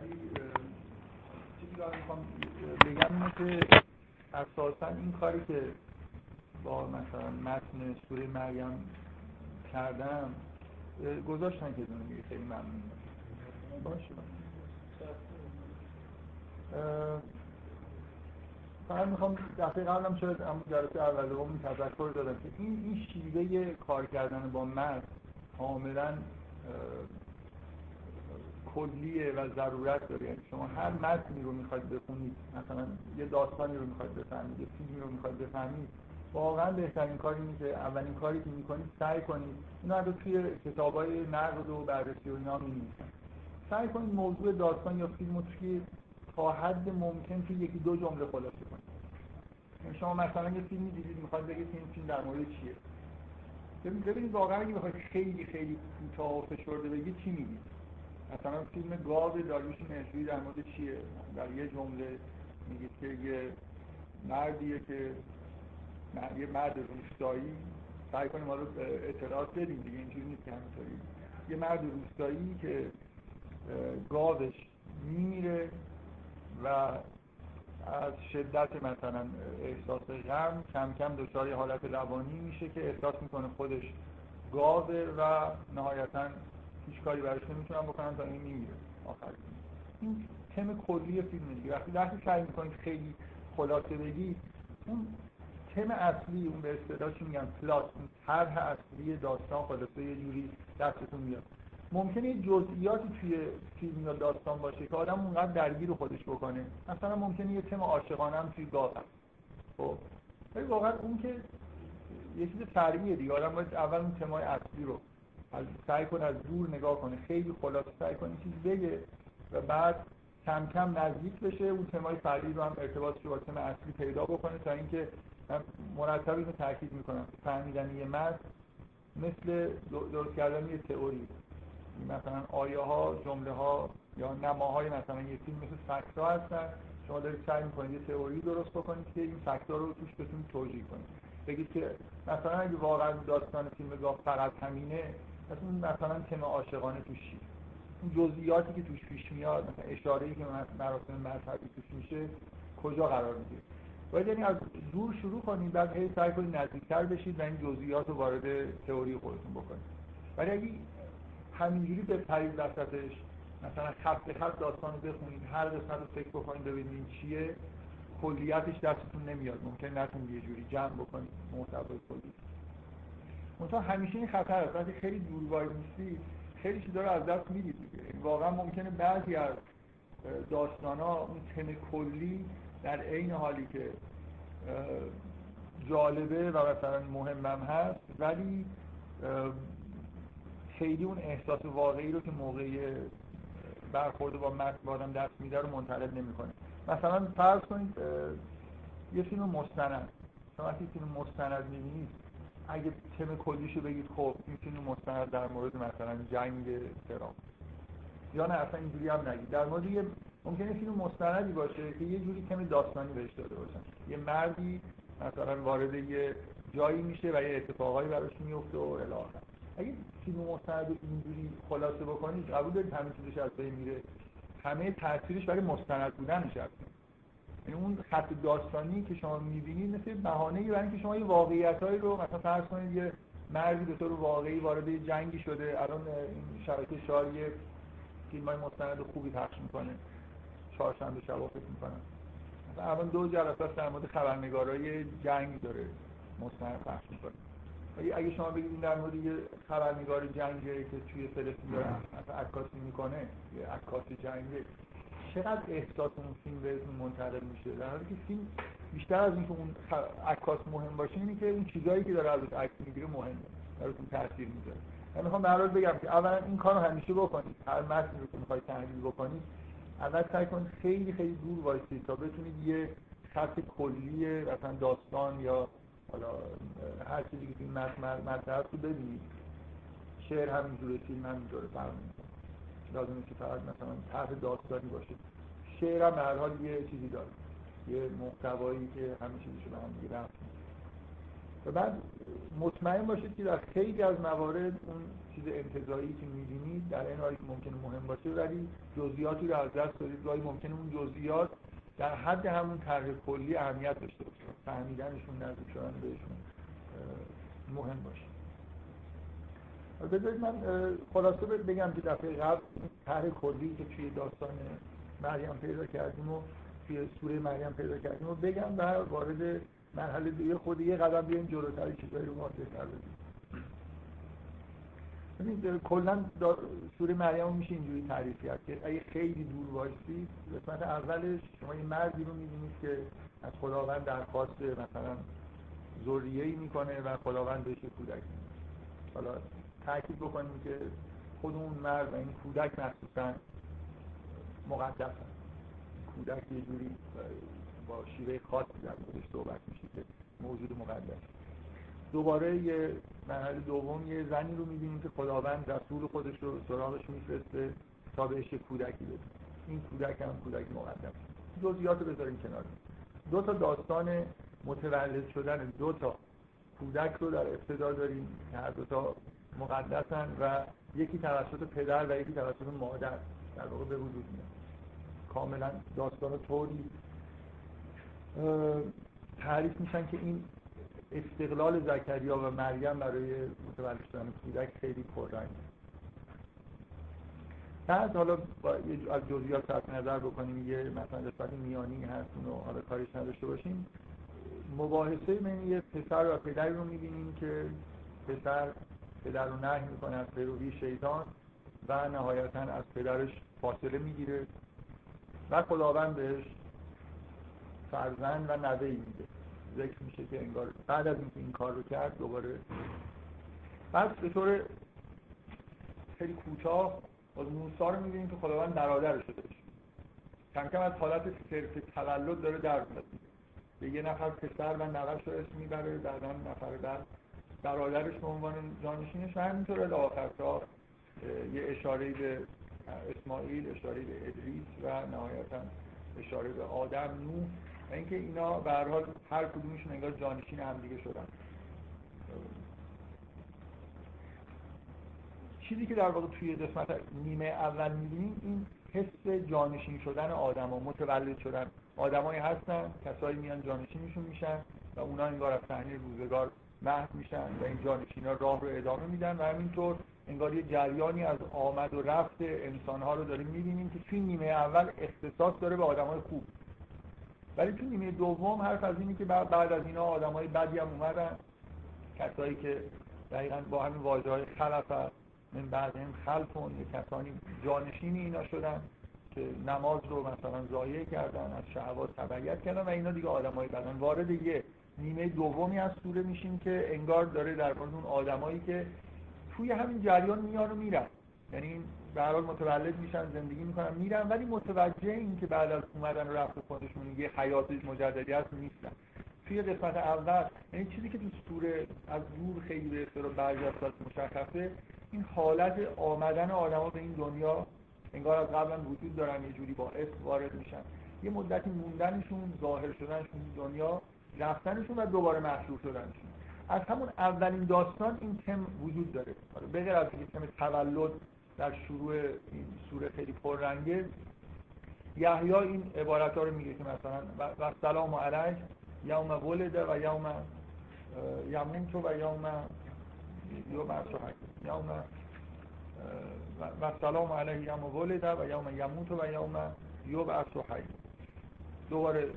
ولی چیزی می‌خوام بگم اینه که اساسا این کاری که با مثلا متن سوره مریم کردم گذاشتن که دونه خیلی ممنون. باشه. فقط می‌خوام دفعه قبلم شاید اما جلسه اول دوم تذکر دادم که این این شیوه کار کردن با متن کاملا کلیه و ضرورت داره. یعنی شما هر متنی رو می‌خواید بخونید مثلا یه داستانی رو می‌خواید بفهمید یه فیلمی رو می‌خواید بفهمید واقعا بهترین کاری اینه که اولین کاری که می‌کنید سعی کنید اینا رو توی کتابای نقد و بررسی و اینا سعی کنید موضوع داستان یا فیلم رو توی تا حد ممکن توی یکی دو جمله خلاصه کنید. یعنی شما مثلا یه فیلمی دیدید می‌خواید بگید این فیلم در مورد چیه؟ ببینید واقعا اگه بخواید خیلی خیلی کوتاه و فشرده بگید چی میگید؟ مثلا فیلم گاو داریوش مهرجویی در مورد چیه؟ در یه جمله میگید که یه مردیه که یه مرد روستایی سعی کنیم ما رو اعتراض بدیم دیگه اینجوری نیست که همینطوری. یه مرد روستایی که گاوش میمیره و از شدت مثلا احساس غم کم کم دچار حالت روانی میشه که احساس می‌کنه خودش گاوه و نهایتا هیچ کاری براش نمی‌تونن بکنن تا این میمیره آخر. این تم کلی فیلم دیگه. وقتی وقتی سعی می‌کنید خیلی خلاصه بگی اون تم اصلی اون به اصطلاح چی میگن پلات طرح اصلی داستان خلاصه یه جوری دستتون میاد. ممکنه جزئیاتی توی فیلم یا داستان باشه که آدم اونقدر درگیر خودش بکنه. مثلا ممکنه یه تم عاشقانه هم توی هست خب. ولی واقعا اون که یه چیز فرعیه دیگه. آدم باید اول اون تمای اصلی رو از سعی کنه از دور نگاه کنه خیلی خلاصه سعی کنه چیز بگه و بعد کم کم نزدیک بشه. اون تمای فرعی رو هم ارتباطش با تم اصلی پیدا بکنه تا اینکه من مرتب اینو تاکید می‌کنم. فهمیدن یه متن مثل درست کردن یه تئوری. مثلا آیه ها جمله ها یا نماهای مثلا یه فیلم مثل فکتا هستن. شما دارید سعی می‌کنید یه تئوری درست بکنید که این فکتا رو توش بتونید توجیه کنید. بگید که مثلا اگه واقعا داستان فیلم گاه فقط همینه مثلا مثلا تم عاشقانه توش چی؟ این جزئیاتی که توش پیش میاد مثلا اشاره‌ای که مراسم مذهبی توش میشه کجا قرار می‌گیره؟ باید یعنی از دور شروع کنید بعد هی سعی کنید نزدیکتر بشید و این جزئیات رو وارد تئوری خودتون بکنید ولی اگه همینجوری به پرید وسطش مثلا خط به خط داستان رو بخونید هر قسمت رو فکر بکنید ببینید چیه کلیتش دستتون نمیاد. ممکن نتونید یه جوری جمع بکنید محتوای کلی. منتها همیشه این خطر هست وقتی خیلی دور وای نیستی خیلی چیزا رو از دست می‌دید. واقعا ممکنه بعضی از داستان ها اون تم کلی در عین حالی که جالبه و مثلا مهمم هست ولی خیلی اون احساس واقعی رو که موقعی برخورد با متن آدم دست میده رو منتقل نمی‌کنه. مثلا فرض کنید یه فیلم مستند. وقتی فیلم مستند می‌بینید اگه تم کلیشو بگید خب این فیلم مستند در مورد مثلا جنگ ترام یا نه اصلا اینجوری هم نگید. در مورد یه ممکنه فیلم مستندی باشه که یه جوری تم داستانی بهش داده باشن. یه مردی مثلا وارد یه جایی میشه و یه اتفاقایی براش میفته و الی اگه فیلم مستند اینجوری خلاصه بکنید قبول دارید همه چیزش از بین میره. همه تاثیرش برای مستند بودنش هست. یعنی اون خط داستانی که شما می‌بینید مثل بهانه برای اینکه شما یه واقعیتایی رو مثلا فرض کنید یه مردی به طور واقعی وارد جنگی شده الان این شبکه شاه یه فیلم های مستند خوبی پخش می‌کنه چهارشنبه شب فکر می‌کنم. مثلا الان دو جلسه در مورد خبرنگارای جنگ داره مستند پخش می‌کنه. اگه شما بگید در مورد یه خبرنگار جنگه که توی فلسطین داره عکاسی می‌کنه یه عکاس جنگه چقدر احساس اون فیلم بهتون منتقل میشه؟ در حالی که فیلم بیشتر از اینکه اون عکاس مهم باشه اینه که اون چیزایی که داره ازش عکس می‌گیره مهمه. براتون تاثیر می‌ذاره. من می‌خوام حال بگم که اولا این کارو همیشه بکنید. هر متنی رو که می‌خواید تحلیل بکنید اول سعی کنید خیلی خیلی دور وایسید تا بتونید یه خط کلی مثلا داستان یا حالا هر چیزی که فیلم مطرح رو ببینید. شعر همینجوره فیلم همینجوره فرق لازمه که فقط مثلا طرح داستانی باشه. شعر هم هر حال یه چیزی داره. یه محتوایی که همه چیزشو به هم دیگه رفت. و بعد مطمئن باشید که در خیلی از موارد اون چیز انتظایی که می‌بینید در این حالی که ممکنه مهم باشه ولی جزئیاتی رو از دست دارید گاهی ممکنه اون جزئیات در حد همون طرح کلی اهمیت داشته باشه. فهمیدنشون نزدیک شدن بهشون مهم باشه. بذارید من خلاصه بگم که دفعه قبل طرح کلی که توی داستان مریم پیدا کردیم و توی سوره مریم پیدا کردیم و بگم و وارد مرحله دیگه خود یه قدم بیایم جلوتر چیزایی رو تر ببینید کلا سوره مریم میشه اینجوری تعریف کرد که اگه خیلی دور باشید قسمت اولش شما یه مردی رو می‌بینید که از خداوند درخواست مثلا ذریه ای می‌کنه و خداوند بهش کودک حالا تاکید بکنیم که خود اون مرد و این کودک مخصوصا مقدس هست. کودک یه جوری با شیوه خاصی در موردش صحبت میشه که موجود مقدس. دوباره یه مرحله دوم یه زنی رو می‌بینیم که خداوند رسول خودش رو سراغش میفرسته تا بهش کودکی بده. این کودک هم کودک مقدس. جزئیات رو بذاریم کنار. دو تا داستان متولد شدن دو تا کودک رو در ابتدا داریم. که هر دو تا مقدسن و یکی توسط پدر و یکی توسط مادر در واقع به وجود میاد. کاملا داستان طوری تعریف میشن که این استقلال زکریا و مریم برای متولد شدن کودک خیلی پررنگ بعد حالا از جزئیات صرف نظر بکنیم یه مثلا نسبت میانی هست اونو حالا کارش نداشته باشیم. مباحثه بین یه پسر و پدری رو می‌بینیم که پسر پدر رو نهی می‌کنه از پیروی شیطان و نهایتا از پدرش فاصله می‌گیره و خداوند بهش فرزند و نوه میده. ذکر میشه که انگار بعد از اینکه این کار رو کرد دوباره بعد به طور خیلی کوتاه از موسا رو می‌بینیم که خداوند برادر شده کم کم از حالت صرف تولد داره در میاد. به یه نفر پسر و نوش رو اسم می‌بره بعدا نفر بعد برادرش به عنوان جانشینش و همینطور تا یه اشاره به اسماعیل اشاره به ادریس و نهایتا اشاره به آدم نوح و اینکه اینا به هر حال هر کدومشون انگار جانشین هم دیگه شدن. چیزی که در واقع توی قسمت نیمه اول می‌بینیم این حس جانشین شدن آدم و متولد شدن. آدمایی هستن کسایی میان جانشینشون میشن و اونا انگار از صحنه روزگار محو میشن و این جانشین راه رو ادامه میدن و همینطور انگار یه جریانی از آمد و رفت انسان ها رو داریم می‌بینیم که توی نیمه اول اختصاص داره به آدم های خوب. ولی توی نیمه دوم حرف از اینی که بعد از اینا آدم های بدی هم اومدن. کسایی که دقیقا با همین واجه های خلف من بعد هم خلفون یه کسانی جانشین اینا شدن که نماز رو مثلا ضایع کردن از شهوات تبعیت کردن و اینا دیگه آدم های بدن وارد یه نیمه دومی از سوره میشیم که انگار داره در مورد اون آدمایی که توی همین جریان میان و میرن. یعنی به هر حال متولد میشن زندگی می‌کنن میرن ولی متوجه این که بعد از اومدن و رفت خودشون یه حیات مجددی هست نیستن. توی قسمت اول یعنی چیزی که تو سوره از دور خیلی به بعضی از مشخصه این حالت آمدن آدما به این دنیا انگار از قبلا وجود دارن یه جوری با اسم وارد میشن. یه مدتی موندنشون ظاهر شدنشون دنیا رفتنشون و دوباره محشور شدنشون. از همون اولین داستان این تم وجود داره. بغیر از اینکه تم تولد در شروع این سوره خیلی پررنگه یحیی این عبارت ها رو میگه که مثلا و سلام علیک یوم ولده و یوم یموت و یوم یوم یوم و سلام علیه یوم ولده و یوم یموت و یوم یبعث حی دوباره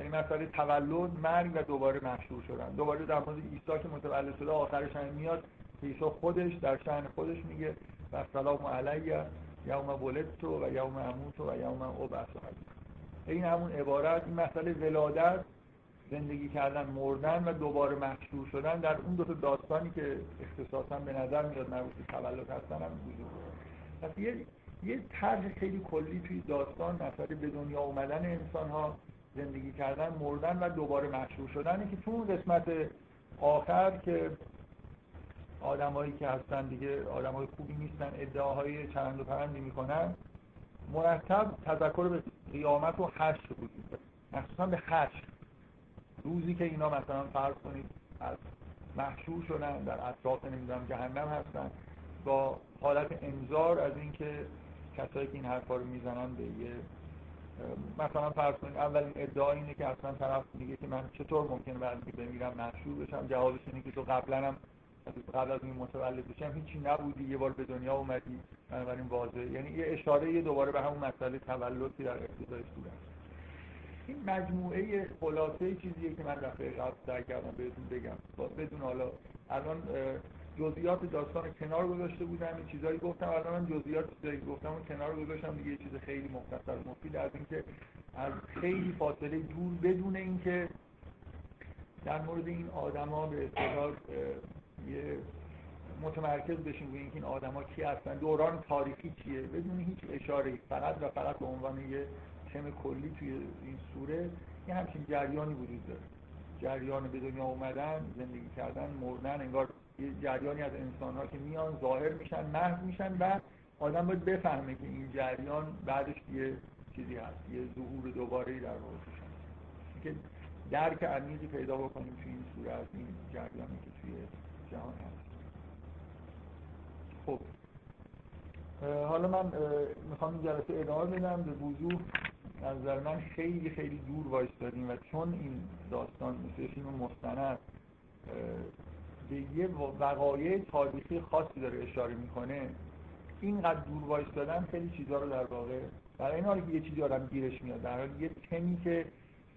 یعنی مسئله تولد مرگ و دوباره محشور شدن. دوباره در مورد عیسی که متولد شده آخرش هم میاد عیسی خودش در شأن خودش میگه و سلام علیه یوم ولدت و یوم اموت و یوم ابعث. این همون عبارت این مسئله ولادت زندگی کردن مردن و دوباره محشور شدن در اون دو تا داستانی که اختصاصا به نظر میاد مربوط به تولد هستن هم وجود پس یه یه طرح خیلی کلی توی داستان مسئله به دنیا اومدن انسان ها زندگی کردن مردن و دوباره محشور شدنه که تو اون قسمت آخر که آدمایی که هستن دیگه آدمای خوبی نیستن ادعاهای چرند و پرندی می‌کنن مرتب تذکر به قیامت و حشر وجود مخصوصا به حشر. روزی که اینا مثلا فرض کنید از محشور شدن در اطراف نمی‌دونم جهنم هستن با حالت انذار از اینکه کسایی که این حرفا رو می‌زنن به یه مثلا فرض کنید اولین ادعا اینه که اصلا طرف میگه که من چطور ممکنه بعد اینکه بمیرم محشور بشم؟ جوابش اینه که تو قبلا هم قبل از این متولد بشم هیچی نبودی یه بار به دنیا اومدی بنابراین واضحه. یعنی یه اشاره یه دوباره به همون مسئله تولد که در ابتدای سوره این مجموعه خلاصه چیزیه که من دفعه قبل سعی کردم بهتون بگم. بدون حالا الان جزئیات داستان کنار گذاشته بودم این چیزایی گفتم الان من جزئیات چیزایی گفتم اون کنار گذاشتم دیگه یه چیز خیلی مختصر مفید از اینکه از خیلی فاصله دور بدون اینکه در مورد این آدما به اصطلاح یه متمرکز بشیم روی اینکه این آدما کی هستن دوران تاریخی چیه؟ بدون هیچ اشاره فقط و فقط به عنوان یه تم کلی توی این سوره یه همچین جریانی وجود داره. جریان به دنیا اومدن زندگی کردن مردن انگار یه جریانی از انسان ها که میان ظاهر میشن محو میشن و آدم باید بفهمه که این جریان بعدش یه چیزی هست یه ظهور دوباره در واقع که درک عمیقی پیدا بکنیم توی این سوره از این جریانی که توی جهان هست. خب. حالا من می‌خوام این جلسه ادامه بدم. به وضوح از نظر من خیلی خیلی دور وایستادیم و چون این داستان مثل فیلم مستند به یه وقایع تاریخی خاصی داره اشاره می‌کنه اینقدر دور وایستادن خیلی چیزها رو در واقع برای این حالی که یه چیزی آدم گیرش میاد در حالی یه تمی که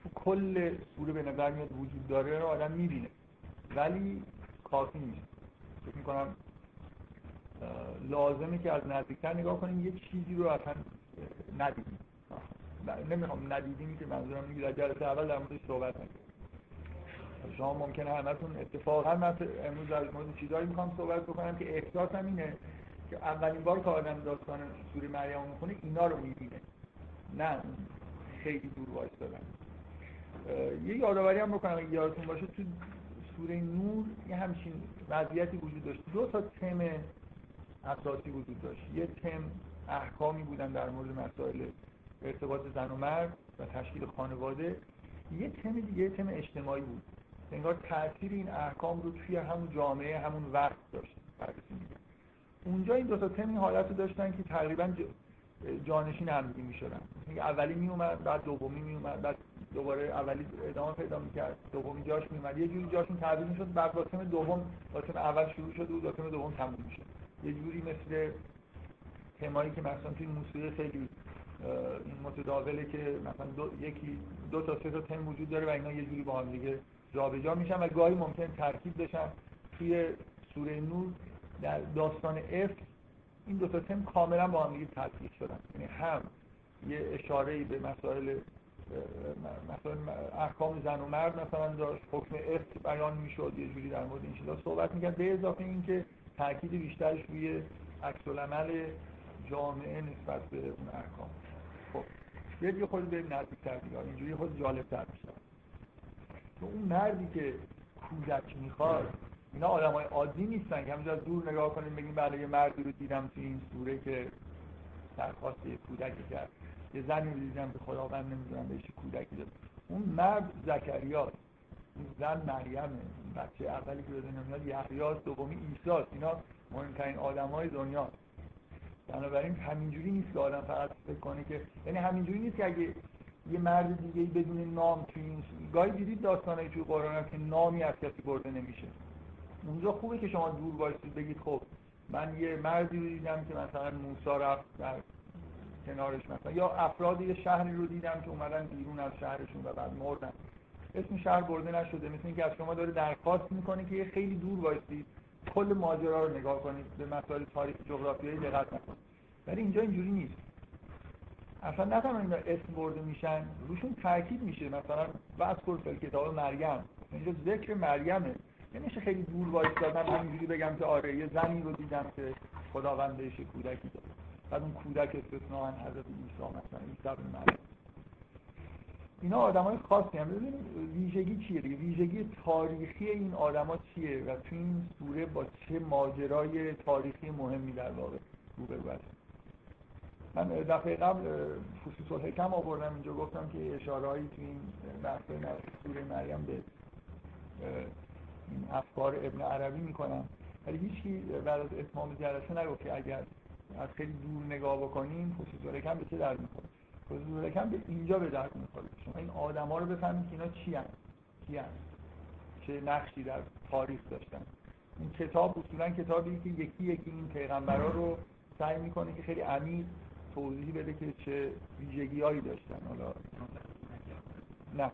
تو کل سوره به نظر میاد وجود داره رو آدم می‌بینه. ولی کافی نیست. فکر می‌کنم لازمه که از نزدیکتر نگاه کنیم یه چیزی رو اصلا ندیدیم. نمی‌خوام ندیدیم که منظورم میگه در جلسه اول در موردش صحبت نکنیم شما ممکنه همتون اتفاقا من امروز از مورد چیزایی می‌خوام صحبت بکنم که احساسم اینه که اولین بار که آدم داستان سوره مریم می‌خونه اینا رو می‌بینه. نه خیلی دور وایستادن. یه یادآوری هم بکنم اگه یادتون باشه تو سوره نور یه همچین وضعیتی وجود داشت. دو تا تم اساسی وجود داشت. یه تم احکامی بودن در مورد مسائل ارتباط زن و مرد و تشکیل خانواده. یه تم دیگه تم اجتماعی بود. انگار تاثیر این احکام رو توی همون جامعه همون وقت داشت. اونجا این دو تا تم این حالت رو داشتن که تقریبا جانشین هم می شدن اولی می اومد بعد دومی می اومد بعد دوباره اولی ادامه پیدا می‌کرد دومی جاش می اومد یه جوری جاشون تعبیر می‌شد بعد با تم دوم با تم اول شروع شد و با تم دوم تموم میشه یه جوری مثل تمایی که مثلا توی موسیقی خیلی این متداوله که مثلا دو، یکی دو تا سه تا تم وجود داره و اینا یه جوری با هم دیگه جابجا میشن و گاهی ممکن ترکیب بشن توی سوره نور در داستان اف این دو تا تم کاملا با هم دیگه شدن. یعنی هم یه اشاره به مسائل مثلا احکام زن و مرد مثلا داشت حکم اف بیان می‌شد یه جوری در مورد این چیزا صحبت می‌کرد. به اضافه اینکه تاکید بیشترش روی عکس العمل جامعه نسبت به اون احکام. خب یه خود بریم نزدیکتر اینجوری خود جالبتر میشه اون مردی که کودک می‌خواد. اینا آدم های عادی نیستن که همینجا دور نگاه کنیم بگیم بله یه مردی رو دیدم تو این سوره که درخواست یه کودکی کرد. یه زنی رو دیدم که خداوند نمی‌دونم بهش کودکی داد. اون مرد زکریاست. اون زن مریمه. بچه اولی که به دنیا میاد یحیاست دومی عیسی اینا مهمترین آدمای دنیا. بنابراین همینجوری نیست که آدم فقط فکر کنه که یعنی همینجوری نیست که اگه یه مرد دیگه بدون نام توی این گاهی دیدید داستانایی توی قرآن که نامی از کسی برده نمیشه. اونجا خوبه که شما دور باشید بگید خب من یه مردی رو دیدم که مثلا موسا رفت در کنارش مثلا یا افراد یه شهری رو دیدم که اومدن بیرون از شهرشون و بعد مردن. اسم شهر برده نشده مثل اینکه از شما داره درخواست می‌کنه که یه خیلی دور وایسید کل ماجرا رو نگاه کنید به مسائل تاریخ جغرافیایی دقت نکنید. ولی اینجا اینجوری نیست. اصلا اینا اسم برده میشن. روشون تاکید میشه. مثلا بس فل کتاب مریم. اینجا ذکر مریمه. نمیشه خیلی دور وایستادن همینجوری بگم که آره یه زنی رو دیدم که خداوند بهش کودکی داد بعد اون کودک استثناء حضرت عیسی مثلا عیسی بن مریم. اینا آدمای خاصی هم. ببینید ویژگی چیه دیگه؟ ویژگی تاریخی این آدما چیه و تو این سوره با چه ماجرای تاریخی مهمی در واقع روبرو هستیم من دفعه قبل فصوص الحکم آوردم اینجا گفتم که اشارهایی تو این بحث سوره مریم به این افکار ابن عربی می‌کنن ولی هیچکی بعد از اتمام جلسه نگفت که اگر از خیلی دور نگاه بکنیم خصوص کم به چه درد می‌خوره؟ خصوص کم به اینجا به درد می‌خوره. شما این آدما رو بفهمید که اینا چی هست چی هست چه نقشی در تاریخ داشتن. این کتاب اصولا کتابی که یکی یکی این پیغمبرا رو سعی می‌کنه که خیلی عمیق توضیح بده که چه ویژگیهایی داشتن. حالا نه.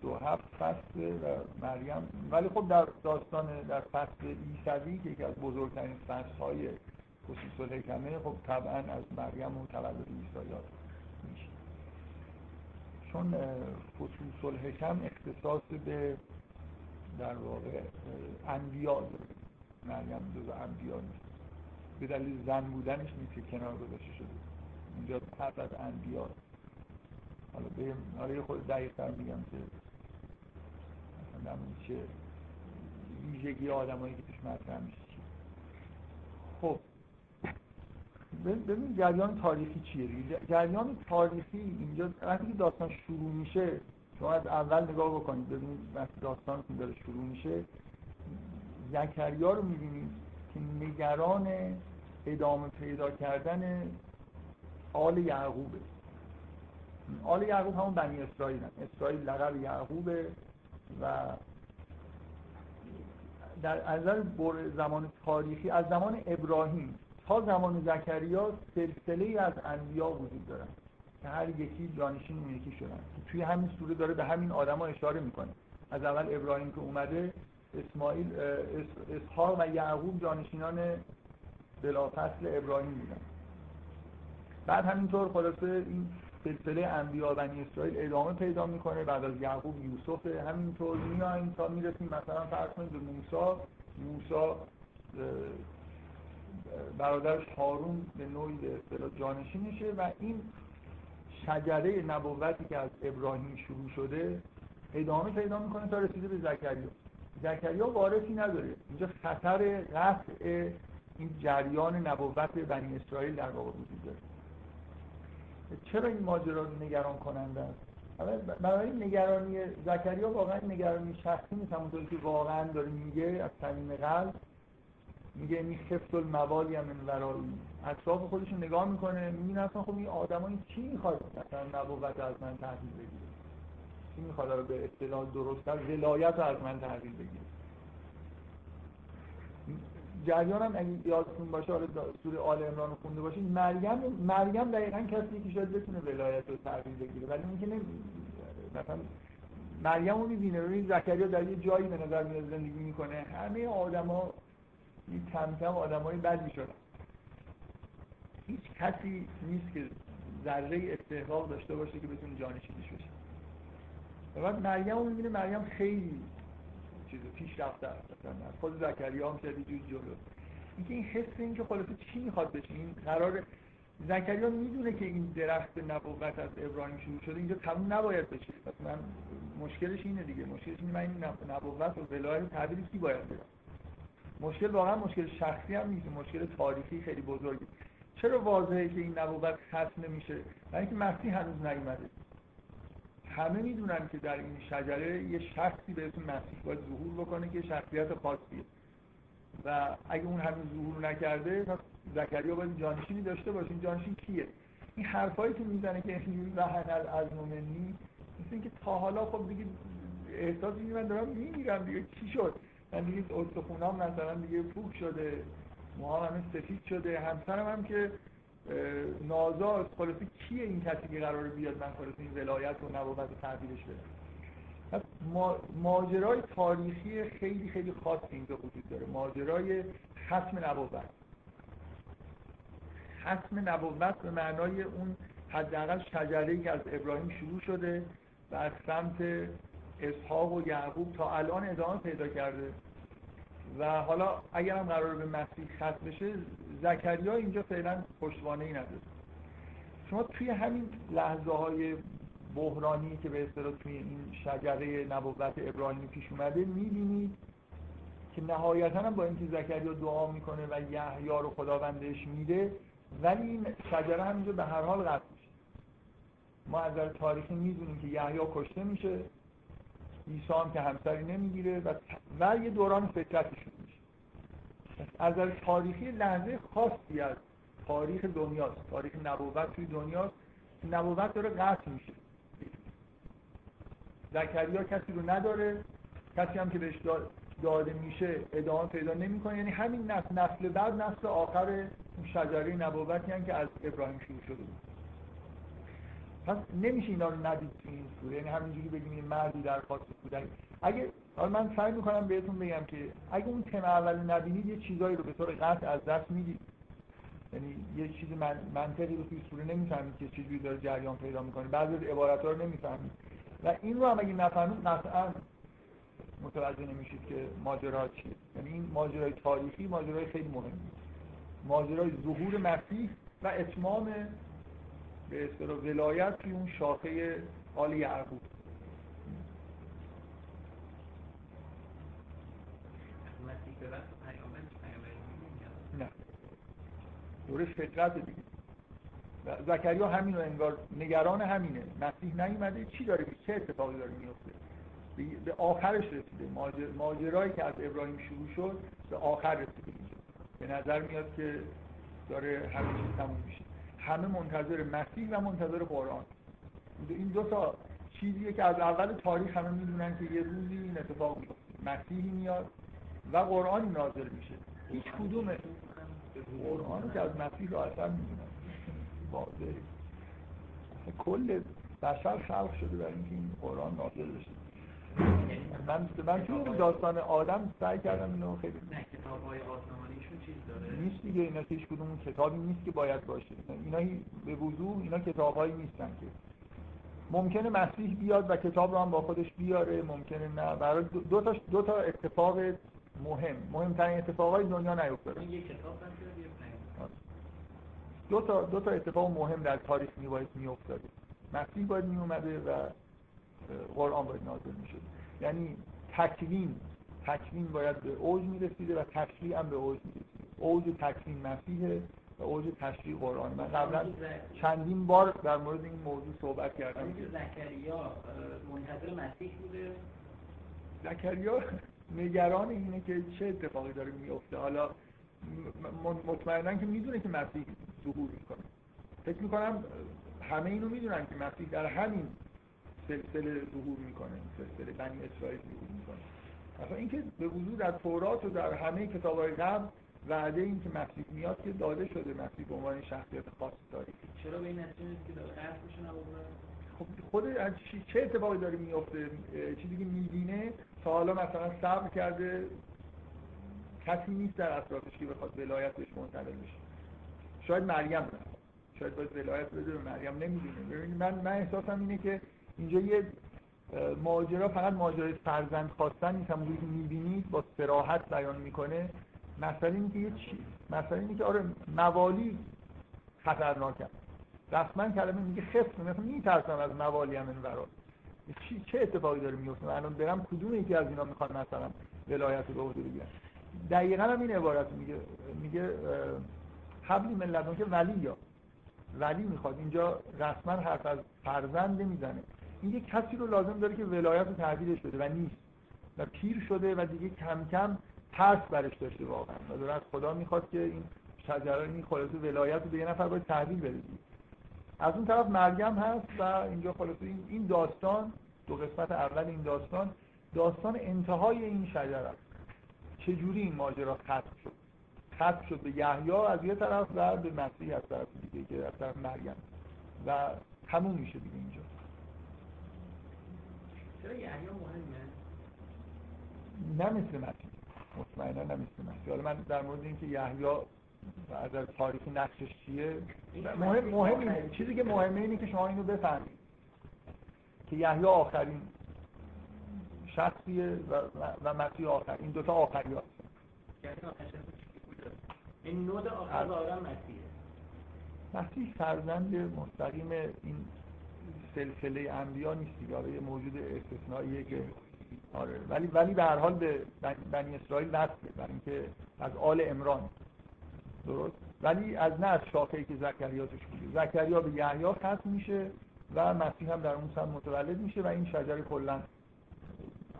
دو هفت فصل و مریم. ولی خب در داستان در فصل ایسوی که یکی از بزرگترین فصل های خصوص الحکمه خب طبعا از مریم و تولد عیسی یاد میشه. چون خصوص الحکم اختصاص به در واقع انبیا داره. مریم جز انبیا نیست. به دلیل زن بودنش نیست که کنار گذاشته شده. اینجا حرف از انبیا. حالا به حالا خود دقیق تر میگم که مثلا چه ویژگی آدمایی که توش مطرح میشه خب. ببین جریان تاریخی چیه جریان تاریخی اینجا وقتی داستان شروع میشه شما از اول نگاه بکنید ببینید وقتی داستان داره شروع میشه زکریا رو می‌بینید. که نگران ادامه پیدا کردن آل یعقوبه آل یعقوب همون بنی اسرائیل هم. اسرائیل لقب یعقوبه و در نظر زمان تاریخی از زمان ابراهیم. تا زمان زکریا سلسله از انبیا وجود دارن که هر یکی جانشین اون یکی شدن. توی همین سوره داره به همین آدما اشاره می‌کنه. از اول ابراهیم که اومده اسماعیل اسحاق و یعقوب جانشینان بلافصل ابراهیم بودن. بعد همینطور خلاصه این سلسله انبیا بنی اسرائیل ادامه پیدا می‌کنه. بعد از یعقوب یوسف همینطور میایم تا می‌رسیم مثلا فرض کنید به موسی. موسی برادرش هارون به نوعی به اصطلاح جانشین میشه و این شجره نبوتی که از ابراهیم شروع شده ادامه پیدا می‌کنه تا رسیده به زکریا. زکریا وارثی نداره. اینجا خطر قطع این جریان نبوت بنی اسرائیل در واقع وجود داره. چرا این ماجرا نگران کننده است؟ برای نگرانی زکریا واقعا نگرانی شخصی نیست. همونطوری که واقعا داره میگه از صمیم قلب میگه این خفت الموالی هم من ورایی اطراف خودش نگاه می‌کنه می‌بینه اصلا خب این آدمایی چی می‌خواد مثلا نبوت از من تحویل بگیره؟ چی می‌خواد به اصطلاح درستتر ولایت رو از من تحویل بگیره جریان هم اگه یادتون باشه حالا سوره آل عمران رو خونده باشید مریم مریم دقیقا کسی که شاید بتونه ولایت رو تحویل بگیره ولی اینکه نه مثلا مریم رو می‌بینه. روی زکریا در یه جایی به نظر میاد زندگی می‌کنه. همه آدما کم کم آدمای بدی شدن هیچ کسی نیست که ذره استحقاق داشته باشه که بتونه جانشینش بشه. و بعد مریم رو می‌بینه مریم خیلی چیز پیش رفته خود زکریا هم شدی جوز جلو. اینکه این حس این که خلاصه چی می‌خواد بشه این قرار زکریا می‌دونه که این درخت نبوت از ابراهیم شروع شده اینجا تموم نباید بشه. پس من مشکلش اینه دیگه. مشکلش اینه من این نبوت و ولایت تعبیر کی باید بدم مشکل واقعا مشکل شخصی هم نیست. مشکل تاریخی خیلی بزرگی چرا واضحه که این نبوت ختم نمیشه؟ برای اینکه مسیح هنوز نیومده. همه می‌دونن که در این شجره یه شخصی به اسم مسیح باید ظهور بکنه که شخصیت خاصیه. و اگه اون همین ظهور نکرده پس زکریا باید جانشینی داشته باشه. این جانشین کیه؟ این حرفایی که می‌زنه که این رهن از مومنی مثل اینکه تا حالا خب دیگه احساس من دارم میمیرم دیگه. چی شد؟ من دیگه استخونام مثلا دیگه پوک شده موها همه سفید شده. همسرم هم که نازا خلاصه کیه این کسی که قراره بیاد من خلاصه این ولایت و نبوت تحویلش بدم ماجرای تاریخی خیلی خیلی خاص اینجا وجود داره. ماجرای ختم نبوت ختم نبوت به معنای اون حداقل شجره که از ابراهیم شروع شده و از سمت اسحاق و یعقوب تا الان ادامه پیدا کرده. و حالا اگر هم قرار به مسیح ختم بشه زکریا اینجا فعلا پشتوانه ای نداره. شما توی همین لحظه های بحرانی که به اصطلاح توی این شجره نبوت ابراهیمی پیش اومده می‌بینید که نهایتا هم با اینکه زکریا دعا می‌کنه و یحیی رو خداوندش میده ولی این شجره همینجا به هر حال قطع میشه. ما از نظر تاریخی می‌دونیم که یحیی کشته میشه. عیسی هم که همسری نمی‌گیره و, و یه دوران فطرتشون میشه. از نظر تاریخی لحظه خاصی از تاریخ دنیاست. تاریخ نبوت توی دنیاست. نبوت داره قطع میشه. زکریا کسی رو نداره. کسی هم که بهش داده میشه ادامه پیدا نمی‌کنه. یعنی همین نسل نسل بعد نسل آخر اون شجره نبوتی هم که از ابراهیم شروع شده بود. پس نمیشه اینا رو ندید تو این سوره. یعنی همینجوری بگیم این مردی درخواست کودک اگه حالا من سعی می‌کنم بهتون بگم که اگه اون تم اول نبینید یه چیزایی رو به طور قطع از دست می‌دید. یعنی یه چیز من منطقی رو توی سوره نمی‌فهمید که چجوری داره جریان پیدا می‌کنه. بعضی از عبارات رو نمی‌فهمید. و این رو هم اگه نفهمید قطعا متوجه نمیشید که ماجرا چیه. یعنی این ماجرای تاریخی ماجرای خیلی مهمی. ماجرای ظهور مسیح و اتمام به اصطلاح ولایت توی اون شاخه آل یعقوب. نه. دورش فطرت دیگه. زکریا همینو انگار نگران همینه. مسیح نیومده چی داره؟ چه اتفاقی داره میفته به آخرش رسیده. ماجرایی که از ابراهیم شروع شد به آخر رسیده به نظر میاد که داره همه چیز تموم میشه. همه منتظر مسیح و منتظر قرآن. این دو تا چیزیه که از اول تاریخ همه می‌دونن که یه روزی این اتفاق میفته مسیحی میاد و قرآنی نازل میشه. هیچ کدومه. قرآن که از مسیح رو اصلا می‌دونن. واضح کل بشر خلق شده برای اینکه این قرآن نازل بشه. من من توی داستان آدم سعی کردم اینو خیلی نه کتاب‌های آسمانیشون چیز داره. نیست دیگه اینا هیچ کدوم کتابی نیست که باید باشه. اینا به وضوح اینا کتابایی نیستن که. ممکنه مسیح بیاد و کتاب رو هم با خودش بیاره ممکنه نه. برای دو تا دو تا اتفاق مهم. مهمترین اتفاقای دنیا نیفتاده. این یک کتاب دو تا دو تا اتفاق مهم در تاریخ می باید می افتاده مسیح باید می اومده و قرآن باید نازل می شده یعنی تکوین تکوین باید به اوج می رسیده و تشریع هم به اوج می رسیده اوج تکوین مسیحه و اوج تشریع قرآن. من قبلا چندین بار در مورد این موضوع صحبت کردم. زکریا منتظر مسیح بوده. زکریا نگران اینه که چه اتفاقی داره میفته حالا مطمئنا که می‌دونه که مسیح ظهور می‌کنه. فکر می‌کنم همه اینو می‌دونن که مسیح در همین سلسله ظهور می‌کنه سلسله بنی اسرائیل ظهور می‌کنه. مثلا اینکه به وضوع در تورات و در همه کتابهای قبل وعده این که مسیح میاد که داده شده مسیح به عنوان شخصیت خاص تاریخی چرا به این نتیجه که داره خب خود چه اتفاقی داره میفته چیزی که می‌بینه تا حالا مثلا صبر کرده کسی نیست در اطرافش که بخواد ولایت بهش منتقل بشه. شاید مریم نه. شاید باید ولایت بده به مریم نمی‌دونه. ببینید من من احساسم اینه که اینجا یه ماجرا فقط ماجرای فرزند خواستن نیست. همونجوری که می‌بینید با سراحت بیان می‌کنه. مثلا اینه که یه چی مثلا اینه که آره موالی خطرناکه. رسما کلمه میگه خفت مثلا میترسم از موالی هم این چی چه اتفاقی داره میفته الان برم کدوم یکی از اینا می‌خواد مثلا ولایت رو به عهده بگیرن؟ دقیقا هم این عبارت میگه میگه حبلی من که ولی یا ولی می‌خواد. اینجا رسما حرف از فرزند نمی‌زنه این کسی رو لازم داره که ولایت تحویلش بده و نیست. و پیر شده و دیگه کم کم ترس برش داشته واقعا. و داره از خدا می‌خواد که این شجره این خلاصه ولایت رو به یه نفر باید تحویل بده از اون طرف مریم هست و اینجا خلاصه این داستان دو قسمت اول این داستان داستان انتهای این شجره. است چجوری این ماجرا ختم شد؟ ختم شد به یحیی از یه طرف و به مسیح از طرف دیگه که از طرف مریم. و تموم میشه دیگه اینجا. چرا یحیی مهمه. نه مثل مسیح. مطمئنا نه مثل مسیح. حالا من در مورد اینکه یحیی از از تاریخ نقشش چیه؟ مهم مهم چیزی که مهمه اینه که شما اینو بفهمید. که یحیی آخرین شخصیه و, و مسیح آخر این دوتا آخری هست. این نود آخر مسیحه. مسیح فرزند مستقیم این سلسله انبیا نیست دیگه. یه موجود استثنائیه که آره. ولی ولی به هر حال به بنی اسرائیل وصله برای اینکه از آل امران درست؟ ولی از نه از شاخه‌ای که زکریا توش بوده. زکریا به یحیی ختم میشه و مسیح هم در اون سم متولد میشه و این شجره کلا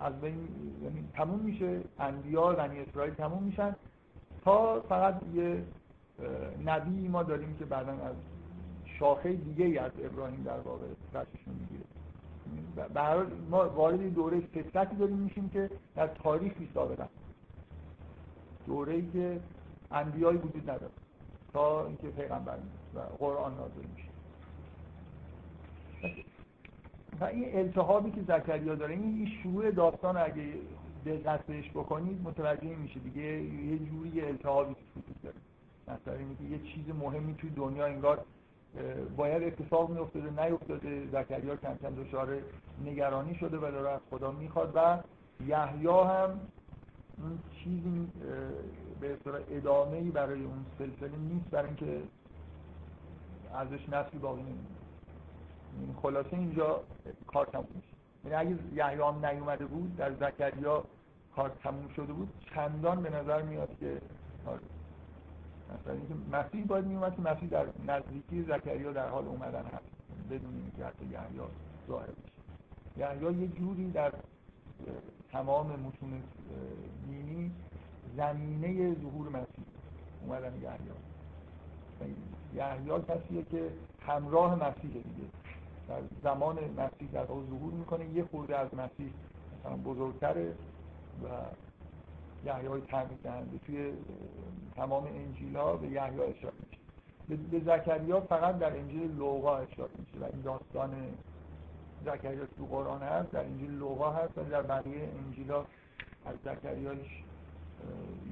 از بین یعنی تموم میشه. انبیا بنی اسرائیل تموم میشن. تا فقط یه نبی ما داریم که بعدا از شاخه دیگه ای از ابراهیم در واقع رششون می‌گیره. به ما وارد دوره فطرتی داریم میشیم که در تاریخ بی سابقه. دوره ای که انبیایی وجود نداره تا اینکه پیغمبر و قرآن نازل میشه. و این التهابی که زکریا داره این شروع داستان اگه دقت بهش بکنید متوجه میشه دیگه. یه جوری التهابی وجود داره. مثلا اینکه یه چیز مهمی توی دنیا انگار باید اتفاق میافتاده نیفتاده زکریا کم کم دچار نگرانی شده و داره از خدا می‌خواد و یحیی هم اون چیزی به اصطلاح ادامه ای برای اون سلسله نیست برای اینکه ازش نسلی باقی نمیده این خلاصه اینجا کار تموم میشه یعنی اگه یحیی هم نیومده بود در زکریا کار تموم شده بود چندان به نظر میاد که آره. مثلا اینکه مسیح باید میومد که مسیح در نزدیکی زکریا در حال اومدن هست. بدون اینکه حتی یحیی ظاهر بشه. یحیی یه جوری در تمام متون دینی زمینه ظهور مسیح اومدن یحیی. یحیی کسیه که همراه مسیح دیگه. در زمان مسیح در ظهور می‌کنه. یه خورده از مسیح مثلا بزرگتره و یحیی های تعمید دهنده توی تمام انجیل ها به یحیی اشاره میشه. به زکریا فقط در انجیل لوقا اشاره میشه. و این داستان زکریا تو قرآن هست در انجیل لوقا هست و در بقیه انجیل ها از زکریاش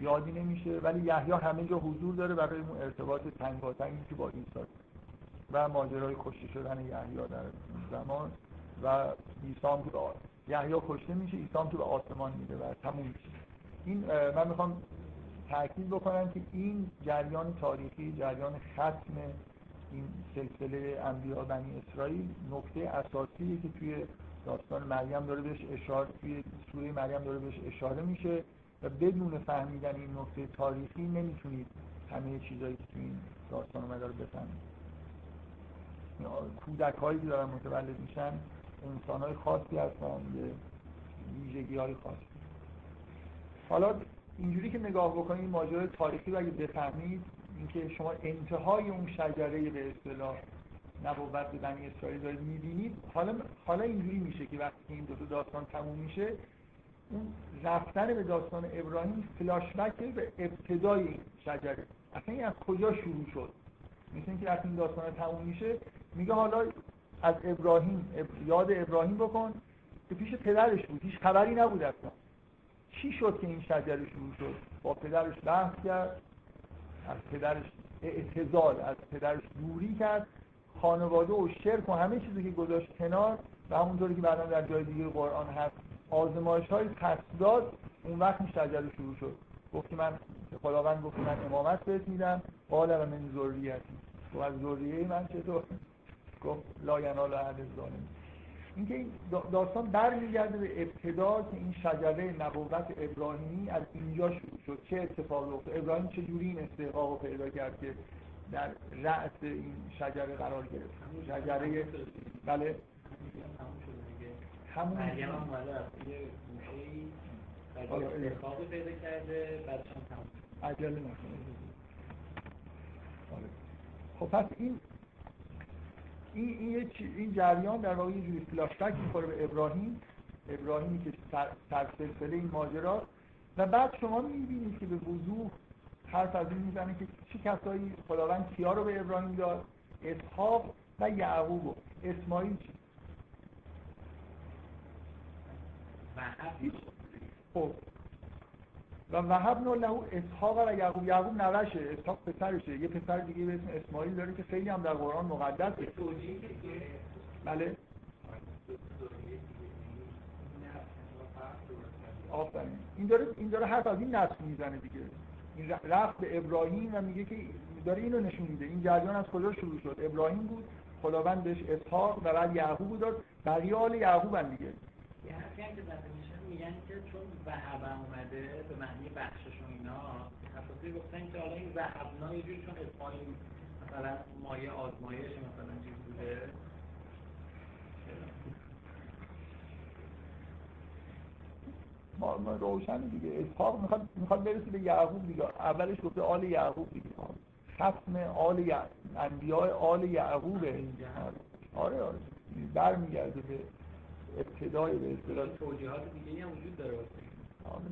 یادی نمیشه. ولی یحیی همه جا حضور داره برای اون ارتباط تنگاتنگی که با عیسی. و ماجرای کشته شدن یحیی در زمان و عیسی تو یحیی کشته میشه عیسی تو به آسمان میده و تموم میشه. این من می‌خوام تاکید بکنم که این جریان تاریخی جریان ختم این سلسله انبیا بنی اسرائیل نکته اساسی که توی داستان مریم داره بهش اشاره توی سوره مریم داره بهش اشاره میشه و بدون فهمیدن این نکته تاریخی نمی‌تونید همه چیزایی که توی این داستان اومده رو بفهمید. کودک هایی که دارن متولد میشن انسان های خاصی هستن یه ویژگی های خاصی. حالا اینجوری که نگاه بکنید ماجرای تاریخی رو اگه بفهمید اینکه شما انتهای اون شجره به اصطلاح نبوت به بنی اسرائیل دارید می‌بینید حالا حالا اینجوری میشه که وقتی این دو تا داستان تموم میشه اون رفتن به داستان ابراهیم فلاشبک به ابتدای این شجره. اصلا این از کجا شروع شد؟ مثل اینکه وقتی این داستان تموم میشه میگه حالا از ابراهیم یاد ابراهیم بکن که پیش پدرش بود. هیچ خبری نبود اصلا. چی شد که این شجره شروع شد؟ با پدرش بحث کرد از پدرش اعتزال از پدرش دوری کرد. خانواده و شرک و همه چیزی که گذاشت کنار و همونطوری که بعدا در جای دیگه قرآن هست آزمایش های داد اون وقت این شجره شروع شد. گفت که من خداوند گفت من امامت بهت میدم. قال و من ذریتی. و از ذریه من چطور؟ گفت لا ینال احد الظالمین. اینکه این داستان برمیگرده به ابتدا که این شجره نبوت ابراهیمی از اینجا شروع شد. چه اتفاقی افتاد؟ ابراهیم چه جوری این استحقاق رو پیدا کرد که در رأس این شجره قرار گرفت؟ شجره بله. همون مریم هم اومده از یه گوشه‌ای استحقاق پیدا کرده بعدش هم تموم عجله نکنه. آره. خب پس این این این, این جریان در واقع یه جوری فلاشبک می‌خوره به ابراهیم. ابراهیمی که سر سلسله این ماجرا. و بعد شما می‌بینید که به وضوح حرف از این می‌زنه که چه کسایی خداوند کیا رو به ابراهیم داد؟ اسحاق و یعقوب. اسماعیل چی؟ خب. و وهب له اسحاق و یعقوب. یعقوب نوشه اسحاق پسرشه یه پسر دیگه به اسم اسماعیل داره که خیلی هم در قرآن مقدسه بله. آفرین. این داره این داره حرف از این نسل می‌زنه دیگه. این رفت به ابراهیم و میگه که داره اینو نشون میده. این جریان از کجا شروع شد؟ ابراهیم بود خداوند بهش اسحاق و بعد یعقوب داد. بقیه آل یعقوب هم دیگه میگن که چون وهب اومده به معنی بخشش و اینا تفاصیل گفتن که حالا این وهبنا یه جوری چون اسماعیل مثلا مایه آزمایش مثلا چیز بوده. روشن دیگه. اسحاق می‌خواد می‌خواد برسه به یعقوب دیگه. اولش گفته آل یعقوب دیگه. ختم آل یعقوب انبیاء آل یعقوبه. آره آره. برمیگرده به ابتدای به اصطلاح توجیهات دیگه هم وجود داره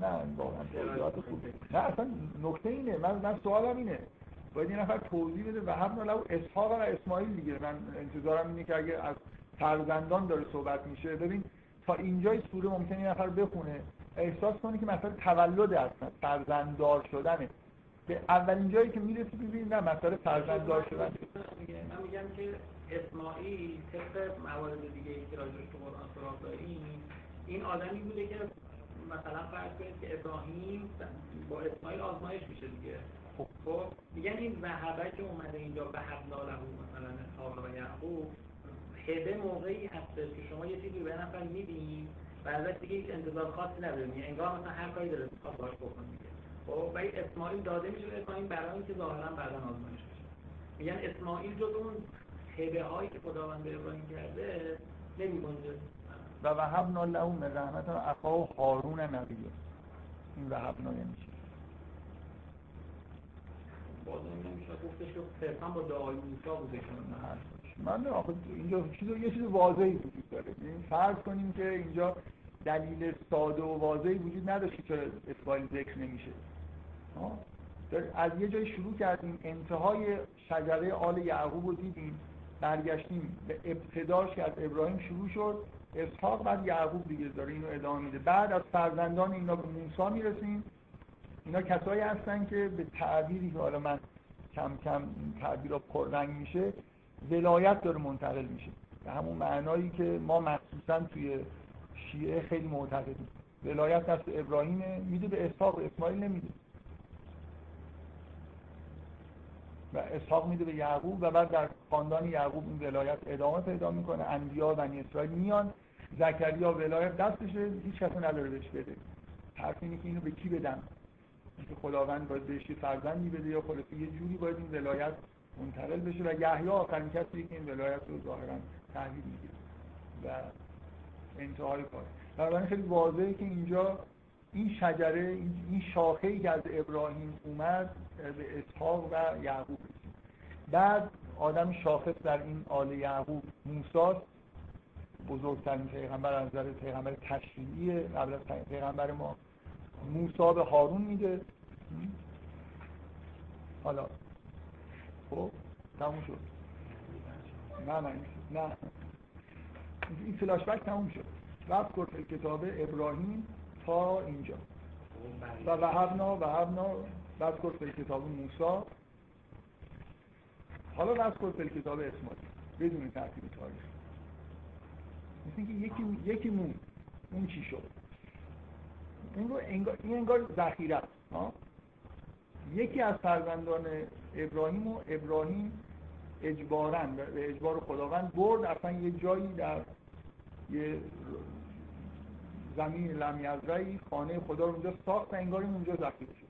نه واقعا توضیحات خوبه نه اصلا نکته اینه من من سوالم اینه. باید یه نفر توضیح بده. و هم لو اسحاق و اسماعیل دیگه. من انتظارم اینه که اگه از فرزندان داره صحبت میشه ببین تا اینجای سوره ممکنه یه نفر بخونه. احساس کنه که مثلا تولد هستن فرزنددار شدنه. به اولین جایی که می‌رسی ببینید نه مسئله فرزنددار شدن. من میگم که اسماعیل طبق موارد دیگه ای که راجعش تو قرآن سراغ داریم این آدمی بوده که مثلا فرض کنید که ابراهیم با اسماعیل آزمایش میشه دیگه. خب, خب، میگن این وهبه که اومده اینجا به له مثلا اسحاق و یعقوب هده موقعی هستش که شما یه چیزی به نفر میدین و ازش دیگه هیچ انتظار خاصی نداریم یعنی انگار مثلا هر کاری داره می‌خواد باش بکن دیگه. خب ولی اسماعیل داده میشه به اسماعیل برای اینکه ظاهرا بعدا آزمایش بشه. میگن اسماعیل جز اون هده هایی که خداوند به ابراهیم کرده نمیگنجه. و وهبنا له من رحمت اخاه هارون نبیه این وهبنا یعنی چی باز نمیشه گفتش که صرفا با دعای موسی بوده من آخه اینجا چیز یه چیز واضحی وجود داره. این فرض کنیم که اینجا دلیل ساده و واضحی وجود نداشت که اسماعیل ذکر نمیشه. از یه جای شروع کردیم انتهای شجره آل یعقوب رو دیدیم برگشتیم به ابتداش که از ابراهیم شروع شد اسحاق بعد یعقوب دیگه داره اینو ادامه میده. بعد از فرزندان اینا به موسی می‌رسیم. اینا کسایی هستن که به تعبیری که حالا من کم کم تعبیر پررنگ میشه ولایت داره منتقل میشه. به همون معنایی که ما مخصوصا توی شیعه خیلی معتقدیم. ولایت دست ابراهیم میده به اسحاق اسماعیل نمیده. و اسحاق میده به یعقوب و بعد در خاندان یعقوب این ولایت ادامه پیدا می‌کنه. انبیا و بنی اسرائیل میان. زکریا ولایت دستشه. هیچ کسی نداره بهش بده. حرف اینه که اینو به کی بدم؟ اینکه خداوند باید بهش فرزندی بده یا خلاصه یه جوری باید این ولایت منتقل بشه و یحیی آخرین کسی که این ولایت رو ظاهرا تحویل می‌گیره. و انتهای کار. بنابراین خیلی واضحه که اینجا این شجره این شاخه ای که از ابراهیم اومد به اسحاق و یعقوب. بعد آدم شاخص در این آل یعقوب موسی بزرگترین پیغمبر از نظر پیغمبر تشریعی قبل از پیغمبر ما موسی به هارون میده. حالا. خب تموم شد. نه نه نه. این فلاش بک تموم شد. رفت کتاب ابراهیم. تا اینجا. و وهبنا وهبنا بعد کرد کتاب موسی. حالا بعد کرد کتاب اسماعیل بدون ترتیب تاریخ. مثل که یکی یکی مون. اون چی شد؟ این رو انگار این انگار ذخیره است یکی از فرزندان ابراهیم و ابراهیم اجبارا به اجبار خداوند برد اصلا یه جایی در یه زمین لمیزرعی خانه خدا رو اونجا ساخت و انگار اونجا ذخیره شد.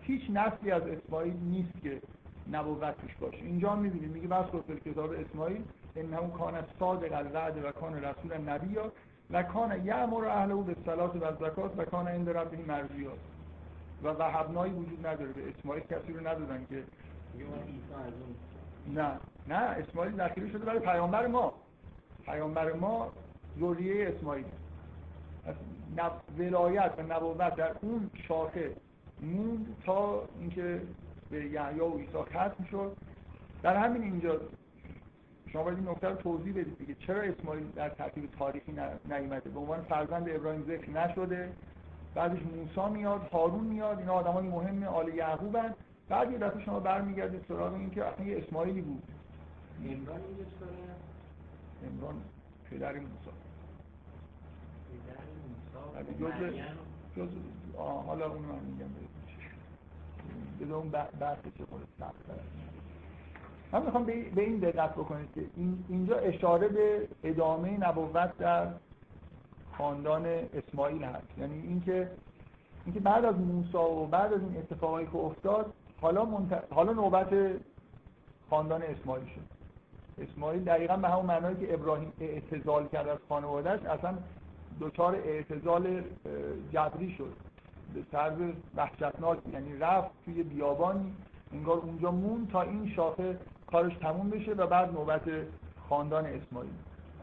هیچ نسلی از اسماعیل نیست که نبوت توش باشه. اینجا می‌بینید میگه بس کتاب اسماعیل انه کان صادق الوعد و کان رسول نبی و کان یعمر اهله به صلات و زکات و کان عند ربه مرضیات و وهبنایی وجود نداره. به اسماعیل کسی رو ندادن که. نه. نه اسماعیل ذخیره شده برای پیامبر ما. پیامبر ما ذریه اسماعیل. ولایت و نبوت در اون شاخه موند تا اینکه به یحیی و عیسی ختم شد. در همین اینجا شما باید این نکته رو توضیح بدید دیگه. چرا اسماعیل در ترتیب تاریخی نیومده؟ به عنوان فرزند ابراهیم ذکر نشده. بعدش موسی میاد هارون میاد. اینا آدمای مهم آل یعقوبن. بعد یه دفعه شما برمیگردید سراغ این که اصلا یه اسماعیلی بود. عمران عمران پدر موسی. پدر موسی جز حالا اون من میگم. بهتون اون بحث چه خود سخت من می‌خوام به این دقت بکنید که اینجا اشاره به ادامه نبوت در خاندان اسماعیل هست. یعنی اینکه اینکه بعد از موسی و بعد از این اتفاقایی که افتاد حالا منت... حالا نوبت خاندان اسماعیل شد. اسماعیل دقیقا به همون معنایی که ابراهیم اعتزال کرد از خانوادهش اصلا دچار اعتزال جبری شد. به طرز وحشتناک یعنی رفت توی بیابانی انگار اونجا مون تا این شاخه کارش تموم بشه و بعد نوبت خاندان اسماعیل.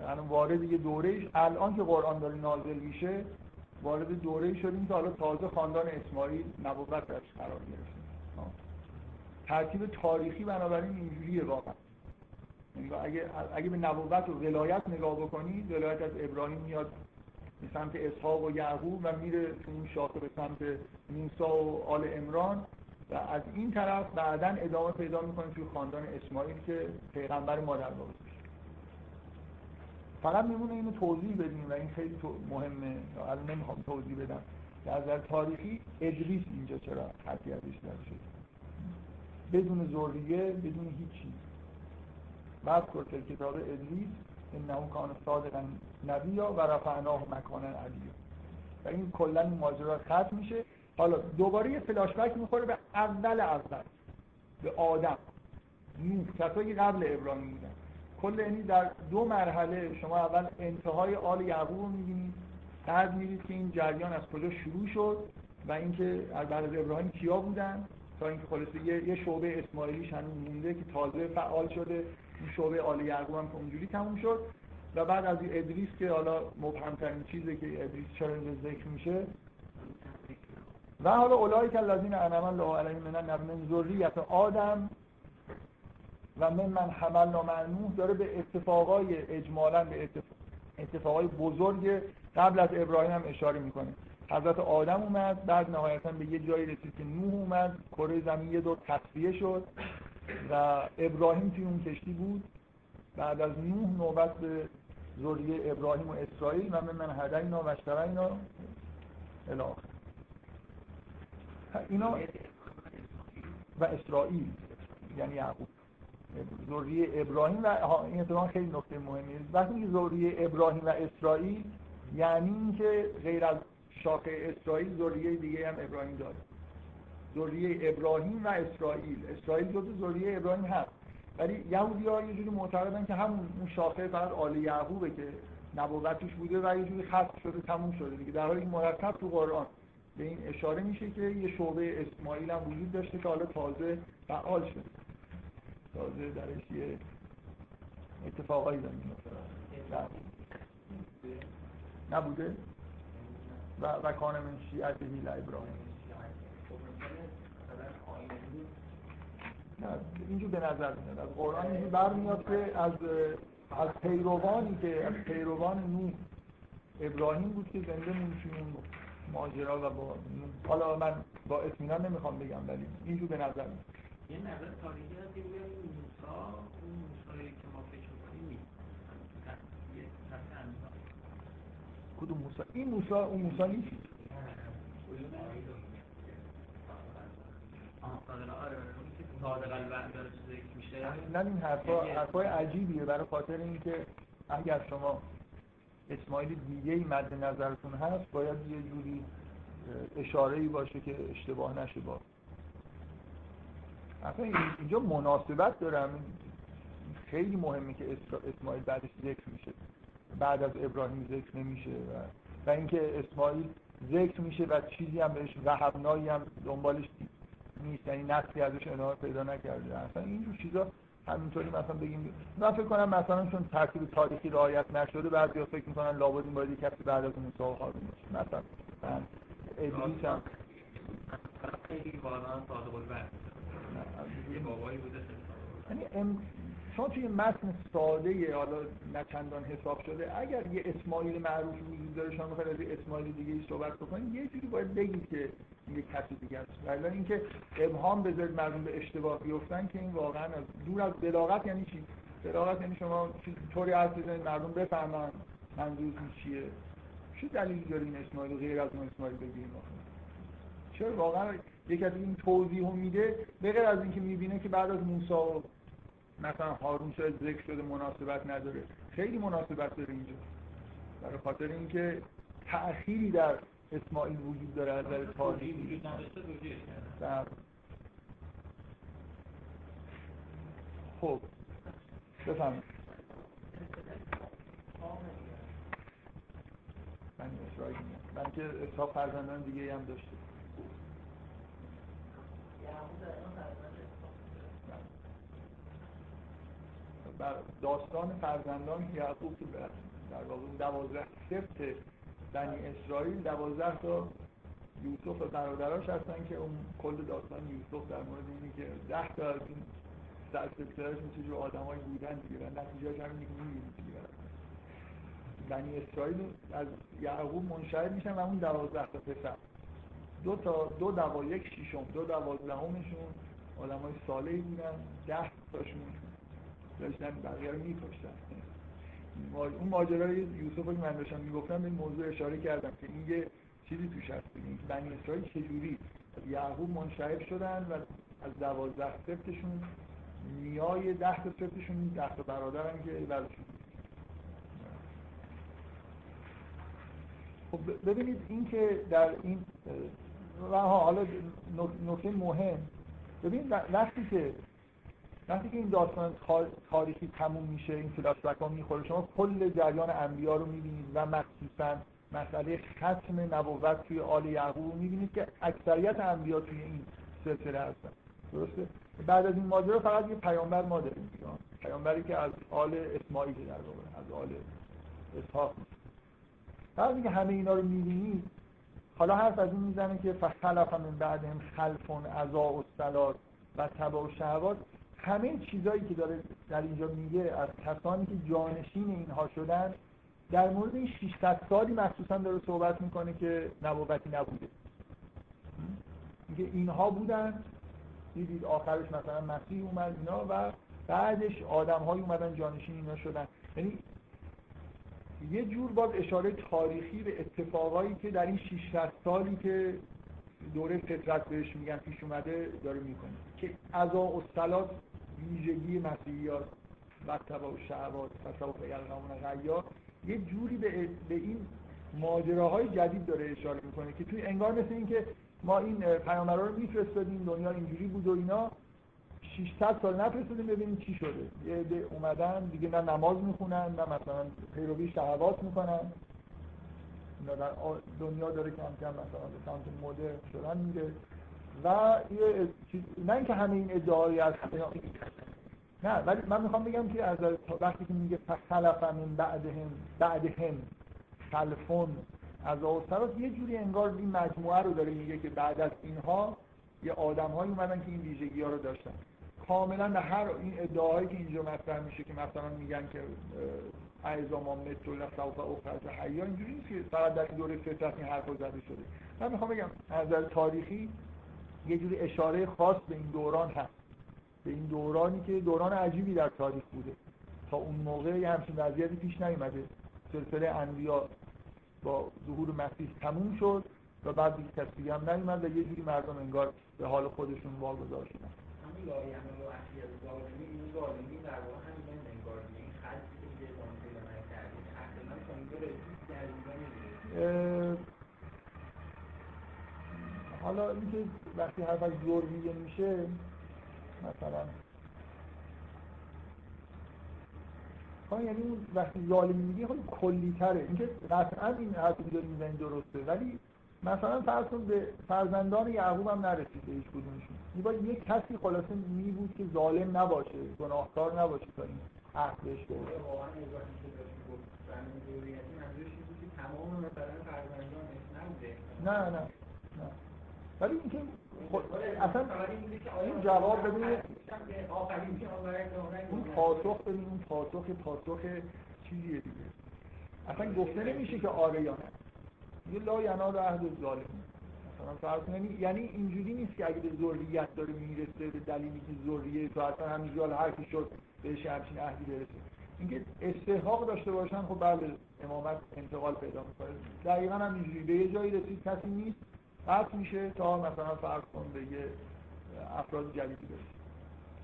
یعنی وارد یه دوره الان که قرآن داره نازل میشه وارد دوره شدیم که حالا تازه خاندان اسماعیل نبوت درش قرار گرفته. ترتیب تاریخی بنابراین اینجوریه واقعا. یعنی اگه اگه به نبوت و ولایت نگاه بکنید ولایت از ابراهیم میاد به سمت اسحاق و یعقوب و میره تو این شاخه به سمت موسی و آل عمران. و از این طرف بعدا ادامه پیدا می‌کنه توی خاندان اسماعیل که پیغمبر مادر بابا. فقط میمونه اینو توضیح بدیم و این خیلی مهمه. الان نمی‌خوام توضیح بدم. که از تاریخی ادریس اینجا چرا حتی ازش شد؟ بدون ذریه بدون هیچی بعد کرد کتاب ادریس انه کان صادقا نبیا و رفعناه مکانا علیا و این کلا این ماجرا ختم میشه. حالا دوباره یه فلاشبک می‌خوره به اول اول. به آدم. نوح کسایی قبل ابراهیم بودن. کل یعنی در دو مرحله شما اول انتهای آل یعقوب رو می‌بینید بعد می‌بینید که این جریان از کجا شروع شد و اینکه بعد از ابراهیم کیا بودن تا اینکه خلاصه یه, شعبه اسماعیلیش هنوز مونده که تازه فعال شده. این شعبه آل یعقوب هم که اونجوری تموم شد. و بعد از ادریس که حالا مبهمترین چیزه که ادریس چرا ذکر میشه. و حالا اولایی که الذین انعم الله علیهم من من ذریت آدم و من من حمل نامنوح داره به اتفاقای اجمالا به اتفاقای بزرگ قبل از ابراهیم هم اشاره می‌کنه. حضرت آدم اومد بعد نهایتا به یه جایی رسید که نوح اومد. کره زمین یه دور تصفیه شد. و ابراهیم توی اون کشتی بود. بعد از نوح نوبت به ذریه ابراهیم و اسرائیل و من هدینا و اشترینا الی اینا و اسرائیل یعنی یعقوب. ذریه ابراهیم و این اتفاق خیلی نکته مهمیه. وقتی که ذریه ابراهیم و اسرائیل یعنی اینکه غیر از شاخه اسرائیل ذریه دیگه هم ابراهیم داره. ذریه ابراهیم و اسرائیل. اسرائیل جزو ذریه ابراهیم هست. ولی یهودی ها یه جوری معتقدن که همون اون شاخه فقط آل یعقوبه که نبوتش بوده و یه جوری خط شده تموم شده دیگه. در حالی مرتب تو قرآن به این اشاره میشه که یه شعبه اسماعیل هم وجود داشته که حالا تازه فعال شده. تازه درش یه اتفاقایی داریم نبوده؟ و, و کان من شیعت هیل ابراهیم اینجور به نظر میاد. از قرآن اینجور برمیاد که از از پیروانی که از پیروان نوح. ابراهیم بود که زنده اون ماجرا و با حالا من با اطمینان نمی‌خوام بگم ولی اینجور به نظر میاد. یه نظر تاریخی هست که موسا اون موسایی که ما فکر کنیم کدوم موسا؟ این موسا اون موسا نیست. نه این حرفا حرفای عجیبیه. برای خاطر اینکه اگر شما اسماعیل دیگه ای مد نظرتون هست باید یه جوری اشاره ای باشه که اشتباه نشه با. اصلا اینجا مناسبت دارم. خیلی مهمه که اسماعیل بعدش ذکر میشه. بعد از ابراهیم ذکر نمیشه و, و اینکه اسماعیل ذکر میشه و چیزی هم بهش وهبنایی هم دنبالش نیست یعنی نسلی ازش ادامه پیدا نکرده. اصلا اینجور چیزا همینطوری مثلا بگیم. من فکر کنم مثلا چون ترتیب تاریخی رعایت نشده بعضی فکر می‌کنن لابد این باید کسی بعد از موسی و هارون باشه مثلا من ادریس هم خیلی واقعا صادق الوعد یه بابایی بوده یعنی چون توی متن ساده حالا نه چندان حساب شده اگر یه اسماعیل معروف وجود داره شما می‌خواید از اسماعیل دیگه صحبت بکنید یه جوری باید بگید که یه کسی دیگه است. ولی اینکه ابهام بذارید مردم به اشتباه بیفتن که این واقعا از دور از بلاغت یعنی چی؟ بلاغت یعنی شما طوری حرف بزنید مردم بفهمن منظورتون چیه. چه دلیلی داره این اسماعیل غیر از اون اسماعیل بگیم چرا واقعا یکی از این توضیح میده به غیر از اینکه می‌بینه که بعد از موسی و مثلا هارون شاید ذکر شده مناسبت نداره. خیلی مناسبت داره اینجا. برای خاطر اینکه تأخیری در اسماعیل وجود داره از نظر تاریخی. وجود نداشته خب بفهمید بنی اسرائیل من که اسحاق فرزندان دیگه هم داشته. بر داستان فرزندان یعقوب که در واقع دوازده سبت بنی اسرائیل دوازده تا یوسف و برادراش هستن که اون کل داستان یوسف در مورد اینه که ده تا از این در سلسلهشون چه جو آدمایی بودن دیگه و نتیجهش همینه که می‌بینید بنی اسرائیل از یعقوب منشعب میشن و اون دوازده تا پسر. دو تا دو دوا یک شیشم دو دوازدهمشون آدمای صالحی بودن ده تاشون داشتن بقیه رو میکشتن. اون ماجرای یوسف که من داشتم می‌گفتم به این موضوع اشاره کردم که این یه چیزی توش هست. این بنی اسرائیل چجوری یعقوب منشعب شدن و از دوازده سبتشون نیای ده تا سبتشون ده تا برادرن که ورشون خب ببینید این که در این و حالا نکته مهم. ببین وقتی که وقتی که این داستان تاریخی تموم میشه این فلاش ها می‌خوره شما کل جریان انبیا رو می‌بینید و مخصوصا مسئله ختم نبوت توی آل یعقوب می‌بینید که اکثریت انبیا توی این سلسله هستن. درسته؟ بعد از این ماجرا فقط یه پیامبر ما داریم پیامبری که از آل اسماعیل در واقع از آل اسحاق. بعد که همه اینا رو می‌بینید حالا حرف از این می‌زنه که فخلف من بعدهم خلفون عزا و و تبا و شهوات. همه چیزایی که داره در اینجا میگه از کسانی که جانشین اینها شدن در مورد این 600 سالی مخصوصا داره صحبت می‌کنه که نبوتی نبوده. میگه اینها بودن دیدید آخرش مثلا مسیح اومد اینا و بعدش آدم های اومدن جانشین اینا شدن. یعنی یه جور باز اشاره تاریخی به اتفاقایی که در این 600 سالی که دوره فطرت بهش میگن پیش اومده داره می‌کنه. که عزا و ویژگی مسیحیات و تبا و شهوات تصوف یلقمون غیا یه جوری به, به این ماجراهای جدید داره اشاره می‌کنه که توی انگار مثل این که ما این پیامبرا رو میفرستادیم دنیا اینجوری بود و اینا 600 سال نفرستادیم ببینیم چی شده. یه عده اومدن دیگه نه نماز می‌خونن نه مثلا پیروی شهوات می‌کنن. اینا در دنیا داره کم کم مثلا به سمت مدر شدن میره. و یه نه اینکه همه این ادعای از نه ولی من می‌خوام بگم که از وقتی که میگه فخلف من بعدهم بعدهم خلفون از آسترات یه جوری انگار این مجموعه رو داره میگه که بعد از اینها یه آدم هایی اومدن که این ویژگی ها رو داشتن. کاملا به هر این ادعاهایی که اینجا مطرح میشه که مثلا میگن که ما متر و سوف اخرج حیا اینجوری نیست که فقط در دوره فطرت این حرف زده شده. من می‌خوام بگم از نظر تاریخی یه جوری اشاره خاص به این دوران هست. به این دورانی که دوران عجیبی در تاریخ بوده. تا اون موقع یه همچین وضعیتی پیش نیومده. سلسله انبیا با ظهور مسیح تموم شد و بعد دیگه کسی هم نیومد و یه جوری مردم انگار به حال خودشون واگذار شدن همین لایحه و احیاء ظالمی این ظالمی در واقع همین انگار این خلقی که میگه زمان پیدا نکردید احتمال تا اینجا رسید حالا اینکه وقتی حرف از ذریه میشه مثلا. یعنی اون وقتی ظالمی میگه خیلی کلی تره اینکه قطعا این حرفی که می‌زنی درسته ولی مثلا فرض کن به فرزندان یعقوب هم نرسید هیچ کدومشون. باید یک کسی خلاصه می بود که ظالم نباشه گناهکار نباشه تا این عهد بهش نه نه نه. ولی اینکه اصلا این جواب ببینید اون پاسخ ببین اون پاسخ پاسخ چیزیه دیگه. اصلا گفته نمیشه که آره یا نه. یه لا ینال عهد ظالم مثلا فرض یعنی یعنی اینجوری نیست که اگه به ذریت داره می‌رسه به دلیلی که ذریه تو اصلا همینجا هر کی شد بهش همچین عهدی برسه. اینکه استحقاق داشته باشن خب بله امامت انتقال پیدا می‌کنه. دقیقا هم اینجوری به یه جایی رسید کسی نیست قطع میشه تا مثلا فرض کن به یه افراد جدیدی برسه.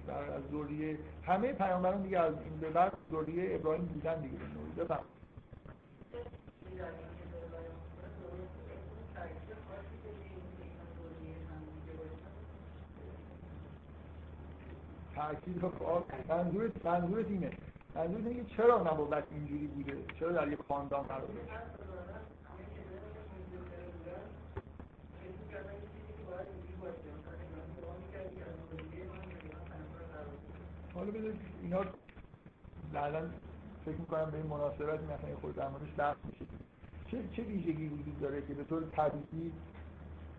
در از ذریه همه پیامبران دیگه از این به بعد ذریه ابراهیم بودن دیگه به نوعی. بفهم تاکید منظورت منظورت اینه. منظورت اینه که چرا نبوت اینجوری بوده؟ چرا در یک خاندان قرار داشت حالا اینا بعدا فکر می‌کنم به این مناسبت مثلا خود در موردش میشه. چه چه ویژگی وجود داره که به طور طبیعی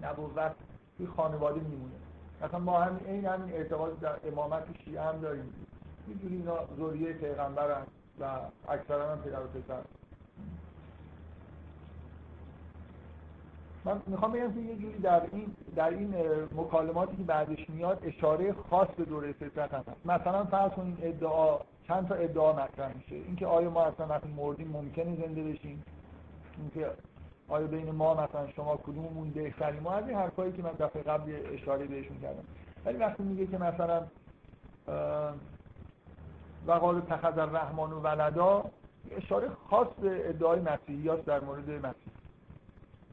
نبوت توی خانواده میمونه؟ مثلا ما هم این همین اعتقاد در امامت شیعه هم داریم. جوری اینا ذریه پیغمبر و اکثرا هم پدر و پسر. من می‌خوام بگم که یه جوری در این در این مکالماتی که بعدش میاد اشاره خاص به دوره فطرت هم هست. مثلا فرض کنید ادعا چند تا ادعا مطرح میشه. اینکه آیا ما اصلا وقتی مردیم ممکنه زنده بشیم؟ اینکه آیا بین ما مثلا شما کدوممون بهتریم؟ ما از این حرفایی که من دفعه قبل اشاره بهشون کردم. ولی وقتی میگه که مثلا وقال تخذ الرحمن و ولدا اشاره خاص به ادعای مسیحیات در مورد مسیح.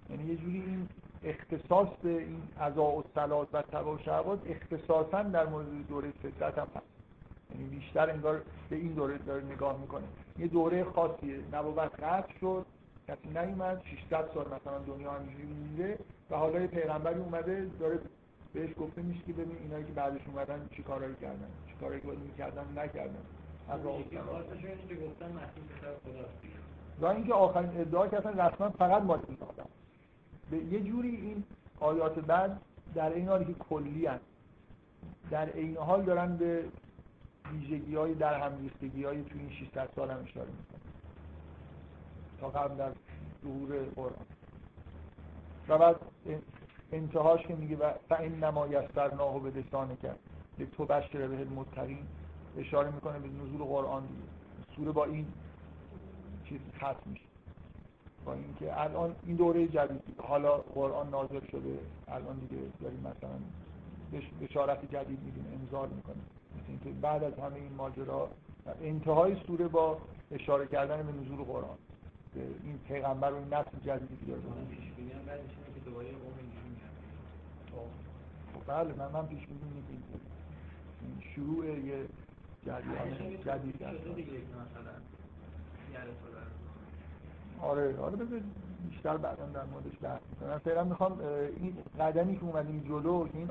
یعنی یه جوری این اختصاص به این عزا و سلات و تبا و شهوات اختصاصا در مورد دوره فطرت هم هست. یعنی بیشتر انگار به این دوره داره نگاه می‌کنه. یه دوره خاصیه. نبوت قطع شد کسی نیومد 600 سال مثلا دنیا همینجوری میره و حالا یه پیغمبری اومده داره بهش گفته میشه که ببین اینایی که بعدش اومدن چی کارایی کردن چی کارایی که می‌کردن نکردن. از و اینکه آخرین ادعا که اصلا رسما فقط مال این آدم به یه جوری این آیات بعد در این حالی که کلی هست. در این حال دارن به ویژگی های در هم ریختگی های توی این 600 سال هم اشاره می‌کنن. تا قبل در ظهور قرآن. و بعد انتهاش که میگه و این نما یسترناه به لسانه کرد یک تو بشر به متقین اشاره می‌کنه به نزول قرآن دیگه. سوره با این چیز ختم میشه. با اینکه الان این دوره جدید حالا قرآن نازل شده الان دیگه داریم مثلا بشارت جدید میدیم امضا می‌کنه مثل اینکه بعد از همه این ماجرا انتهای سوره با اشاره کردن به نزول قرآن. به این پیغمبر و این نسل جدیدی که داره. خب. بله من من پیش بینی این شروع یه جریان جدید آره آره بذار بیشتر بعدا در موردش بحث کنم. فعلا می‌خوام این قدمی که اومدیم جلو این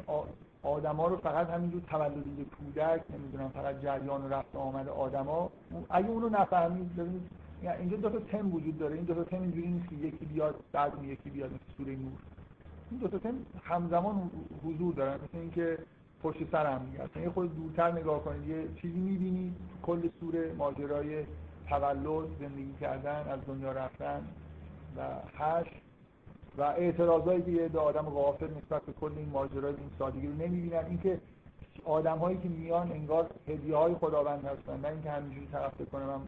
آدما رو فقط همینجور تولد کودک نمی‌دونم فقط جریان رفت آمد آدما اگه اونو نفهمید ببینید یعنی اینجا دو تا تم وجود داره. این دو تا تم اینجوری نیست که یکی بیاد بعد اون یکی بیاد مثل سوره نور. این دو تا تم همزمان حضور دارن. مثل اینکه پشت سر هم دیگه یه خود دورتر نگاه کنید یه چیزی می‌بینید کل سوره ماجرای تولد زندگی کردن از دنیا رفتن و هش و اعتراضایی که یه آدم غافل نسبت به کل این ماجرای این سادگی رو نمی‌بینن. اینکه آدم هایی که میان انگار هدیه های خداوند هستن نه اینکه همینجوری طرف کنه من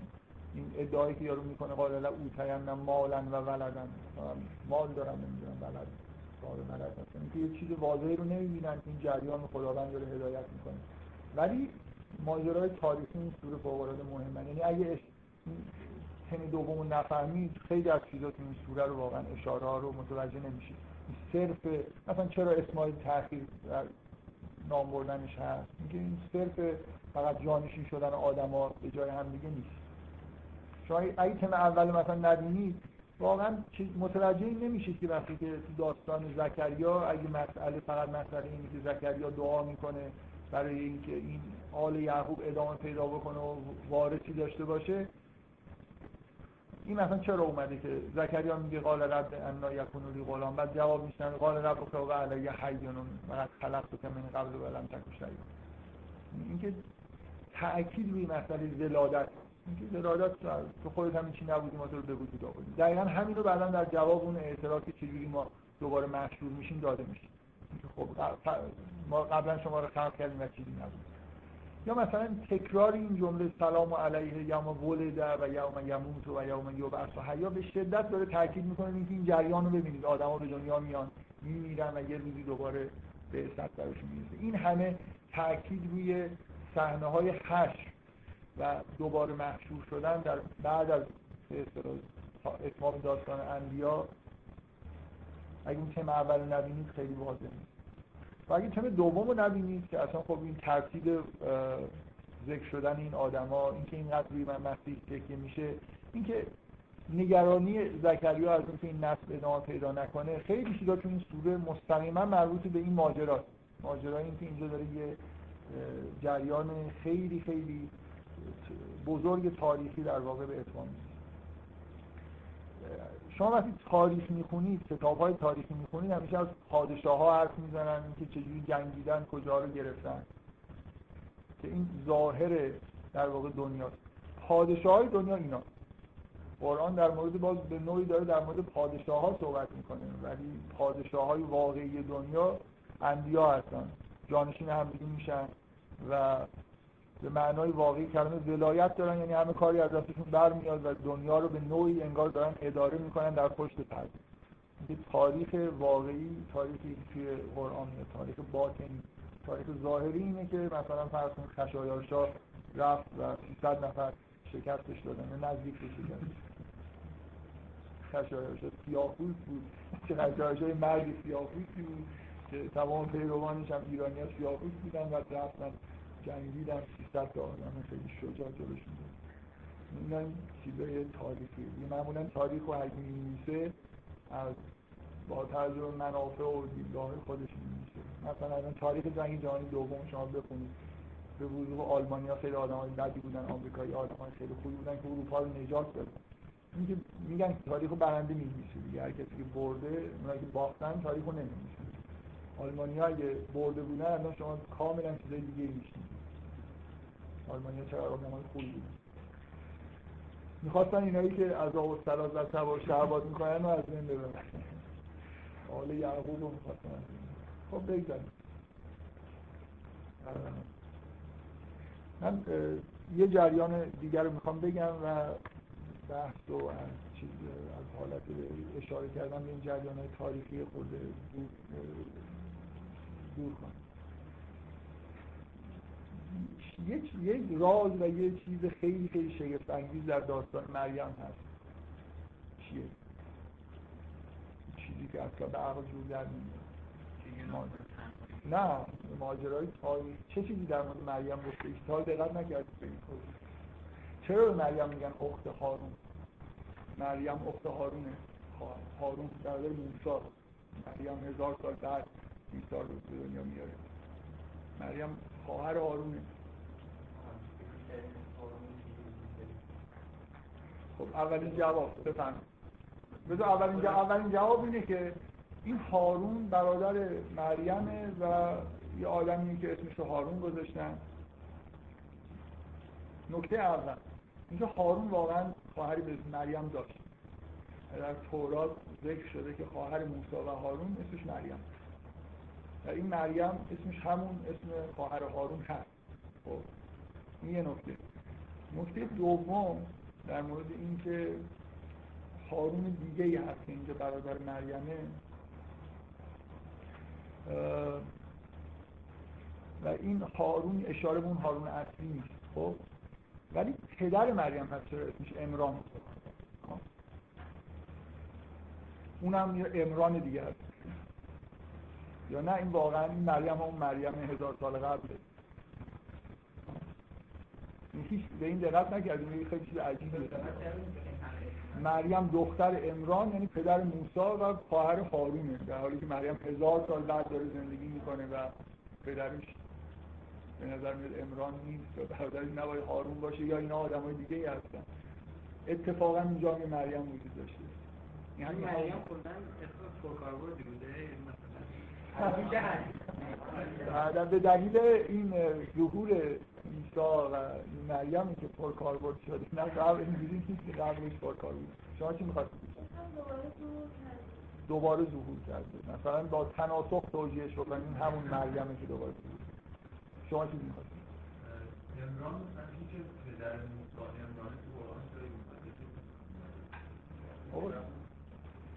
این ادعایی که یارو می‌کنه قال لا اوتیم مالا و ولدن. مال دارم نمی‌دونم ولد صاحب ملد هستن. اینکه یه چیز واضحی رو نمی‌بینن این جریان خداوند داره هدایت می‌کنه. ولی ماجرای تاریخی این سوره فوق العاده مهمه. یعنی اگه تم دوم نفهمید خیلی از چیزا تو این سوره رو واقعا اشاره ها رو متوجه نمیشید. صرف مثلا چرا اسماعیل تاخیر در نام بردنش هست؟ میگه این صرف فقط جانشین شدن آدما به جای هم دیگه نیست. شما اگه تم اول مثلا نبینید واقعا متوجه نمیشید که وقتی که داستان زکریا اگه مسئله فقط مسئله اینه که زکریا دعا می‌کنه برای اینکه این آل یعقوب ادامه پیدا بکنه و وارثی داشته باشه این مثلا چرا اومده که زکریا میگه قال رب انا یکون لی غلام؟ بعد جواب میشنن قال رب و علی حیون و خلقت که من قبل ولم تکو شیئا اینکه تأکید روی مسئله ولادت. اینکه ولادت تو خودت هم چی نبودی ما تو رو به وجود آوردیم. دقیقا همین رو بعدا در جواب اون اعتراض که چجوری ما دوباره مشهور میشیم داده میشه خب ما قبلا شما رو خلق کردیم و چیزی نبود. یا مثلا تکرار این جمله سلام علیه یوم ولد و یوم یموت و یوم یبعث حیا به شدت داره تاکید می‌کنه اینکه این جریان رو ببینید. آدما به دنیا میان میمیرن و یه روزی دوباره به ست براشون می‌رسه. این همه تاکید روی صحنه های حشر و دوباره محشور شدن در بعد از اتمام داستان انبیا اگه اون تم اول نبینید خیلی واضح نیست. و اگه تم دوم رو نبینید که اصلا خب این ترتیب ذکر شدن این آدما اینکه اینقدر روی من مسیح تکیه میشه اینکه نگرانی زکریا از اینکه این نسل ادامه پیدا نکنه خیلی چیزا تو این سوره مستقیما مربوط به این ماجراست. ماجرا اینکه اینجا داره یه جریان خیلی خیلی بزرگ تاریخی در واقع به اتمام شما وقتی تاریخ می‌خونید کتاب های تاریخی می‌خونید همیشه از پادشاه ها حرف می‌زنن که چجوری جنگیدن کجا رو گرفتن. که این ظاهر در واقع دنیا پادشاه های دنیا اینا. قرآن در مورد باز به نوعی داره در مورد پادشاه ها صحبت می‌کنه. ولی پادشاه های واقعی دنیا انبیا هستن. جانشین همدیگه میشن و به معنای واقعی کلمه ولایت دارن یعنی همه کاری از دستشون برمیاد و دنیا رو به نوعی انگار دارن اداره می‌کنن در پشت پرده. تاریخ واقعی تاریخی توی قرآن تاریخ باطنی تاریخ ظاهری اینه که مثلا فرض کنید خشایارشا رفت و 300 نفر شکستش دادن نزدیک به شکست. خشایارشا سیاه‌پوست بود. چه خشایارشا مردی سیاه‌پوستی بود که تمام پیروانش هم ایرانی ها بودن و رفتن. جنگیدن 300 تا آدم خیلی شجاع جلوشون بود این چیزای تاریخی. معمولا تاریخ و اگه می‌نویسه از با تجربه منافع و دیدگاه خودش می‌نویسه. مثلا الان تاریخ جنگ جهانی دوم شما بخونید. به وضوح آلمانیا خیلی آدمای بدی بودن آمریکایی آدمای خیلی خوبی بودن که اروپا رو نجات دادن. میگن تاریخ برنده می‌نویسه دیگه. هر کسی که برده اونایی که باختن تاریخ رو نمی‌نویسن آلمانیا اگه برده بودن الان شما کاملا چیزای دیگه می‌شنید آلمانیا چقدر آدمای خوبی بودن؟ می‌خواستن اینایی که از آب و سلاز و سوار شعبات می‌کنن و از بین ببرن. آل یعقوب رو می‌خواستن خب بگذاریم. من یه جریان دیگر رو می‌خوام بگم و بحث رو از چیز از حالت اشاره کردم به این جریان تاریخی خود دور کنم یک یک راز و یه چیز خیلی خیلی شگفت انگیز در داستان مریم هست. چیه؟ چیزی که اصلا به عقل جور در نمیاد. نه ماجرای تاریخ چه چیزی در مورد مریم گفته ایش؟ تا دقت نکردید به این چرا به مریم میگن اخت هارون؟ مریم اخت هارونه. هارون برادر موسی. مریم هزار سال بعد عیسی رو به دنیا میاره. مریم خواهر هارونه خب اولین جواب بفهم بذار اولین جواب اولین جواب اینه که این هارون برادر مریمه و یه آدمی که اسمش رو هارون گذاشتن. نکته اول اینکه هارون واقعا خواهری به مریم داشت. در تورات ذکر شده که خواهر موسی و هارون اسمش مریم. این مریم اسمش همون اسم خواهر هارون هست. خب این یه نکته. نکته دوم در مورد اینکه هارون دیگه ای هست که اینجا برادر مریمه. و این هارون اشاره به اون هارون اصلی نیست. خب ولی پدر مریم هست چرا اسمش امران؟ خب. اونم یه امران دیگه هست. یا نه این واقعا این مریم اون مریم هزار سال قبله. هیچ به این دقت نکردیم این خیلی چیز عجیبه. مریم دختر امران یعنی پدر موسی و خواهر هارونه در حالی که مریم هزار سال بعد داره زندگی می‌کنه و پدرش به نظر میاد امران نیست و برادرش نباید هارون باشه یا اینا آدم های دیگه ای هستن. اتفاقا اینجا مریم وجود داشته. یعنی مریم کلا اسم پرکاربردی بوده؟ به دلیل این ظهور عیسی و مریمی که پر کاربرد شده. نه قبل اینجوری نیست که قبلش پر کار بود شما چی می‌خواید دوباره ظهور کرده. مثلا با تناسخ توجیه شد این همون مریمه که دوباره ظهور شما چی می‌خواید امران که پدر موسی امران تو قرآن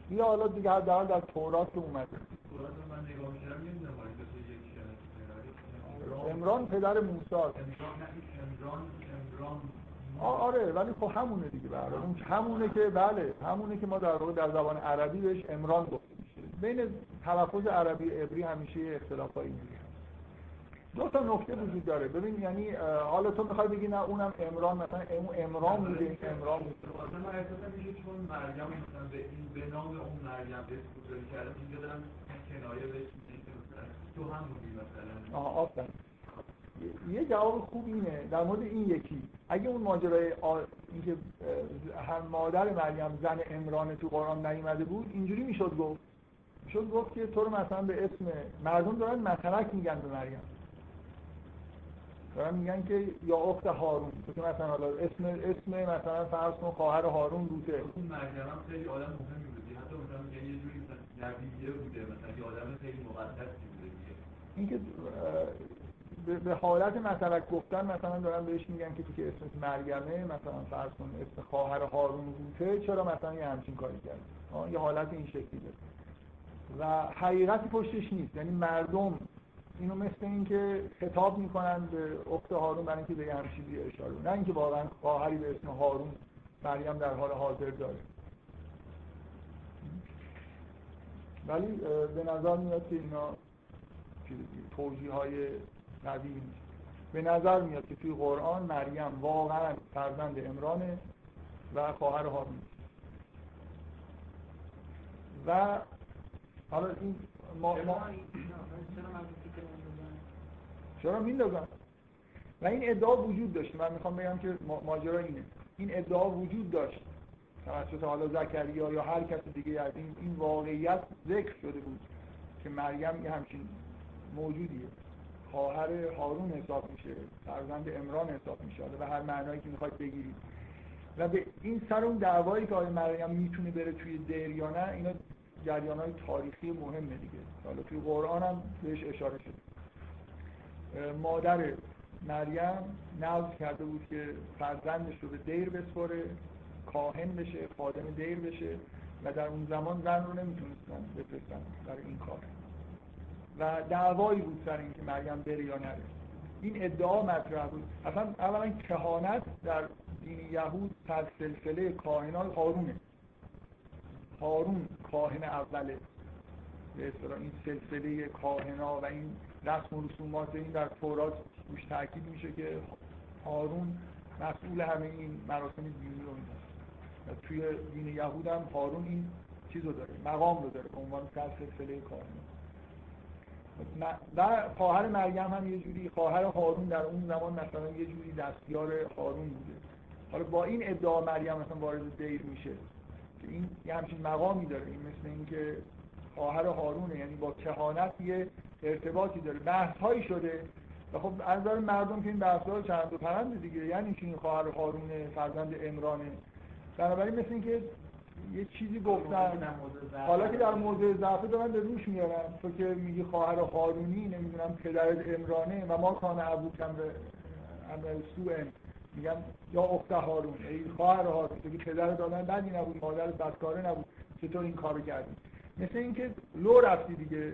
این حالا دیگه در در تورات اومده. امران پدر موسی آره ولی خب همونه دیگه برای اون همونه که بله همونه که ما در واقع در زبان عربی بهش امران گفته میشه. بین تلفظ عربی عبری همیشه اختلافایی میگه دو تا نکته وجود داره. ببین یعنی حالا تو می‌خوای بگی نه اونم امران مثلا اون امران بوده این امران بوده مثلا من احساس میشه چون مریم مثلا به این به نام اون مریم به گذاری کردم اینجا دارم کنایه بهش میگه مثلا تو هم بودی مثلا. آها آفرین. یه جواب خوب اینه در مورد این یکی. اگه اون ماجرای آ... اینکه هم مادر مریم زن امران تو قرآن نیومده بود اینجوری می‌شد گفت. شد گفت که تو رو مثلا به اسم مردم دارن مثلک میگن به مریم دارن میگن که یا اخت هارون تو که مثلا حالا اسم اسم مثلا فرض کن خواهر هارون روته اون مریم خیلی آدم مهمی بودی حتی مثلا یه جوری نبیه بوده. مثلا یه آدم خیلی مقدسی بوده اینکه به حالت مثلا گفتن مثلا دارن بهش میگن که تو که اسمش مرگمه مثلا فرض کن اسم خواهر هارون روته چرا مثلا یه همچین کاری کرد؟ یه حالت این شکلی داره. و حقیقتی پشتش نیست. یعنی مردم اینو مثل اینکه خطاب می‌کنن به اخت هارون برای اینکه به همین چیزی اشاره نه اینکه واقعا خواهری به اسم هارون مریم در حال حاضر داره. ولی به نظر میاد که اینا توجیه های نیست. به نظر میاد که توی قرآن مریم واقعا فرزند امرانه و خواهر هارون. و حالا این ما, ما چرا میندازن و این ادعا وجود داشت. من می‌خوام بگم که ماجرا اینه. این ادعا وجود داشت. توسط حالا زکریا یا هر کس دیگه از این این واقعیت ذکر شده بود که مریم یه همچین موجودیه. خواهر هارون حساب میشه. فرزند امران حساب میشه. به هر معنایی که می‌خواید بگیرید. و به این سر اون دعوایی که آقای مریم می‌تونه بره توی دیر یا نه اینا جریان تاریخی مهمه دیگه. حالا توی قرآن هم بهش اشاره شده. مادر مریم نوز کرده بود که فرزندش رو به دیر بسپره کاهن بشه خادم دیر بشه و در اون زمان زن رو نمی‌تونستن بفرستن برای این کار. و دعوایی بود سر اینکه مریم بره یا نره. این ادعا مطرح بود. اصلا اولا کهانت در دین یهود پس سلسله کاهنان هارونه. هارون کاهن اوله. به این سلسله کاهنا و این رسم و رسومات این در تورات روش تاکید میشه که هارون مسئول همه این مراسم دینی رو و توی دین یهود هم هارون این چیز رو داره مقام رو داره به عنوان سر سلسله کاهنا و خواهر مریم هم یه جوری خواهر هارون در اون زمان مثلا یه جوری دستیار هارون بوده. حالا با این ادعا مریم مثلا وارد دیر میشه. که این یه همچین مقامی داره این مثل اینکه خواهر هارونه یعنی با کهانت یه ارتباطی داره. بحث هایی شده. و خب از نظر مردم که این بحث ها چند و پرند دیگه یعنی که این خواهر هارونه فرزند امرانه بنابراین مثل اینکه یه چیزی گفتن. حالا که در موضع ضعف دارن به روش میارن. تو که میگی خواهر هارونی نمی‌دونم پدرت امرانه و ما کان ابو کم به عمل سوء. میگم یا اخت هارون. ای خواهر هارون. تو که پدر دادن بدی نبود مادر بدکاره نبود. چطور این کارو کردی؟ مثل اینکه لو رفتی دیگه.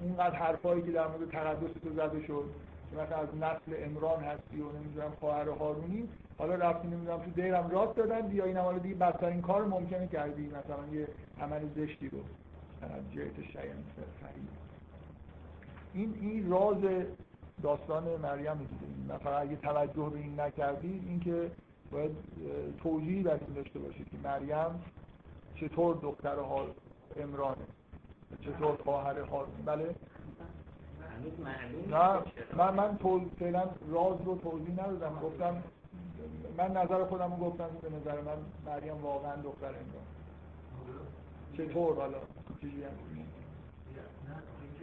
اونقدر حرفایی که در مورد تقدس تو زده شد. که مثلا از نسل امران هستی و نمی‌دونم خواهر هارونی. حالا رفتی نمی‌دونم تو دیرم راست دادن بیا این حالا دیگه بدترین کار ممکنه کردی. مثلا یه عمل زشتی رو. از جهت شیعن این این راز داستان مریم دیگه. مثلا اگه توجه به این نکردید اینکه باید توجیهی در این داشته باشید که مریم چطور دختر امرانه چطور خواهر هارون بله. نه من من فعلا راز رو توضیح ندادم. گفتم من نظر خودم رو گفتم به نظر من مریم واقعا دختر امران چطور حالا؟ چیزی هم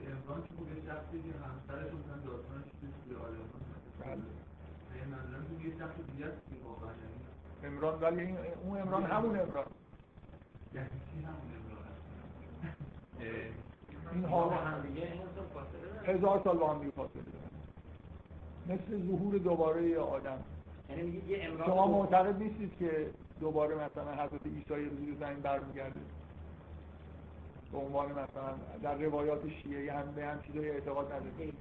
امران بله. امران ولی اون امران همون امران یعنی همون این ها هزار سال با هم دیگه فاصله مثل ظهور دوباره آدم. یعنی شما معتقد نیستید که دوباره مثلا حضرت عیسی روی زمین برمیگرده. به عنوان مثلا در روایات شیعه هم به هم چیزای اعتقاد ندارید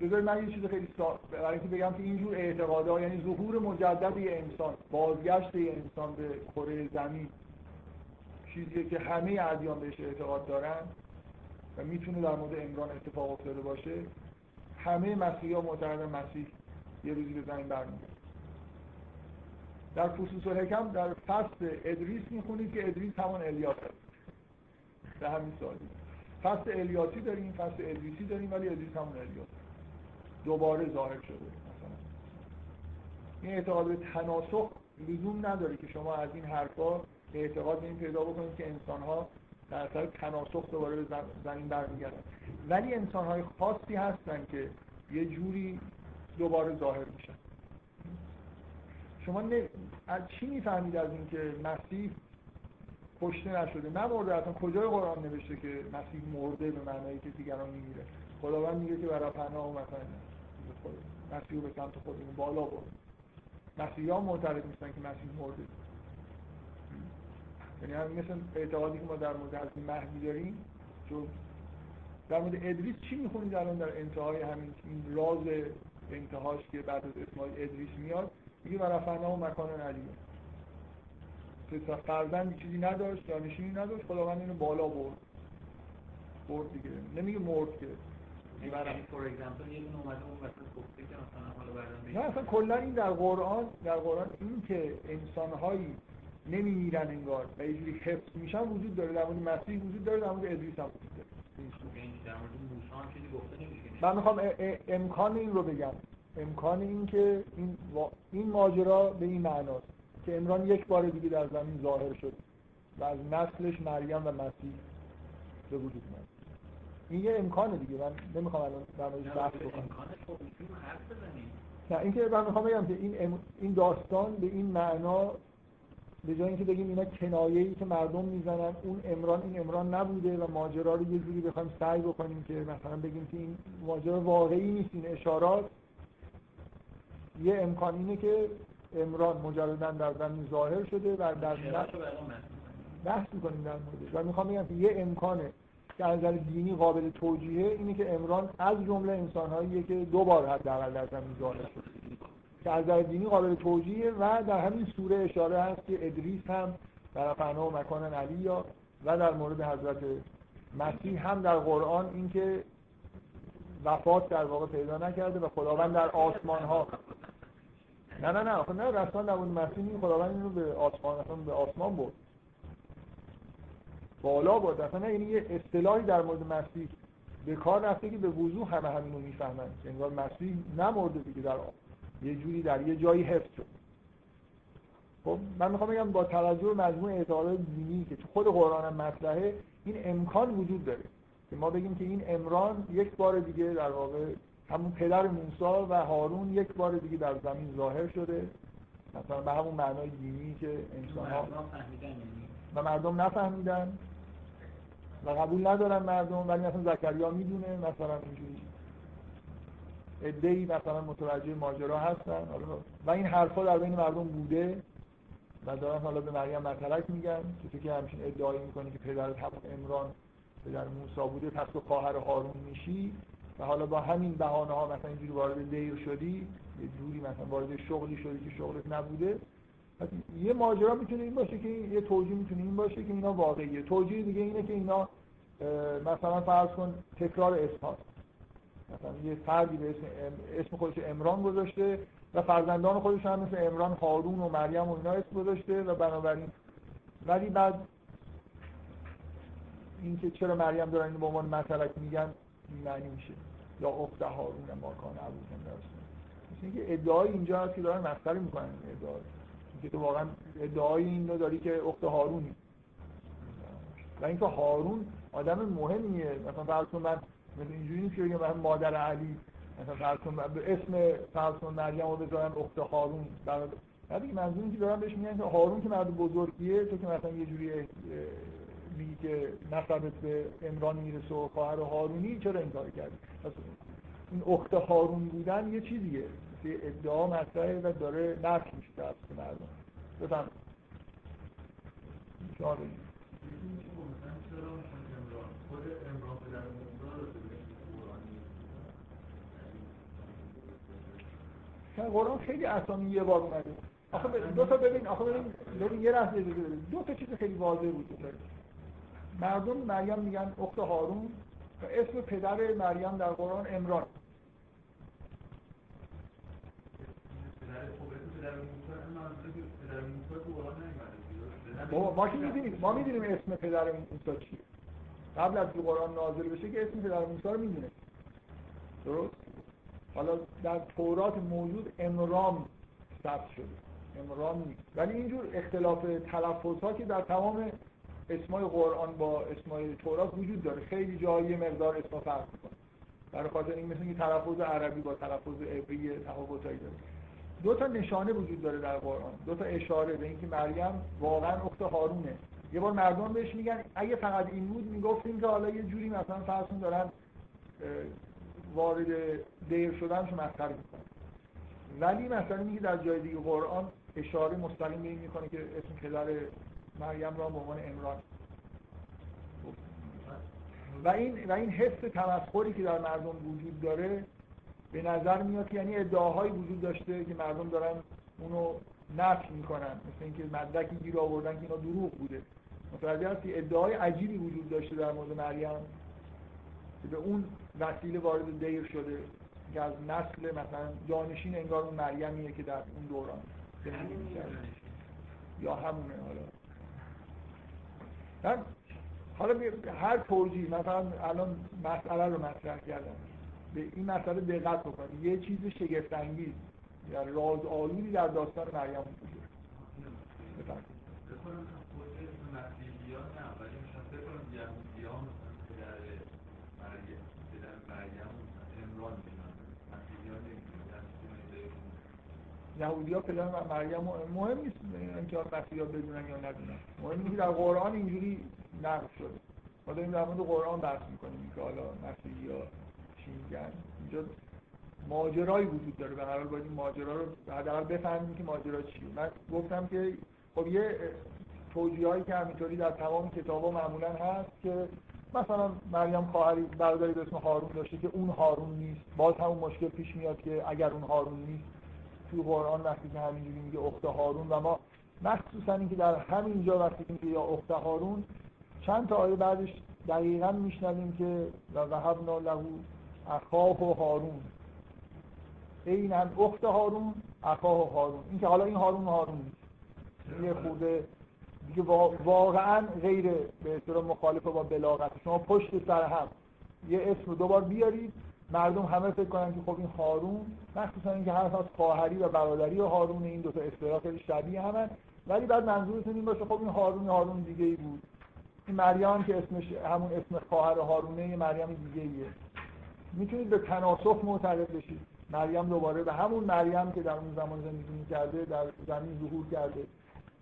بذارید من یه چیز خیلی سا... برای اینکه بگم که اینجور اعتقادها یعنی ظهور مجدد یه انسان بازگشت یه انسان به کره زمین چیزیه که همه ادیان بهش اعتقاد دارن و می‌تونه در مورد عمران اتفاق افتاده باشه همه مسیحی ها مسیح یه روزی به زمین برمیگرده. در فصوص الحکم در فصل ادریس می‌خونید که ادریس همون الیاس هست به همین سالی فصل الیاسی داریم فصل ادریسی داریم ولی ادریس همون الیاس دوباره ظاهر شده مثلا. این اعتقاد به تناسخ لزوم نداره که شما از این حرفا اعتقاد به این پیدا بکنید که انسان ها در اثر تناسخ دوباره به زمین برمیگردن. ولی انسان های خاصی هستن که یه جوری دوباره ظاهر میشن. شما از چی می‌فهمید از اینکه مسیح کشته نشده؟ نمرده اصلا کجای قرآن نوشته که مسیح مرده به معنایی که دیگران میمیره؟ خداوند میگه که برای پناه و مثلا مسیح رو به سمت خودمون بالا برد. مسیحی ها معتقد نیستن که مسیح مرده. یعنی همین مثل اعتقادی که ما در مورد حضرت مهدی داریم چون در مورد ادریس چی می‌خونید الان در انتهای همین این راز انتهاش که بعد از اسماعیل ادریس میاد؟ میگه و رفعنا و مکان علیه که فرزند چیزی نداشت جانشینی نداشت خداوند اینو بالا برد. برد دیگه. نمیگه مرد که. یعنی نه اصلا کلا این در قرآن در قرآن این که انسانهایی نمیمیرن انگار. و یه جوری حفظ میشن وجود داره. در مورد مسیح وجود داره در مورد ادریس هم وجود داره. یعنی من می‌خوام امکان این رو بگم. امکان این که این, این ماجرا به این معناست که امران یک بار دیگه در زمین ظاهر شد و از نسلش مریم و مسیح به وجود اومد. این یه امکانه دیگه. من نمی‌خوام الان در موردش بحث بکنم. نه اینکه من می‌خوام بگم که این این داستان به این معنا به جای اینکه بگیم اینا کنایه ای که مردم می‌زنن اون امران این امران نبوده و ماجرا رو یه جوری بخوایم سعی بکنیم که مثلا بگیم که این ماجرا واقعی نیست این اشارات. یه امکان اینه که امران مجردا در زمین ظاهر شده و در بحث می‌کنیم در موردش و می‌خوام بگم که یه امکانه که از نظر دینی قابل توجیهه اینه که امران از جمله انسانهاییه که دو بار حداقل در زمین ظاهر شده. که از نظر دینی قابل توجیهه و در همین سوره اشاره هست که ادریس هم در فنا و مکان علی و در مورد حضرت مسیح هم در قرآن اینکه وفات در واقع پیدا نکرده و خداوند در آسمان ها نه نه نه آخه نه رسول نبود مسیح این خداوند اینو به آسمان اصلا به آسمان برد. بالا برد اصلا یعنی یه اصطلاحی در مورد مسیح به کار رفته که به وضوح همه همینو می‌فهمن. انگار مسیح نمرده دیگه در یه جوری در یه جایی حفظ شد. خب من می‌خوام بگم با توجه به مجموع اعتقادات دینی که تو خود قرآن هم مطرحه این امکان وجود داره که ما بگیم که این امران یک بار دیگه در واقع همون پدر موسی و هارون یک بار دیگه در زمین ظاهر شده. مثلا به همون معنای دینی که انسان ها یعنی. و مردم نفهمیدن. و قبول ندارن مردم ولی مثلا زکریا می‌دونه مثلا اینجوری ادهی مثلا متوجه ماجرا هستن. و این حرفا در بین مردم بوده و دارن حالا به مریم مطلق میگن که که همچین ادعایی می‌کنه که پدرت همون امران پدر موسی بوده پس تو خواهر هارون میشی و حالا با همین بهانه ها مثلا اینجوری وارد دیر شدی یه جوری مثلا وارد شغلی شدی که شغلت نبوده. یه ماجرا می‌تونه این باشه که یه توجیه می‌تونه این باشه که اینا واقعیه. توجیه دیگه اینه که اینا مثلا فرض کن تکرار اسم مثلا یه فردی به اسم اسم خودش امران گذاشته و فرزندان خودش هم مثل امران هارون و مریم و اینا اسم گذاشته و بنابراین. ولی بعد اینکه چرا مریم دارن به عنوان مسلک میگن معنی میشه. یا اخت هارون ما کان ابوکم مثل اینکه ادعای اینجا هست که دارن مسخره می‌کنن ادعا که تو واقعا ادعای این رو داری که اخت هارونی. و اینکه هارون آدم مهمیه. مثلا فرض من مثل اینجوری نیست که بگم من مادر علی مثلا فرض به اسم فرض کن مریم رو بذارم اخت هارون. بعد دیگه منظور اینکه دارم بهش میگن که هارون که مرد بزرگیه تو که مثلا یه جوری میگی که نسبت به امران می‌رسه و خواهر هارونی چرا این کار کردی این اخت هارون بودن یه چیزیه. مثل ادعا مطرحه و داره نفی میشه توسط مردم. بفهم قرآن خیلی اسامی یه بار اومده. آخه دو تا ببین آخه ببین ببین یه لحظه ببین دو تا چیز خیلی واضح بود مردم مریم میگن اخت هارون اسم پدر مریم در قرآن امران ما که می‌دونیم ما می‌دونیم اسم پدر موسی چیه. قبل از قرآن نازل بشه که اسم پدر موسی رو می‌دونه. درست؟ حالا در تورات موجود امرام ثبت شده. امرام نیست. ولی اینجور اختلاف تلفظ ها که در تمام اسمای قرآن با اسمای تورات وجود داره. خیلی جایی مقدار اسما فرق می‌کنه. برای خاطر این مثل تلفظ عربی با تلفظ عبری تفاوتایی داره. دو تا نشانه وجود داره در قرآن. دو تا اشاره به اینکه مریم واقعا اخت هارونه. یه بار مردم بهش میگن اگه فقط این بود می‌گفتیم که حالا یه جوری مثلا فرضون دارن وارد دیر شدنشو مسخره می‌کنن ولی مثلا میگه در جای دیگه قرآن اشاره مستقیم به این می‌کنه که اسم پدر مریم را به عنوان امران و این و این حس تمسخری که در مردم وجود داره به نظر میاد که یعنی ادعاهایی وجود داشته که مردم دارن اونو نفی می‌کنن. مثل اینکه مدرکی گیر آوردن که اینا دروغ بوده. متوجه هستی؟ ادعای عجیبی وجود داشته در مورد مریم. که به اون وسیله وارد دیر شده که از نسل مثلا جانشین انگار اون مریمیه که در اون دوران زندگی می‌کرده یا همونه حالا. حالا هر توجیه مثلا الان مسئله رو مطرح کردم. به این مسئله دقت بکنید. یه چیز شگفت انگیز یا راز آلودی در داستان مریم وجود بفرمایید مسیحیان نه ولی مثلا فکر کنم یهودیان پدر مریم یهودی ها پدر مریم مهم نیست. اینکه ها بدونن یا ندونن. مهم اینکه در قرآن اینجوری نقل شده. ما داریم در مورد قرآن بحث می‌کنیم که حالا مسیحی ها چی میگن اینجا ماجرایی وجود داره. به هر حال باید این ماجرا رو حداقل بفهمیم که ماجرا چیه. من گفتم که خب یه توجیه هایی که همینطوری در تمام کتاب ها معمولا هست که مثلا مریم خواهری برادری به اسم هارون داشته که اون هارون نیست. باز همون مشکل پیش میاد که اگر اون هارون نیست تو قرآن وقتی که همینجوری میگه اخت هارون و ما مخصوصا اینکه در همینجا وقتی که یا اخت هارون چند تا آیه بعدش دقیقا میشنویم که و وهبنا له اخاه و هارون هم اخت هارون اخاه و هارون. این که حالا این هارون هارون نیست یه خورده دیگه واقعا غیر به اصطلاح مخالف با بلاغت. شما پشت سر هم یه اسم رو دوبار بیارید. مردم همه فکر کنن که خب این هارون مخصوصا اینکه هر از خواهری و برادری و هارون این دو تا اصطلاح خیلی شبیه همن. ولی بعد منظورتون این باشه خب این هارون هارون دیگه ای بود. این مریم که اسمش همون اسم خواهر هارونه یه مریم دیگه ایه می‌تونید به تناسخ معتقد بشید. مریم دوباره به همون مریم که در اون زمان زندگی می‌کرده در زمین ظهور کرده.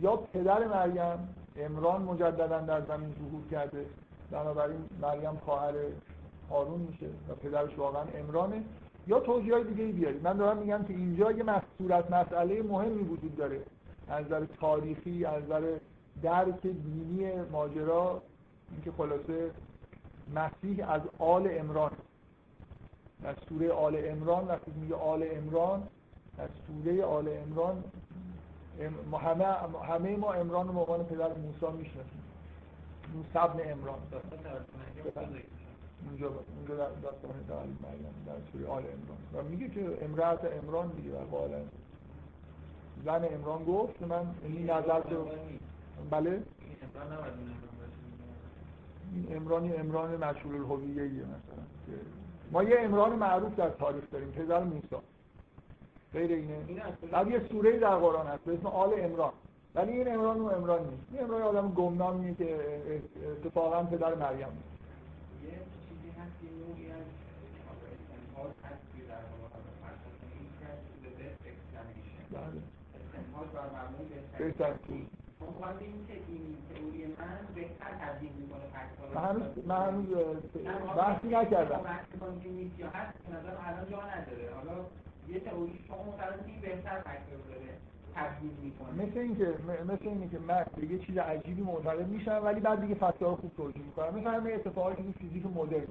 یا پدر مریم امران مجددا در زمین ظهور کرده بنابراین مریم خواهر هارون میشه و پدرش واقعا امرانه یا توجیه های دیگه بیارید. من دارم میگم که اینجا یه صورت مسئله مهمی وجود داره. از نظر تاریخی از نظر درک دینی ماجرا اینکه خلاصه مسیح از آل امران در سوره آل امران وقتی میگه آل امران در سوره آل امران همه همه ما امران رو به عنوان پدر موسی می‌شناسیم. موسی ابن امران اونجا اونجا در داستان در مریم در سوره آل امران و میگه که امرات امران دیگه و قال زن امران گفت من این نظر تو بله؟ این امرانی امران مشهور الهویه مثلا. ما یه امران معروف در تاریخ داریم پدر موسی. غیر اینه. بعد یه سوره در قرآن هست به اسم آل امران ولی این امران و امران نیست. این امران آدم گمنامیه که اتفاقا پدر مریم نیست. من هنوز من هنوز بحثی نکردم. یه تئوری شما مثل اینکه مثل اینه که من به یه چیز عجیبی معتقد میشم ولی بعد دیگه فتوا رو خوب توجیه می‌کنم. مثل همه اتفاقاتی که فیزیک مدرن.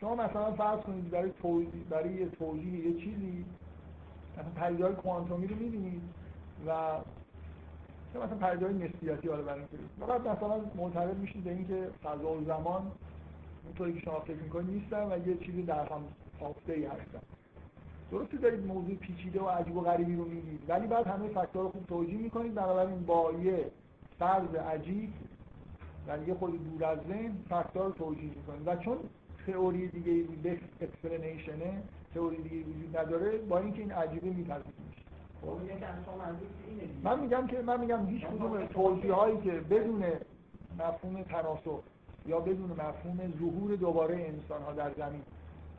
شما مثلا فرض کنید برای توجیه برای یه توجیه یه چیزی مثلا پدیده‌های کوانتومی رو می‌بینید و که مثلا پدیده‌های نسبیتی حالا برای فقط مثلا معتقد میشید به اینکه فضا و زمان اونطوری که شما فکر می‌کنید نیستن و یه چیزی در هم تافته ای هستن. درسته دارید موضوع پیچیده و عجیب و غریبی رو میگید ولی بعد همه fact ها رو خوب توجیه می‌کنید. بنابراین با یه فرض عجیب یعنی یه خورده دور از ذهن fact ها رو توجیه می‌کنید. و چون تئوری دیگه best explanation ه تئوری دیگه وجود نداره با اینکه این عجیبه میپذیرید. خب. من میگم که من میگم هیچ کدوم توضیح هایی که بدون مفهوم تناسخ یا بدون مفهوم ظهور دوباره انسان ها در زمین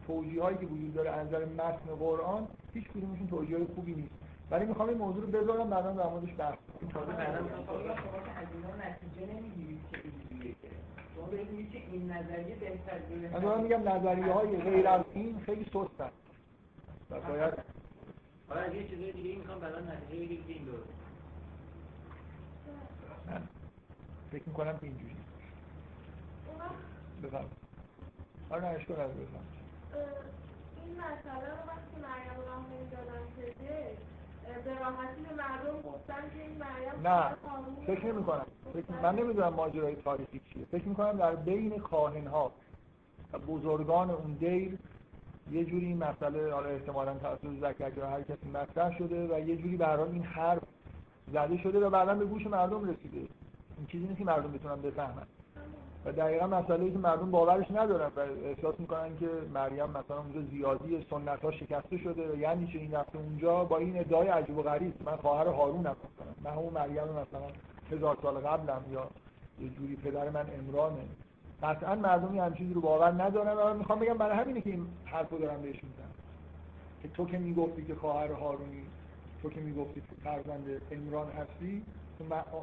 توجیه هایی که وجود داره از نظر متن قرآن هیچ کدومشون توجیه های خوبی نیست. ولی می‌خوام این موضوع رو بذارم بعدا در موردش بحث کنم تازه بعدا شما که از اینا نتیجه نمی‌گیرید که اینجوریه که. شما بهت میگید که این نظریه بهتر من دارم میگم نظریه های غیر از این خیلی سستن و باید حالا از یه چیزای دیگه می‌خوام بعدا نتیجه بگیرید که این درست. فکر می‌کنم که اینجوری. بفهم آره نه اشکال نداره بفهم این مسئله رو وقتی مریم راه نمی‌دادن شده به راحتی به مردم گفتن که این مریم نه فکر نمی کنم. فکر... من نمی‌دونم ماجرای تاریخی چیه. فکر می‌کنم در بین کاهن ها و بزرگان اون دیر یه جوری این مسئله حالا احتمالاً توسط زکریا هر کسی مطرح شده و یه جوری به این حرف زده شده و بعدا به گوش مردم رسیده. این چیزی نیست که مردم بتونن بفهمن. و دقیقا مسئله که مردم باورش ندارن و احساس می‌کنن که مریم مثلا اونجا زیادی سنت ها شکسته شده و یعنی چه این رفته اونجا با این ادعای عجیب و غریب من خواهر هارونم مثلا من همون مریم مثلا هزار سال قبلم یا یه جوری پدر من عمرانه. قطعا مردمی همین چیزی رو باور ندارن و می‌خوام بگم برای همینه که این حرفو دارم بهش می‌زنم. که تو که می‌گفتی که خواهر هارونی تو که می‌گفتی فرزند عمران هستی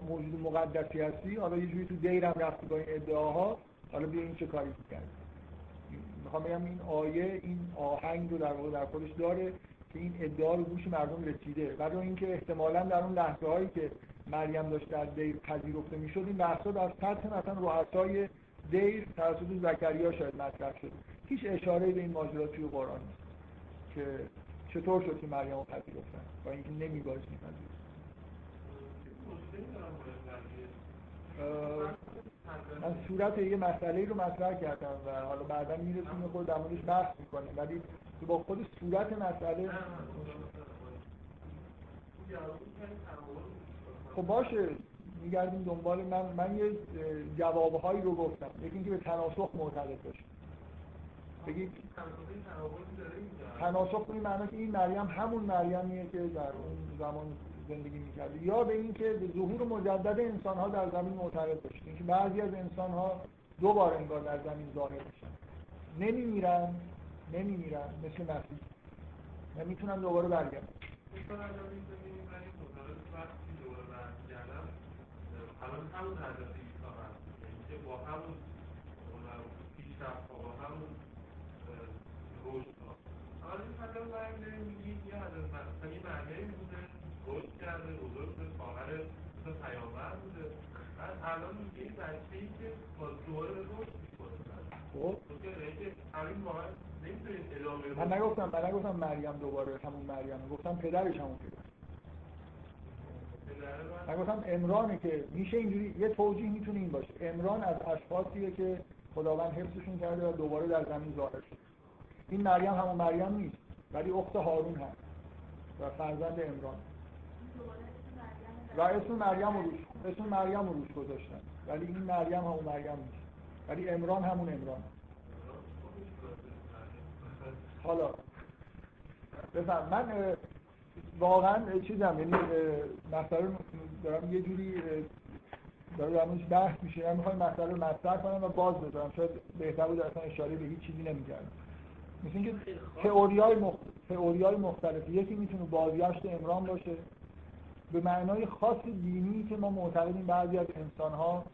موجود مقدسی هستی. حالا یه جوری تو دیرم رفتی با این ادعاها. حالا بیا این چه کاری کردی می‌خوام بگم این آیه این آهنگ رو در واقع در خودش داره که این ادعا رو گوش مردم رسیده. و اینکه احتمالا در اون لحظه هایی که مریم داشت در دیر پذیرفته می‌شد این بحثا در سطح مثلا رؤسای دیر توسط زکریا شاید مطرح شد. هیچ اشاره به این ماجرا توی قرآن نیست که چطور شد که مریم رو پذیرفتن؟ با اینکه نمیبایست میپذیرفت من صورت یه مسئله رو مطرح کردم و حالا بعدا می‌رسیم خود در موردش بحث می‌کنیم. ولی تو با خود صورت مسئله خب باشه. میگردیم دنبال من. من یه جوابهایی رو گفتم. یکی اینکه به تناسخ معتقد باشیم. بگید. تناسخ به معنی که این مریم همون مریمیه که در اون زمان زندگی می‌کرده یا به اینکه به ظهور مجدد انسان ها در زمین معتقد باشید اینکه بعضی از انسان ها دو بار انگار در زمین ظاهر میشن. نمیمیرن نمیمیرن مثل مسیح. و می‌تونن دوباره برگردن. همون پیشرفت با همون رشد ها حالا این مثلا باید بریم میگید یه هدف مثلا یه معنی بوده رشد کرده بزرگ به خواهر پیامبر بوده. بعد الان میگه این بچه ای که با دوره رشد می‌کنه خب من نگفتم من نگفتم مریم دوباره همون مریم. گفتم پدرش همون پدر. من. گفتم امرانه که میشه اینجوری یه توجیه می‌تونه این باشه. امران از اشخاصیه که خداوند حفظشون کرده و دوباره در زمین ظاهر شد این مریم همون مریم نیست ولی اخت هارون هست و فرزند امران و اسم مریم رو روش اسم مریم رو روش گذاشتن. ولی این مریم همون مریم نیست. ولی امران همون امران حالا بفهم. من واقعا چیزم یعنی مسئله دارم یه جوری داره در بحث میشه. من می‌خوام مسئله رو مطرح کنم و باز بذارم. شاید بهتر بود اصلا اشاره به هیچ چیزی نمی‌کردم. مثل اینکه تئوریای مخ... تئوریای مختلفی. یکی می‌تونه بازگشت امران باشه. به معنای خاص دینی که ما معتقدیم بعضی از انسان‌ها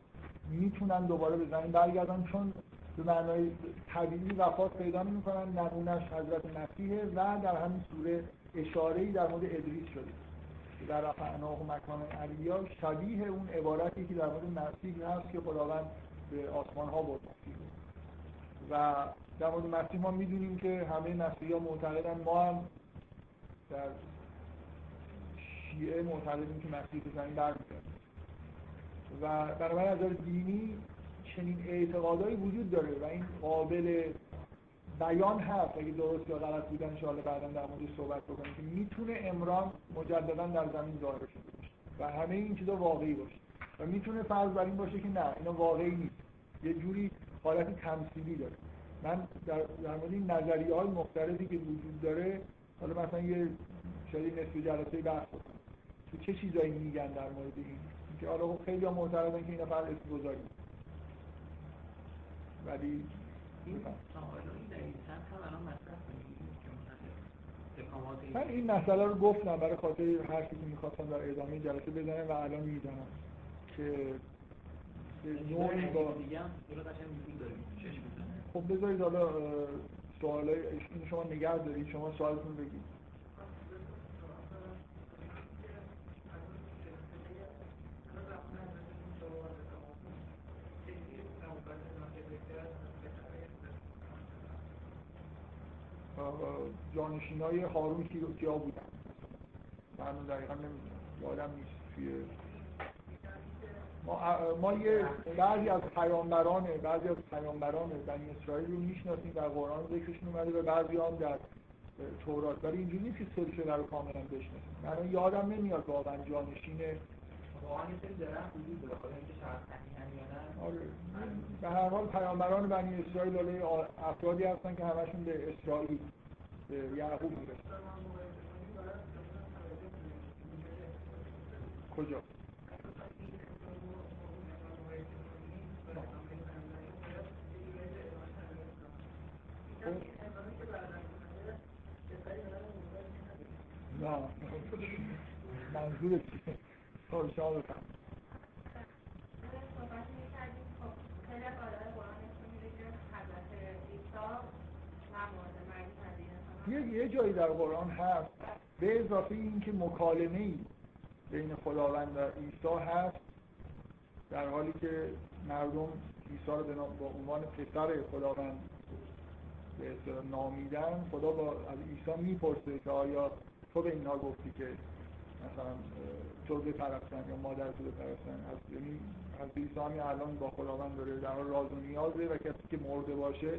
می‌تونن دوباره به زمین برگردن چون به معنای طبیعی وفات پیدا نمی‌کنن نمونهش حضرت مسیحه و در همین سوره اشاره‌ای در مورد ادریس شده. در رفعناه و مکان علیا شبیه اون عبارتی که در مورد مسیح هست که خداوند به آسمان ها برد. و در مورد مسیح ما می‌دونیم که همه مسیحی ها معتقدن ما هم در شیعه معتقدیم که مسیح به زمین برمیگرده و برای از دینی چنین اعتقادایی وجود داره و این قابل بیان هست. اگه درست یا غلط بودن ان بعدا در موردش صحبت بکنیم که می‌تونه امران مجددا در زمین ظاهر شده و همه این چیزا واقعی باشه. و می‌تونه فرض بر این باشه که نه اینا واقعی نیست. یه جوری حالت تمثیلی داره. من در, در مورد این نظریه های مختلفی که وجود داره حالا مثلا یه شاید نصف جلسه بحث بکنم. تو چه چیزایی میگن در مورد این؟ که حالا خب خیلی ها معتقدن که اینا فقط اسم گذاری. ولی این هم که من این مسئله رو گفتم برای خاطر حرفی که می‌خواستم در ادامه جلسه بزنم و الان می‌زنم که به نوعی با هم خب بذارید حالا سوالای این شما نگه دارید شما سوالتون بگید. جانشین های هارون کی کیا بودن؟ من دقیقا یادم نیست. توی ما, ما یه بعضی از پیامبران بعضی از پیامبران بنی اسرائیل رو می‌شناسیم. در قرآن ذکرشون اومده و بعضی هم در تورات. ولی اینجوری نیست که سلسله رو کاملا بشناسیم. من یادم نمیاد واقعا جانشین آره. به هر حال پیامبران بنی اسرائیل حالا افرادی هستن که همشون به اسرائیل به یعقوب می‌رسن. کجا؟ نه. منظور چیه؟ پذیر یه, یه جایی در قرآن هست. به اضافه اینکه مکالمه ای بین خداوند و عیسی هست در حالی که مردم عیسی رو به عنوان پسر خداوند به نامیدن خدا با از عیسی می‌پرسه که آیا تو به اینها گفتی که مثلا تو بپرستن یا مادر تو بپرستن از یعنی از همین الان با خداوند داره در حال راز و نیازه و کسی که مرده باشه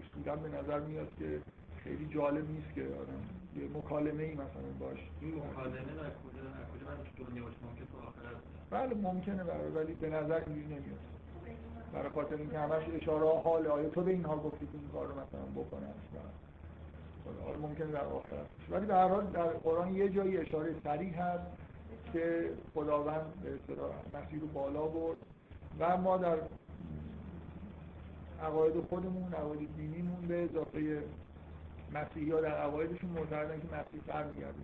اصولا به نظر میاد که خیلی جالب نیست که آدم یه مکالمه ای مثلا باش. این مکالمه در کجا در کجا تو دنیا باشه؟ ممکن تو آخرت بله ممکنه برای ولی به نظر اینجوری نمیاد. برای خاطر اینکه همش اشاره حال آیا تو به اینها گفتی که این کار رو مثلا بکنن. حالا ممکنه در باشه. ولی به هر حال در قرآن یه جایی اشاره صریح هست که خداوند به اصطلاح مسیح رو بالا برد و ما در عقاید خودمون عقاید دینیمون به اضافه مسیحی ها در عقایدشون معتقدن که مسیح برمیگرده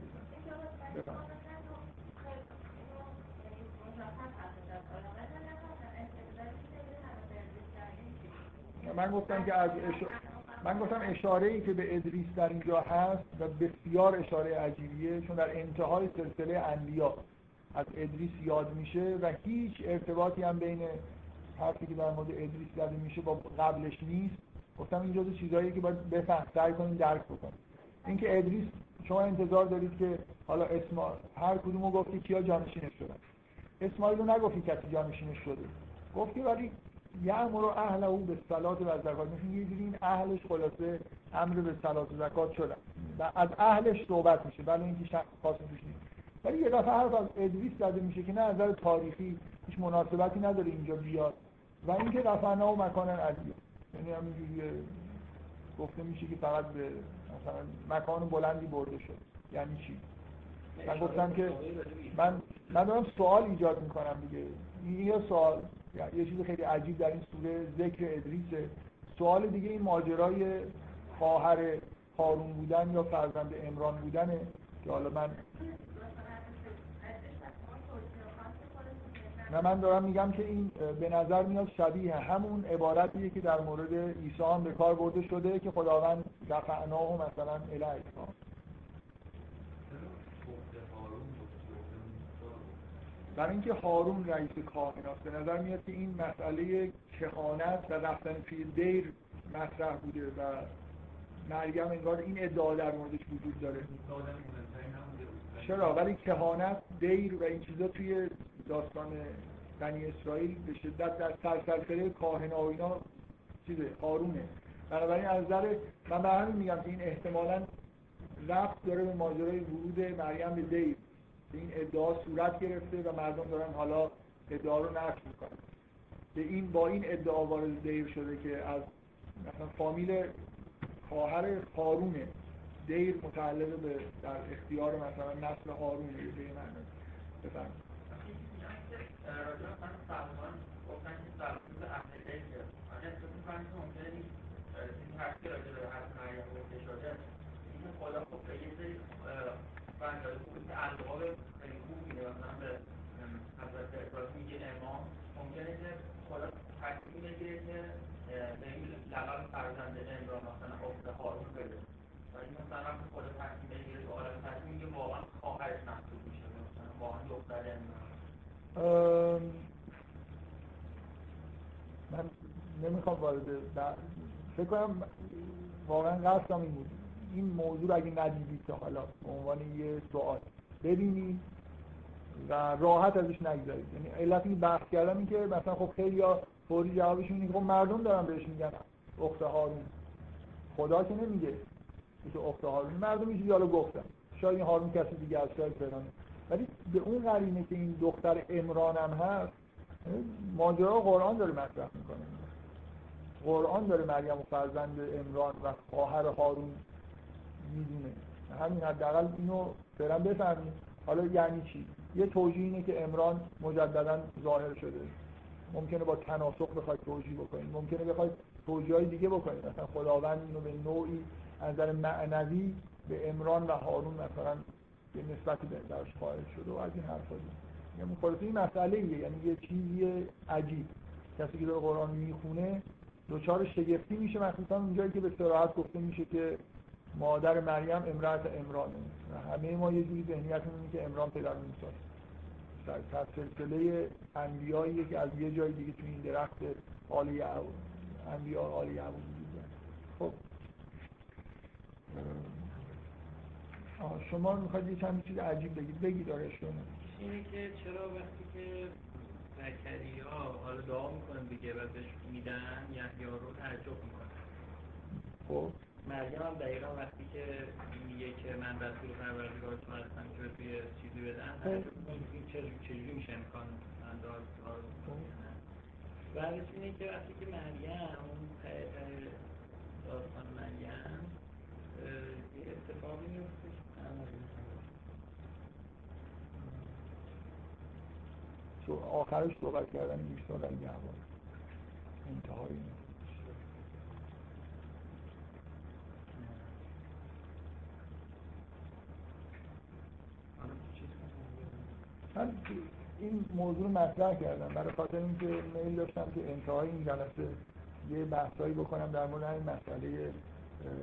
بفرمایید. من گفتم که از. من گفتم اشاره ای که به ادریس در اینجا هست و بسیار اشاره عجیبیه چون در انتهای سلسله انبیا از ادریس یاد میشه و هیچ ارتباطی هم بین حرفی که در مورد ادریس زده میشه با قبلش نیست. گفتم این جزو چیزهایی که باید بفهم سعی کنیم درک بکنیم اینکه ادریس شما انتظار دارید که حالا اسما هر کدومو گفتی کیا جانشینش شدن؟ اسماعیل رو نگفتی کسی جانشینش شده. گفتی ولی یعمر و اهل او به صلات و زکات. مثل یه این اهلش خلاصه امر به صلات و زکات شدن. و از اهلش صحبت میشه. ولی اینکه شخص خاصی توش نیست. ولی یه دفعه حرف از ادریس زده میشه که نه از نظر تاریخی هیچ مناسبتی نداره اینجا بیاد. و اینکه رفعنا و مکان علی یعنی همینجوری گفته میشه که فقط به مثلا مکان بلندی برده شد. یعنی چی؟ من گفتم که من من دارم سوال ایجاد می‌کنم دیگه. یه سوال. یه چیز خیلی عجیب در این سوره ذکر ادریسه سوال دیگه این ماجرای خواهر هارون بودن یا فرزند عمران بودنه که حالا من نه من دارم میگم که این به نظر میاد شبیه همون عبارتیه که در مورد عیسی هم به کار برده شده که خداوند رفعناه مثلا الیه برای اینکه هارون رئیس کاهناست به نظر میاد که این مسئله کهانت و رفتن توی دیر مطرح بوده و مریم انگار این ادعا در موردش وجود داره. چرا؟ ولی کهانت دیر و این چیزا توی داستان بنی اسرائیل به شدت در سرسلسله کاهن و اینا چیزه هارونه. بنابراین از نظر من به همین میگم که این احتمالا رفت داره به ماجرای ورود مریم به دیر. این ادعا صورت گرفته و مردم دارن حالا ادعا رو نفی می‌کنن. به این با این ادعا وارد دیر شده که از مثلا فامیل خواهر هارونه دیر متعلق به در اختیار مثلا نسل هارونه به این معنی بفرمایید. ممکنه این القاب خیلی خوب میده مثلا به حضرت ابراهیم میگه امام. ممکنه که خدا تصمیم بگیره که به این لقب فرزند عمران مثلا افت هارون بده. و این مثلا خدا تصمیم بگیره تو عالم تصمیم میگه واقعا خواهرش محسوب میشه مثلا واقعا دختر عمران من نمی‌خوام وارد فکر کنم واقعا قصدم این بود. این موضوع رو اگه ندیدید تا حالا به عنوان یه سوال. ببینید و راحت ازش نگذارید یعنی علت این بحث کردم این که مثلا خب خیلی ها فوری جوابشون اینه خب مردم دارن بهش میگن اخت هارون. خدا که نمیگه که اخت هارون. مردم اینجوری حالا گفتن. شاید این هارون کسی دیگه از شاید فلانه ولی به اون قرینه که این دختر امران هم هست ماجرا قرآن داره مطرح می‌کنه. قرآن داره مریم و فرزند امران و خواهر هارون می‌دونه. همین حداقل اینو برم بفهمیم. حالا یعنی چی؟ یه توجیه اینه که امران مجددا ظاهر شده. ممکنه با تناسق بخواید توجیه بکنید. ممکنه بخواید توجیه دیگه بکنید. مثلا خداوند اینو به نوعی از نظر معنوی به امران و هارون مثلا به نسبتی درش قائل شده و از این حرفا یعنی خلاص این مسئله ایه یعنی یه چیزی عجیب. کسی که داره قرآن می‌خونه دچار شگفتی میشه مخصوصا اونجایی که به صراحت گفته میشه که مادر مریم امرأت امرانه و همه ما یه جوری ذهنیتمون اینه که امران پدر موسی. در سلسله انبیاییه که از یه جای دیگه تو این درخت آل یعقوب انبیا آل یعقوب خب. شما می‌خواید یه چند چیز عجیب بگید؟ بگید داره اینه که چرا وقتی که زکریا حالا دعا می‌کنه دیگه و بهش میدن یحیی رو تعجب می‌کنه. خب. مریم هم دقیقا وقتی که میگه که من رسول پروردگارتون هستم که توی چیزی بدن می‌کنه چجوری میشه امکان انداز بعدش اینه که وقتی که مریم اون داستان مریم یه اتفاقی میفته تو آخرش صحبت کردن ایسا در گهوار انتهای من این موضوع مطرح کردم. برای خاطر اینکه میل داشتم که انتهای این جلسه یه بحثایی بکنم در مورد این مسئله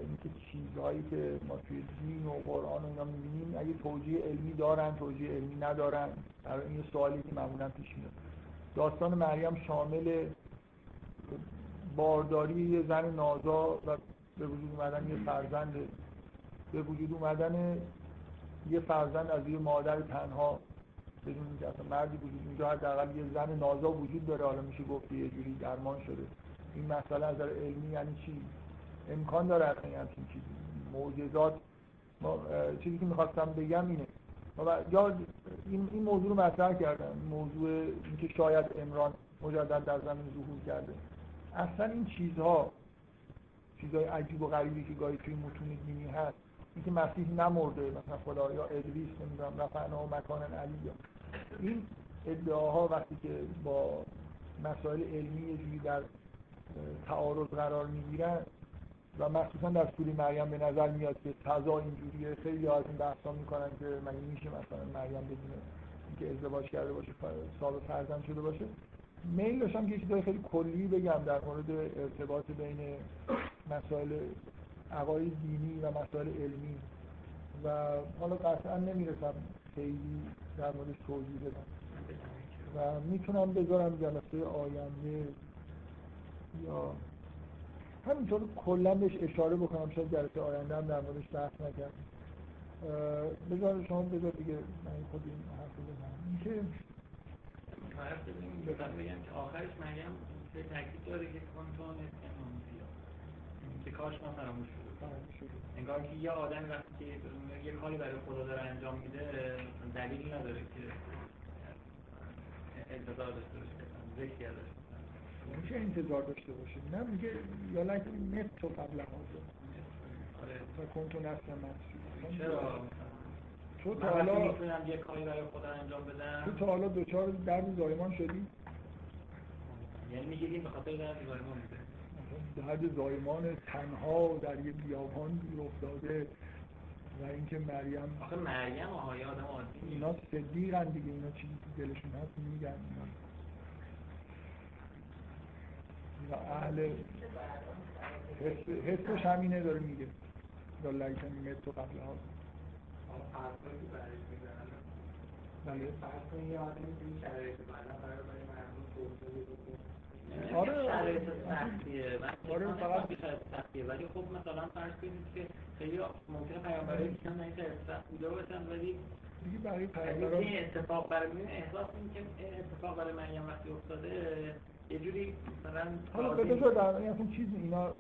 اینکه چیزهایی که ما توی دین و قرآن و اینا می‌بینیم اگه توجیه علمی دارن توجیه علمی ندارن در این سوالی که معمولا پیش میاد. داستان مریم شامل بارداری یه زن نازا و به وجود اومدن یه فرزند. به وجود اومدن یه فرزند از یه مادر تنها. بدون اینکه اصلا مردی وجود اینجا حداقل یه زن نازا وجود داره حالا میشه گفت یه جوری درمان شده. این مسئله از علمی یعنی چی؟ امکان داره اصلا همچین چیزی. معجزات چیزی که می‌خواستم بگم اینه. و یا این, این موضوع رو مطرح کردم. موضوع اینکه شاید امران مجدد در زمین ظهور کرده. اصلا این چیزها چیزهای عجیب و غریبی که گاهی توی متون دینی هست اینکه مسیح نمرده مثلا خدا یا ادریس نمی‌دونم رفعنا و مکان علی این ادعاها وقتی که با مسائل علمی یه در تعارض قرار می‌گیرن و مخصوصا در سوری مریم به نظر میاد که تضا اینجوریه. خیلی از این بحثا می‌کنن که مگه میشه مثلا مریم بدون اینکه ازدواج کرده باشه صاحب فرزند شده باشه. میل داشتم که چیزای خیلی کلی بگم در مورد ارتباط بین مسائل عقاید دینی و مسائل علمی. و حالا قطعا نمی‌رسم خیلی در مورد توضیح بدم. و می‌تونم بذارم جلسه آینده یا همینطور کلا بهش اشاره بکنم شاید جلسه آینده هم در موردش بحث نکردم. بذار شما بذار دیگه من خود این حرف بزنم. اینکه بدیم مثلا بگم که آخرش مریم به تاکید داره که کنتون اسکنونسیا که کاش ما فراموش شده. انگار که یه آدم وقتی که یه کاری برای خدا داره انجام میده دلیل نداره که انتظار داشته باشه ذکری ازش میشه انتظار داشته باشه؟ نه میگه یا لک مت تو قبل حاضر آره. و کنتو نفس منسی چرا؟ تو تا من حالا یه کاری برای خدا انجام تو بدم تا حالا دوچار درد زایمان شدی؟ یعنی می‌گیریم به خاطر در دیوارمان میده درد زایمان تنها در یه بیابان گیر افتاده و اینکه مریم آخه مریم آها یه آدم عادی. اینا صدیقن دیگه اینا چیزی که دلشون هست میگن. اینا اینا اهل حس- حسش همینه داره میگه. یا لیتنی متو قبل ها. بله. فرض کنید یه آدمی که این شرایط بعدا قرار برای مردم توسعه آره. شرایط سختیه. من آره، آره فقط- شرایط سختیه. ولی خب مثلا فرض کنید که خیلی ممکنه پیامبرایی که هم این سخت بوده باشن ولی دیگه بقیه ولی پیامبران این اتفاق برای من احساس این که اتفاق برای مریم وقتی افتاده یه جوری مثلا حالا بذار در این اصلا چیز اینا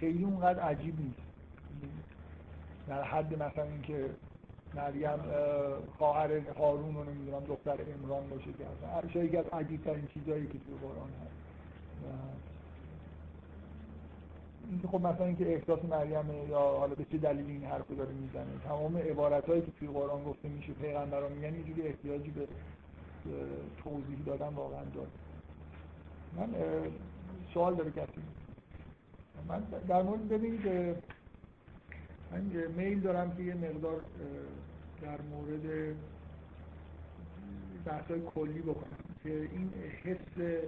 خیلی اونقدر عجیب نیست. در حد مثلا اینکه مریم اه، خواهر هارون رو نمی‌دونم دختر عمران باشه که اصلا شاید یکی از عجیب ترین چیزهایی که توی قرآن هست. اینکه خب مثلا اینکه احساس مریمه یا حالا به چه دلیلی این حرف رو داره می‌زنه. تمام عبارت هایی که توی قرآن گفته میشه پیغمبران میگن یه جوری احتیاجی به توضیح دادن واقعا داره. من سوال داره کسی. من در مورد ببینید من میل دارم که یه مقدار در مورد بحث کلی بکنم که این حس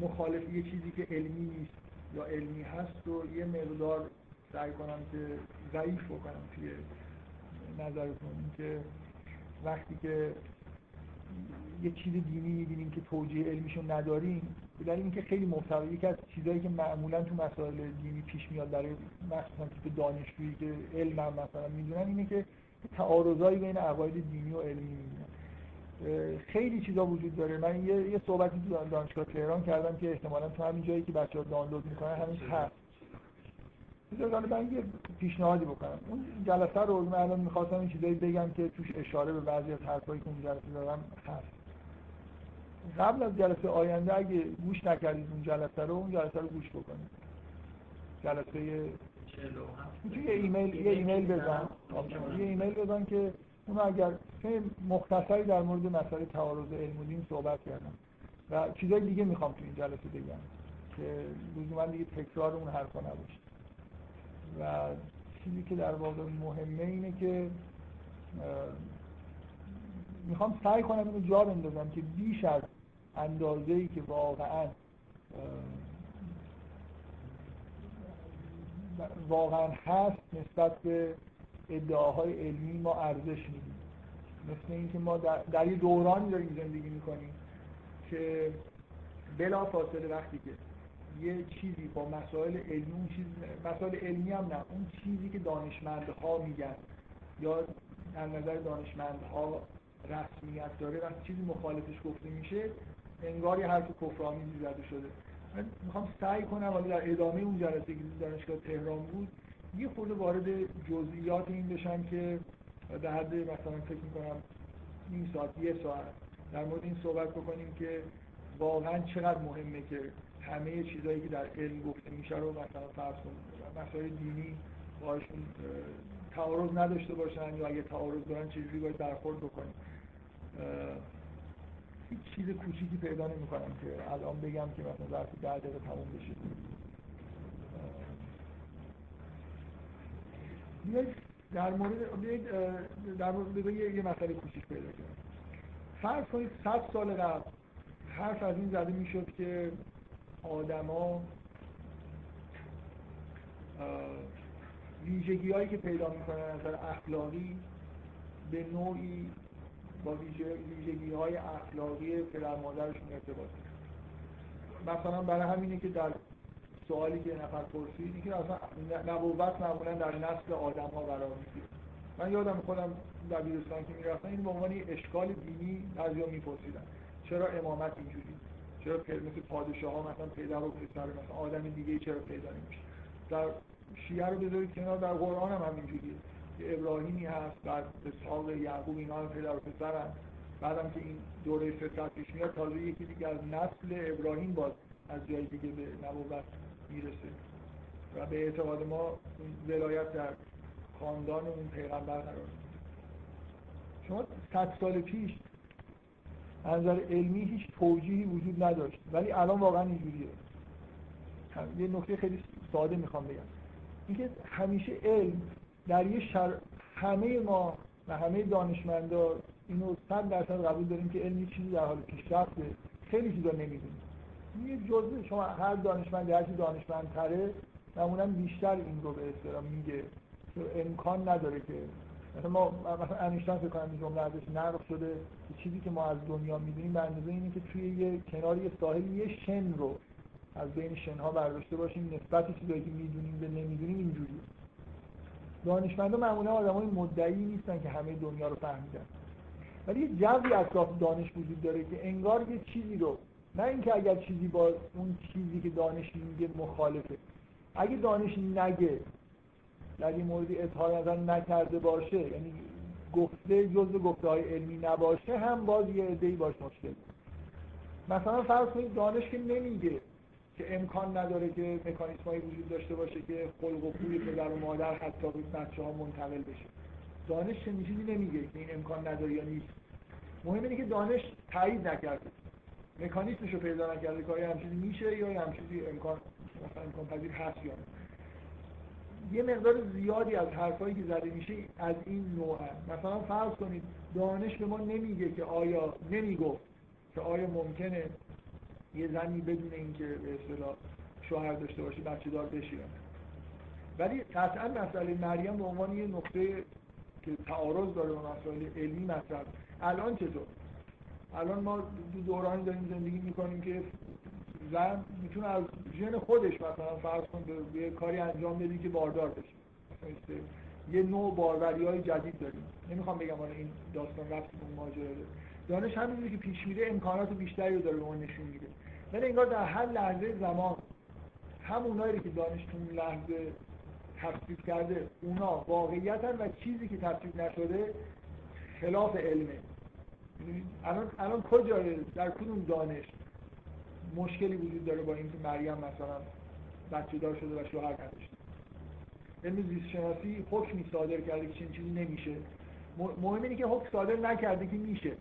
مخالف یه چیزی که علمی نیست یا علمی هست و یه مقدار سعی کنم که ضعیف بکنم توی نظرتون. اینکه وقتی که یه چیز دینی می‌بینیم که توجیه علمیشو نداریم به دلیل اینکه خیلی محتوی یکی از چیزایی که معمولا تو مسائل دینی پیش میاد برای مخصوصا تیپ دانشجویی که علم هم مثلا می‌دونن اینه که تعارضایی بین عقاید دینی و علمی می‌بینن خیلی چیزا وجود داره. من یه, یه صحبتی تو دانشگاه تهران کردم که احتمالا تو همین جایی که بچه‌ها دانلود می‌کنن همین هست. بذار من یه پیشنهادی بکنم. اون جلسه رو من الان می‌خواستم این چیزایی بگم که توش اشاره به بعضی از حرفایی که اون جلسه دارم هست. قبل از جلسه آینده اگه گوش نکردید اون جلسه رو اون جلسه رو گوش بکنید. جلسه. می‌تونی یه ایمیل یه ایمیل بزن. یه ایمیل بزن که اونو اگر مختصری در مورد مسئله تعارض علم صحبت کردم. و چیزای دیگه می‌خوام تو این جلسه بگم که لزوما دیگه تکرار اون حرفا نباشه. و چیزی که در واقع مهمه اینه که می‌خوام سعی کنم اینو جا بندازم که بیش از اندازه ای که واقعا واقعا هست نسبت به ادعاهای علمی ما ارزش میدیم. مثل اینکه ما در, در یه دورانی داریم زندگی می‌کنیم که بلا فاصله وقتی که یه چیزی با مسائل علمی اون چیز مسائل علمی هم نه اون چیزی که دانشمندها میگن یا در نظر دانشمندها رسمیت داره وقتی چیزی مخالفش گفته میشه انگار یه حرف کفرآمیزی زده شده. من می‌خوام سعی کنم حالا در ادامه اون جلسه که دانشگاه تهران بود یه خورده وارد جزئیات این بشم که در حد مثلا فکر می‌کنم این ساعت یه ساعت در مورد این صحبت بکنیم که واقعا چقدر مهمه که همه چیزهایی که در علم گفته میشه رو مثلا فرض کنیم. مسائل دینی باشون تعارض نداشته باشن یا اگه تعارض دارن چجوری باید برخورد بکنیم. چیز کوچیکی پیدا نمی کنم که الان بگم که مثلا ظرف ده دقیقه تموم بشه. در مورد در مورد یه, یه مسئله کوچیک پیدا کنیم فرض کنید صد سال قبل حرف از این زده می‌شد که آدما ویژگی هایی که پیدا می‌کنن از اخلاقی به نوعی با ویژگی های اخلاقی پدر مادرشون ارتباط مثلا برای همینه که در سوالی که نفر پرسید که اصلا نبوت معمولا در نسل آدم ها قرار می‌گیره. من یادم خودم دبیرستان که می‌رفتن این به عنوان اشکال دینی بعضیا میپرسیدن. چرا امامت اینجوری؟ چرا مثل پادشاه ها مثلا پدر و پسر مثلا آدم دیگه چرا پیدا نمیشه؟ در شیعه رو بذارید کنار در قرآن هم همینجوریه. ابراهیمی هست بعد اسحاق یعقوب اینا هم پدر و بعدم که این دوره فترت پیش میاد تازه یکی دیگه از نسل ابراهیم باز از جای دیگه به نبوت می‌رسه. و به اعتقاد ما ولایت در خاندان اون پیغمبر قرار شما صد سال پیش از نظر علمی هیچ توجیهی وجود نداشت ولی الان واقعا اینجوریه. یه نکته خیلی ساده می‌خوام بگم. اینکه همیشه علم در یه شر... همه ما و همه دانشمندا اینو صد درصد قبول داریم که علمی چیزی در حال پیشرفته. خیلی چیزا نمی‌دونیم. یه جزء شما هر دانشمند هر دانشمندتره معمولا بیشتر این رو به اصطلاح میگه. که امکان نداره که مثلا ما مثلا انیشتین فکر کنم این جمله ازش نقل شده چیزی که ما از دنیا می‌دونیم به اندازه اینه که توی یه کنار یه ساحل یه شن رو از بین شنها برداشته باشیم. نسبت چیزایی که می‌دونیم به نمی‌دونیم اینجوریه. دانشمندا معمولا آدمای مدعی نیستن که همه دنیا رو فهمیدن. ولی یه جوی اطراف دانش وجود داره که انگار یه چیزی رو نه اینکه اگر چیزی با اون چیزی که دانش میگه مخالفه. اگه دانش نگه در این موردی اظهار نظر نکرده باشه یعنی گفته جزء گفته های علمی نباشه هم باز یه عده‌ای باش مشکل مثلا فرض کنید دانش که نمیگه. که امکان نداره که مکانیسم هایی وجود داشته باشه که خلق و خوی پدر و مادر حتی به بچه ها منتقل بشه. دانش چنین چیزی نمیگه که این امکان نداره یا نیست. مهم اینه که دانش تایید نکرده. مکانیسمش رو پیدا نکرده که آیا همچیزی میشه یا همچیزی امکان مثلا امکان پذیر هست یا یه مقدار زیادی از حرفایی که زده میشه از این نوع. مثلا فرض کنید دانش به ما نمیگه که آیا نمی‌گفت که آیا ممکنه یه زنی بدون اینکه به اصطلاح شوهر داشته باشه بچه دار بشه. ولی قطعا مسئله مریم به عنوان یه نقطه که تعارض داره با مسائل علمی مطرح. الان چطور؟ الان ما دو دورانی داریم زندگی می‌کنیم که زن می‌تونه از ژن خودش مثلا فرض کن به کاری انجام بدی که باردار بشه. یه نوع باروری های جدید داریم. نمی‌خوام بگم این داستان رفت اون ماجرا دانش همینجوری که پیش میره امکانات بیشتری رو داره به ما نشون میده. ولی انگار در هر لحظه زمان همونایی که دانش تو اون لحظه تفسیر کرده اونا واقعیتن و چیزی که تفسیر نشده خلاف علمه. الان الان کجای در کدوم دانش مشکلی وجود داره با اینکه مریم مثلا بچه دار شده و شوهر نداشته؟ علم زیست شناسی حکمی صادر کرده که چنین چیزی نمیشه. مهم اینه که حکم صادر نکرده که میشه.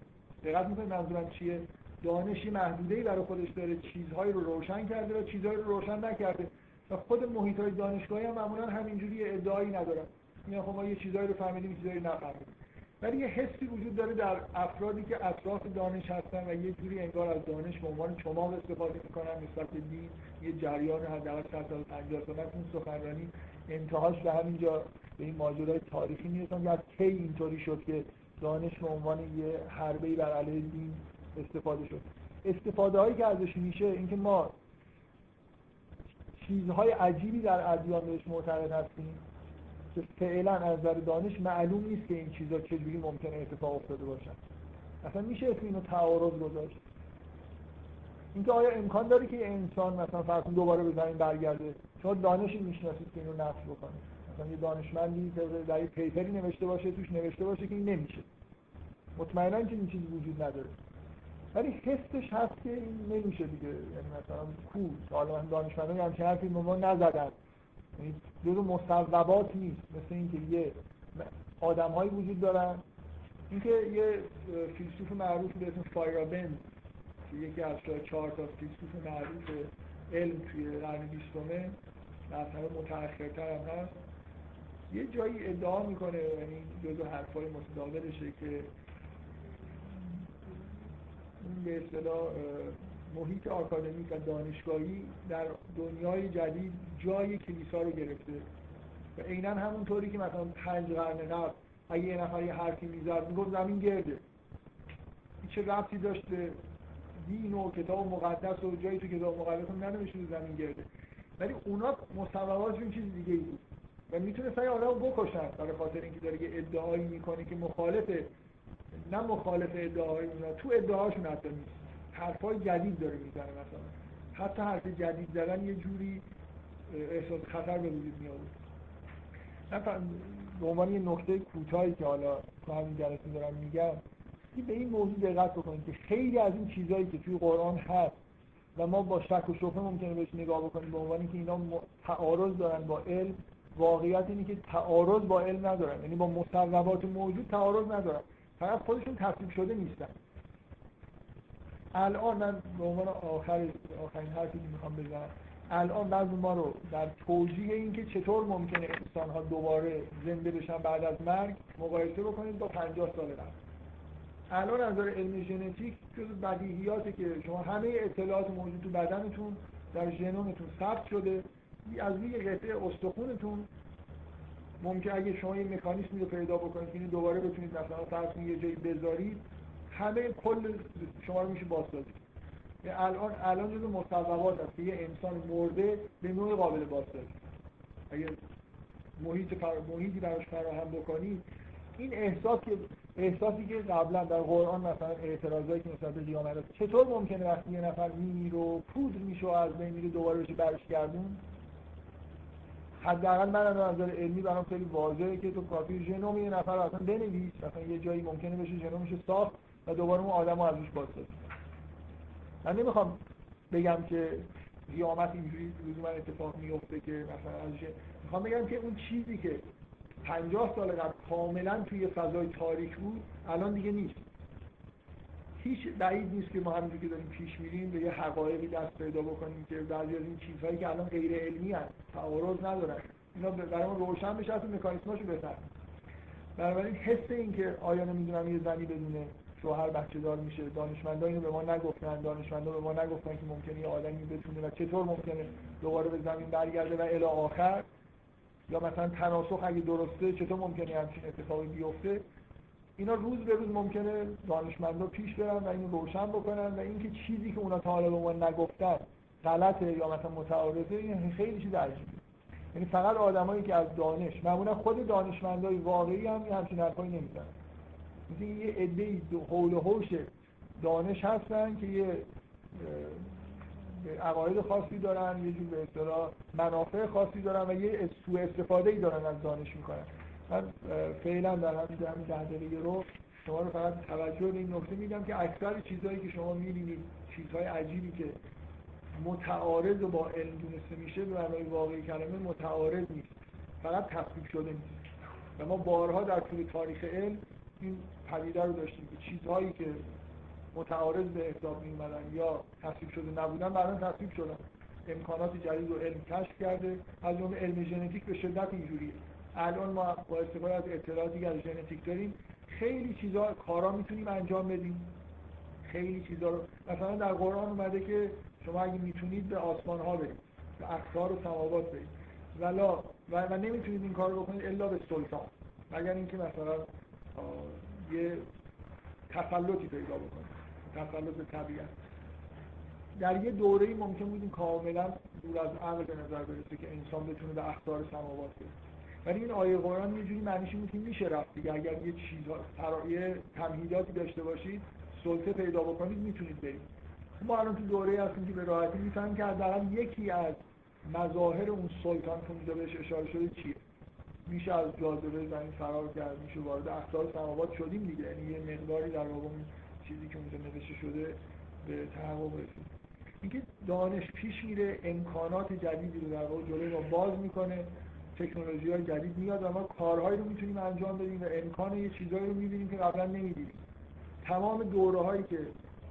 دقت می‌کنید منظورم چیه؟ دانشی محدوده‌ای برای خودش داره چیزهایی رو روشن کرده و چیزهایی رو روشن نکرده. و خود محیط های دانشگاهی هم معمولا همینجوری ادعایی ندارن. میگن خب ما یه چیزایی رو فهمیدیم چیزایی نفهمیدیم. ولی یه حسی وجود داره در افرادی که اطراف دانش هستن و یه جوری انگار از دانش به عنوان چماق استفاده می‌کنن نسبت به دین یه جریان حداقل 100 سال 50 سال اون سخنرانی انتهاش به همینجا به این ماجرای تاریخی می‌رسن. از کی اینطوری شد که دانش به عنوان یه حربه‌ای بر علیه دین استفاده شد. استفاده هایی که ازش میشه اینکه ما چیزهای عجیبی در ادیان بهش معتقد هستیم که فعلا از نظر دانش معلوم نیست که این چیزها چجوری ممکنه اتفاق افتاده باشن. اصلا میشه اسم اینو تعارض گذاشت. اینکه آیا امکان داره که انسان مثلا فرض دوباره به زمین برگرده؟ شما دانشی می‌شناسید که اینو نفی بکنه. مثلا یه دانشمندی در یه پیپری نوشته باشه توش نوشته باشه که این نمیشه. مطمئنا که این چیزی وجود نداره. ولی حسش هست که این نمیشه دیگه. یعنی مثلا کو حالا دانشمندان همچین حرفی به ما نزدن. یعنی جزو مصوبات نیست. مثل اینکه یه آدم وجود دارن. اینکه یه فیلسوف معروف به اسم فایرابند که یکی از چهار تا فیلسوف معروف علم توی قرن بیستمه همه متأخرتر هم هست یه جایی ادعا می‌کنه یعنی جزو حرفای متداولشه که این به اصطلاح محیط آکادمیک و دانشگاهی در دنیای جدید جای کلیسا رو گرفته. و عینا همونطوری که مثلا پنج قرن قبل اگه یه نفر یه حرفی می‌زد می‌گفت زمین گرده. چه ربطی داشته؟ دین و کتاب مقدس و جایی تو کتاب مقدس هم ننوشته زمین گرده. ولی اونا مصوباتشون چیز دیگه ای بود. و می‌تونستن یه آدم بکشن برای خاطر اینکه داره یه ادعایی می‌کنه که مخالف نه مخالف ادعاهای اونا تو ادعاشون حتی نیست. حرفای جدید داره می‌زنه مثلا. حتی حرف جدید زدن یه جوری احساس خطر به وجود می آورد به عنوان یه نکته کوتاهی که حالا تو همین جلسه دارم میگم به این موضوع دقت بکنید که خیلی از این چیزهایی که توی قرآن هست و ما با شک و شبهه ممکنه بهش نگاه بکنیم به عنوان که اینا تعارض دارن با علم. واقعیت اینه که تعارض با علم ندارن. یعنی با مصوبات موجود تعارض ندارن. فقط خودشون تصدیق شده نیستن. الان من به عنوان آخر آخرین حرفی که می‌خوام بزنم. الان بعضی ما رو در توجیه اینکه چطور ممکنه انسان ها دوباره زنده بشن بعد از مرگ مقایسه بکنید با 50 سال قبل. الان از نظر علم ژنتیک جز بدیهیاته که شما همه اطلاعات موجود تو بدنتون در ژنومتون ثبت شده. از روی قطعه استخونتون ممکن اگه شما یه مکانیزمی رو پیدا بکنید که دوباره بتونید مثلا فرض یه جایی بذارید همه کل شما رو میشه بازسازی. الان الان جزو مصوبات هست که یه انسان مرده به نوع قابل بازسازی. اگه محیط فر... محیطی براش فراهم بکنید این احساس که احساسی که قبلا در قرآن مثلا اعتراضایی که نسبت به قیامت چطور ممکنه وقتی یه نفر میمیره پودر میشه و از بین میره دوباره بشه برش گردون؟ حداقل من از نظر علمی برام خیلی واضحه که تو کافی ژنوم یه نفر اصلا بنویس. مثلا یه جایی ممکنه بشه ژنومش ساخت و دوباره اون آدمو ازش بازسازی من نمی‌خوام بگم که قیامت اینجوری لزوما اتفاق میفته که مثلا ازش می‌خوام بگم که اون چیزی که 50 سال قبل کاملا توی فضای تاریک بود الان دیگه نیست. هیچ بعید نیست که ما همینجور که داریم پیش میریم به یه حقایقی دست پیدا بکنیم که بعضی از این چیزهایی که الان غیر علمی هست تعارض ندارن. اینا برای ما روشن بشه اصلا مکانیسماشو بفهمیم. بنابراین حس این که آیا نمی‌دونم یه زنی بدونه شوهر بچه دار میشه دانشمندان اینو به ما نگفتن دانشمندان به ما نگفتن که ممکنه یه آدمی بتونه و چطور ممکنه دوباره به زمین برگرده و الی آخر. یا مثلا تناسخ اگه درسته چطور ممکنه همچین اتفاقی بیفته؟ اینا روز به روز ممکنه دانشمندا پیش برن و اینو روشن بکنن و اینکه چیزی که اونا تا حالا به ما نگفتن غلطه یا مثلا متعارضه این خیلی چیز عجیبه. یعنی فقط آدمایی که از دانش معمولا خود دانشمندای واقعی هم همچین حرفایی نمی‌زنن. یه عده حول و حوش دانش هستن که یه عقاید خاصی دارن یه جور به اصطلاح منافع خاصی دارن و یه سوء استفاده ای دارن از دانش می‌کنن. من فعلا در همین همین ده دقیقه رو شما رو فقط توجه به این نکته میدم که اکثر چیزهایی که شما می‌بینید چیزهای عجیبی که متعارض با علم دونسته میشه به معنای واقعی کلمه متعارض نیست فقط تصدیق شده نیست. و ما بارها در طول تاریخ علم این پدیده رو داشتیم که چیزهایی که متعارض به حساب می یا تصدیق شده نبودن بعدا تصدیق شدن. امکانات جدید رو علم کشف کرده. از جمله علم ژنتیک به شدت اینجوریه. الان ما با استفاده از اطلاعاتی که ژنتیک داریم خیلی چیزا کارا می‌تونیم انجام بدیم. خیلی چیزا رو. مثلا در قرآن اومده که شما اگه می‌تونید به آسمان ها برید به اقصار و سماوات برید. ولا و, و نمی‌تونید این کار رو بکنید الا به سلطان. مگر اینکه مثلا یه تسلطی پیدا بکنید. تسلط طبیعت. در یه دوره ممکن بود کاملا دور از عقل به نظر برسه که انسان بتونه به اختار سماوات برسه. ولی این آیه قرآن یه جوری معنیش اینه که میشه رفت دیگه. اگر یه چیزا یه تمهیداتی داشته باشید سلطه پیدا بکنید می‌تونید برید. ما الان تو دوره هستیم که به راحتی می‌فهمیم که حداقل یکی از مظاهر اون سلطان که اونجا بهش اشاره شده چیه؟ میشه از جاذبه زمین فرار کرد میشه وارد اختار سماوات شدیم دیگه. یعنی یه مقداری در واقع چیزی که اونجا نوشته شده به تحقق رسید. اینکه دانش پیش میره امکانات جدیدی رو در واقع جلوی ما باز می‌کنه. تکنولوژی های جدید میاد و ما کارهایی رو می‌تونیم انجام بدیم و امکان یه چیزهایی رو می‌بینیم که قبلا نمی‌دیدیم تمام دوره هایی که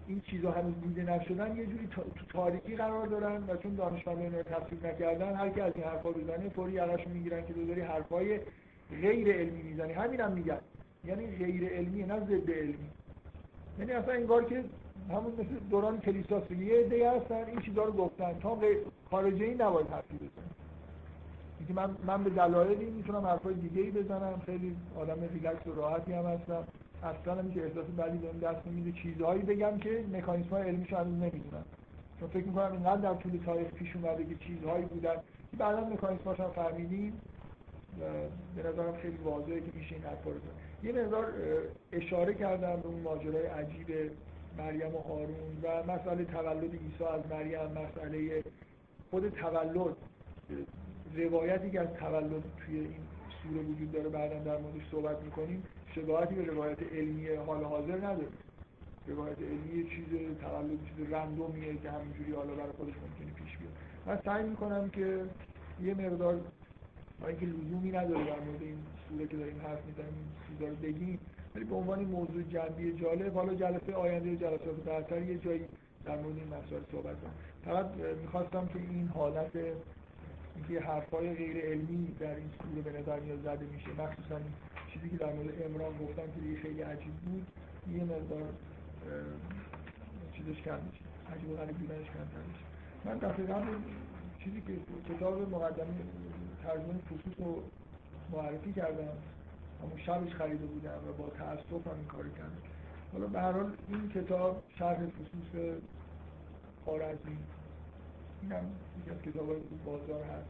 این چیزها هنوز دیده نشدن یه جوری تو تاریکی قرار دارن و چون دانشمندان رو تفسیر نکردن هر کی از این حرفا بزنه فوری یقش می‌گیرن که داری حرفای غیر علمی می‌زنی. همین هم میگن. یعنی غیر علمی نه ضد علمی. یعنی اصلا انگار که همون مثل دوران کلیساس یه عده هستن این چیزها رو گفتن. تا خارجی این نباید حرفی بزنن. اینکه من من به دلایلی می‌تونم حرفای دیگه ای بزنم. خیلی آدم ریلکس و راحتی هم هستم. اصلا هم که احساس بدی بهم دست نمیده چیزهایی بگم که مکانیزم های علمیش هنوز نمی‌دونم. چون فکر می‌کنم اینقدر در طول تاریخ پیش اومده که چیزهایی بودن که بعدا مکانیزماش هم فهمیدیم. به نظرم خیلی واضحه که میشه این حرفا رو یه مقدار اشاره کردم به اون ماجرای عجیب مریم و هارون و مسئله تولد عیسی از مریم مسئله خود تولد. روایتی که از تولد توی این سوره وجود داره بعدا در موردش صحبت می‌کنیم شباهتی به روایت علمی حال حاضر نداره. روایت علمی چیز تولد چیز رندومیه که همینجوری حالا برای خودش ممکنه پیش بیاد. من سعی می‌کنم که یه مقدار با اینکه لزومی نداره در مورد این سوره که داریم حرف می‌زنیم این چیزا رو بگیم ولی به عنوان موضوع جنبی جالب حالا جلسه آینده جلسات برتر یه جایی در مورد این مسائل صحبت کنم. فقط می‌خواستم که این حالت اینکه حرفای غیر علمی در این سوره به نظر میاد زده میشه. مخصوصا چیزی که در مورد امران گفتم که خیلی عجیب بود یه مقدار چیزش کم میشه. عجیب و غریب بودنش کمتر میشه من دفعه قبل چیزی که کتاب مقدمه ترجمه فصوص رو معرفی کردم همون شبش خریده بودم و با تأسف هم این کاری کردم. حالا به هر حال این کتاب شرح فصوص خارزمی این یکی از کتاب بازار هست.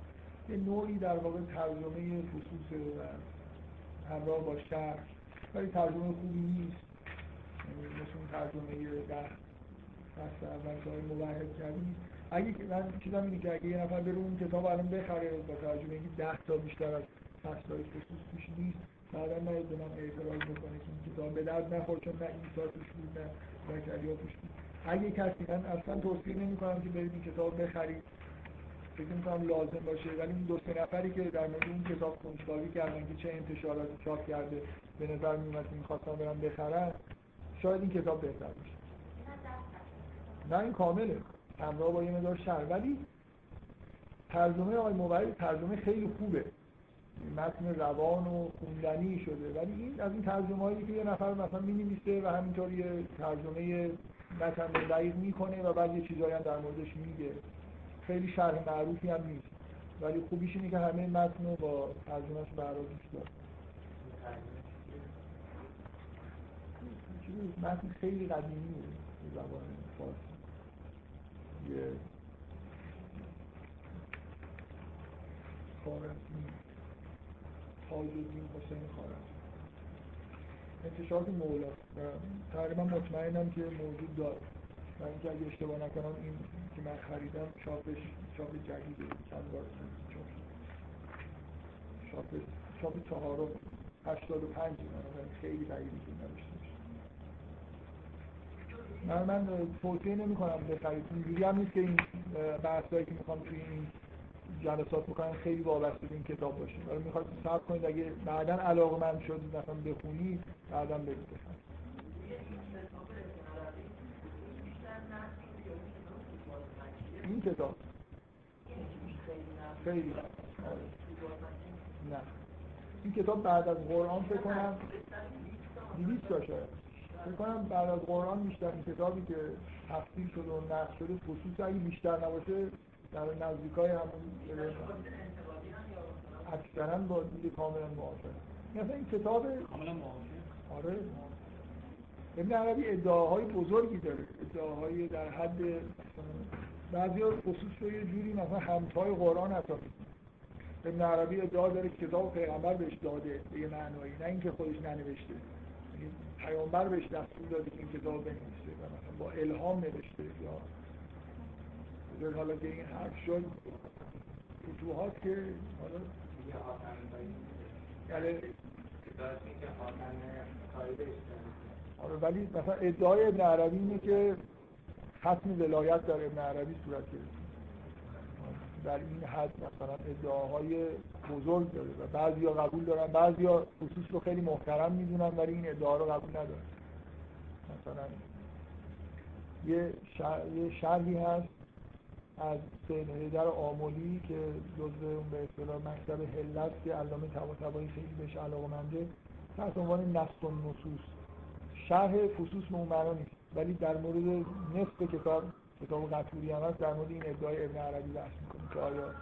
یه نوعی در واقع ترجمه فصوص و همراه با شرح ولی ترجمه خوبی نیست. مثل اون ترجمه ده دست اول که موحد کردیم. اگه من چیزم اینه که اگه یه نفر بره اون کتاب الان بخره با توجه به ده تا بیشتر از فصلهای خصوص توش نیست بعدا نهید به من اعتراض بکنه که این کتاب به درد نخور چون نه ایسا توش بود نه زکریا توش بود. اگه کسی من اصلا توصیه نمی کنم که برید این کتاب بخرید فکر می‌کنم لازم باشه. ولی این دو سه نفری که در مورد این کتاب کنجکاوی کردن که چه انتشاراتی چاپ کرده به نظر میومد می‌خواستن برن بخرن شاید این کتاب بهتر باشه. نه این کامله. همراه با یه مدار شهر. ولی ترجمه آقای موبایل ترجمه خیلی خوبه. متن روان و خوندنی شده. ولی این از این ترجمه هایی که یه نفر مثلا می و همینطور یه ترجمه متن دقیق می‌کنه و بعد یه چیزایی هم در موردش میگه. خیلی شرح معروفی هم نیست. ولی خوبیش اینه که همه متن رو با ترجمهش برای دوست داره متن خیلی قدیمی زبان فارسی. یه خارزمی تاج الدین حسین خارزمی انتشارات مولاست تقریبا مطمئنم که موجود داره. و اینکه اگه اشتباه نکنم این که من خریدم چاپش چاپ جدیده چند بار چاپ چاپ چاپ چهارم هشتاد و پنج خیلی بعیدی که نوشته من من توصیه نمی کنم بخرید اینجوری هم نیست که این بحثایی که می‌خوام توی این جلسات بکنم خیلی وابسته به این کتاب باشه ولی می‌خواد صبر کنید اگه بعدا علاقه من شد مثلا بخونید بعدا بگید این کتاب. خیلی. نه. این کتاب بعد از قرآن فکر کنم 200 تا شاید. فکر کنم بعد از قرآن بیشتر این کتابی که تفصیل شده و نقش شده خصوص اگه بیشتر نباشه در نزدیکای همون اکثرا با دید کاملا موافق مثلا این کتاب کاملا موافق آره ابن عربی ادعاهای بزرگی داره. ادعاهای در حد بعضی ها خصوص رو یه جوری مثلا همتای قرآن حتی ابن عربی ادعا داره کتاب پیغمبر بهش داده به یه معنایی. نه اینکه خودش ننوشته. یعنی پیامبر بهش دستور داده که این کتاب بنویسه و مثلا با الهام نوشته. یا حالا که این حرف شد فتوحات که حالا یعنی ولی مثلا ادعای ابن عربی اینه که ختم ولایت در ابن عربی صورت گرفت در این حد مثلا ادعاهای بزرگ داره و بعضی ها قبول دارن بعضی ها خصوص رو خیلی محترم می‌دونن ولی این ادعا رو قبول ندارن. مثلا یه, شرحی هست از سید حیدر آمولی که جزء اون به اصطلاح مکتب هلت که علامه طباطبایی خیلی بهش علاقه‌منده تحت عنوان نص و نصوص شرح خصوص معنا نیست. ولی در مورد نصف کتاب کتاب قطوری هم هست در مورد این ادعای ابن عربی بحث می‌کنه که آیا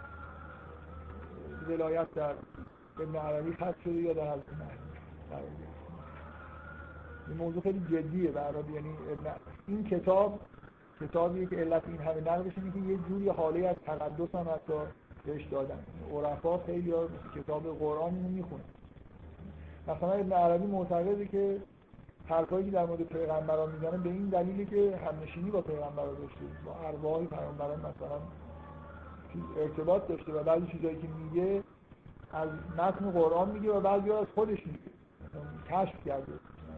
ولایت در ابن عربی خط شده یا در حضرت مهدی این موضوع خیلی جدیه برای یعنی ابن این کتاب کتابیه که علت این همه نقلش اینه که یه جوری حاله از تقدس هم حتی بهش دادن. عرفا خیلی کتاب قرآن اینو می‌خونن. مثلا ابن عربی معتقده که حرفایی که در مورد پیغمبران می‌زنه به این دلیلی که همنشینی با پیغمبران داشته با ارواح پیغمبران مثلا ارتباط داشته و بعضی چیزایی که میگه از متن قرآن میگه و بعضی از خودش میگه کشف کرده.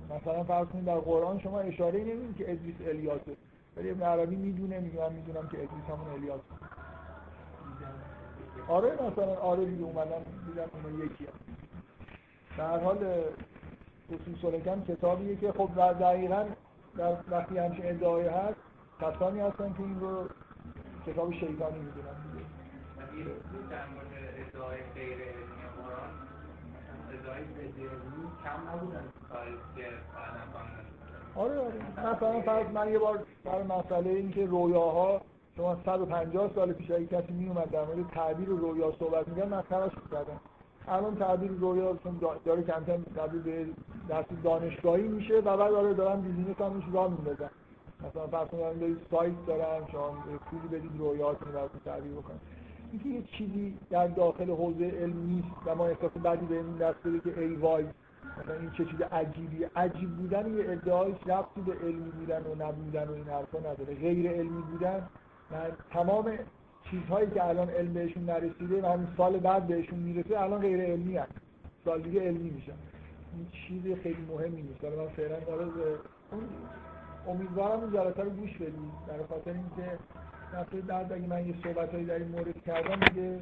مثلا فرض کنید در قرآن شما اشاره نمی‌دید که ادریس الیاسه ولی ابن عربی می‌دونه میگه من می‌دونم که ادریس همون الیاس آره مثلا آره دیگه اومدن دیدم اون یکی هم. در حال اصول سلکم کتابیه که خب در دقیقا در وقتی همچین ادعای هست کسانی هستن که این رو کتاب شیطانی می‌دونن ادعای غیر علمی قرآن. ادعای کم نبودن که آره آره. مثلا فرض من یه بار سر مسئله این که رویاها شما 150 سال پیش اگه کسی می اومد در مورد تعبیر رویا صحبت می‌کرد مسخرهش می‌کردن. الان تعبیر رویا چون داره کم کم تبدیل به دست دانشگاهی میشه و بعد داره دارن بیزینس هم میشه راه میندازن. مثلا فرض کنید دارید سایت دارن شما پولی بدید رویاتون رو تعبیر بکنید اینکه یه چیزی در داخل حوزه علم نیست و ما احساس بدی به این دست بده که ای وای مثلا این چه چیز عجیبی. عجیب بودن یه ادعای ربطی به علمی بودن و نبودن و این حرفا نداره. غیر علمی بودن من تمام چیزهایی که الان علم بهشون نرسیده و همین سال بعد بهشون می‌رسه الان غیر علمی هست سال دیگه علمی میشن. این چیز خیلی مهمی نیست. حالا من فعلا داره اون امیدوارم اون جلسه رو گوش بدید در خاطر اینکه دفعه بعد اگه من یه صحبتایی در این مورد کردم دیگه.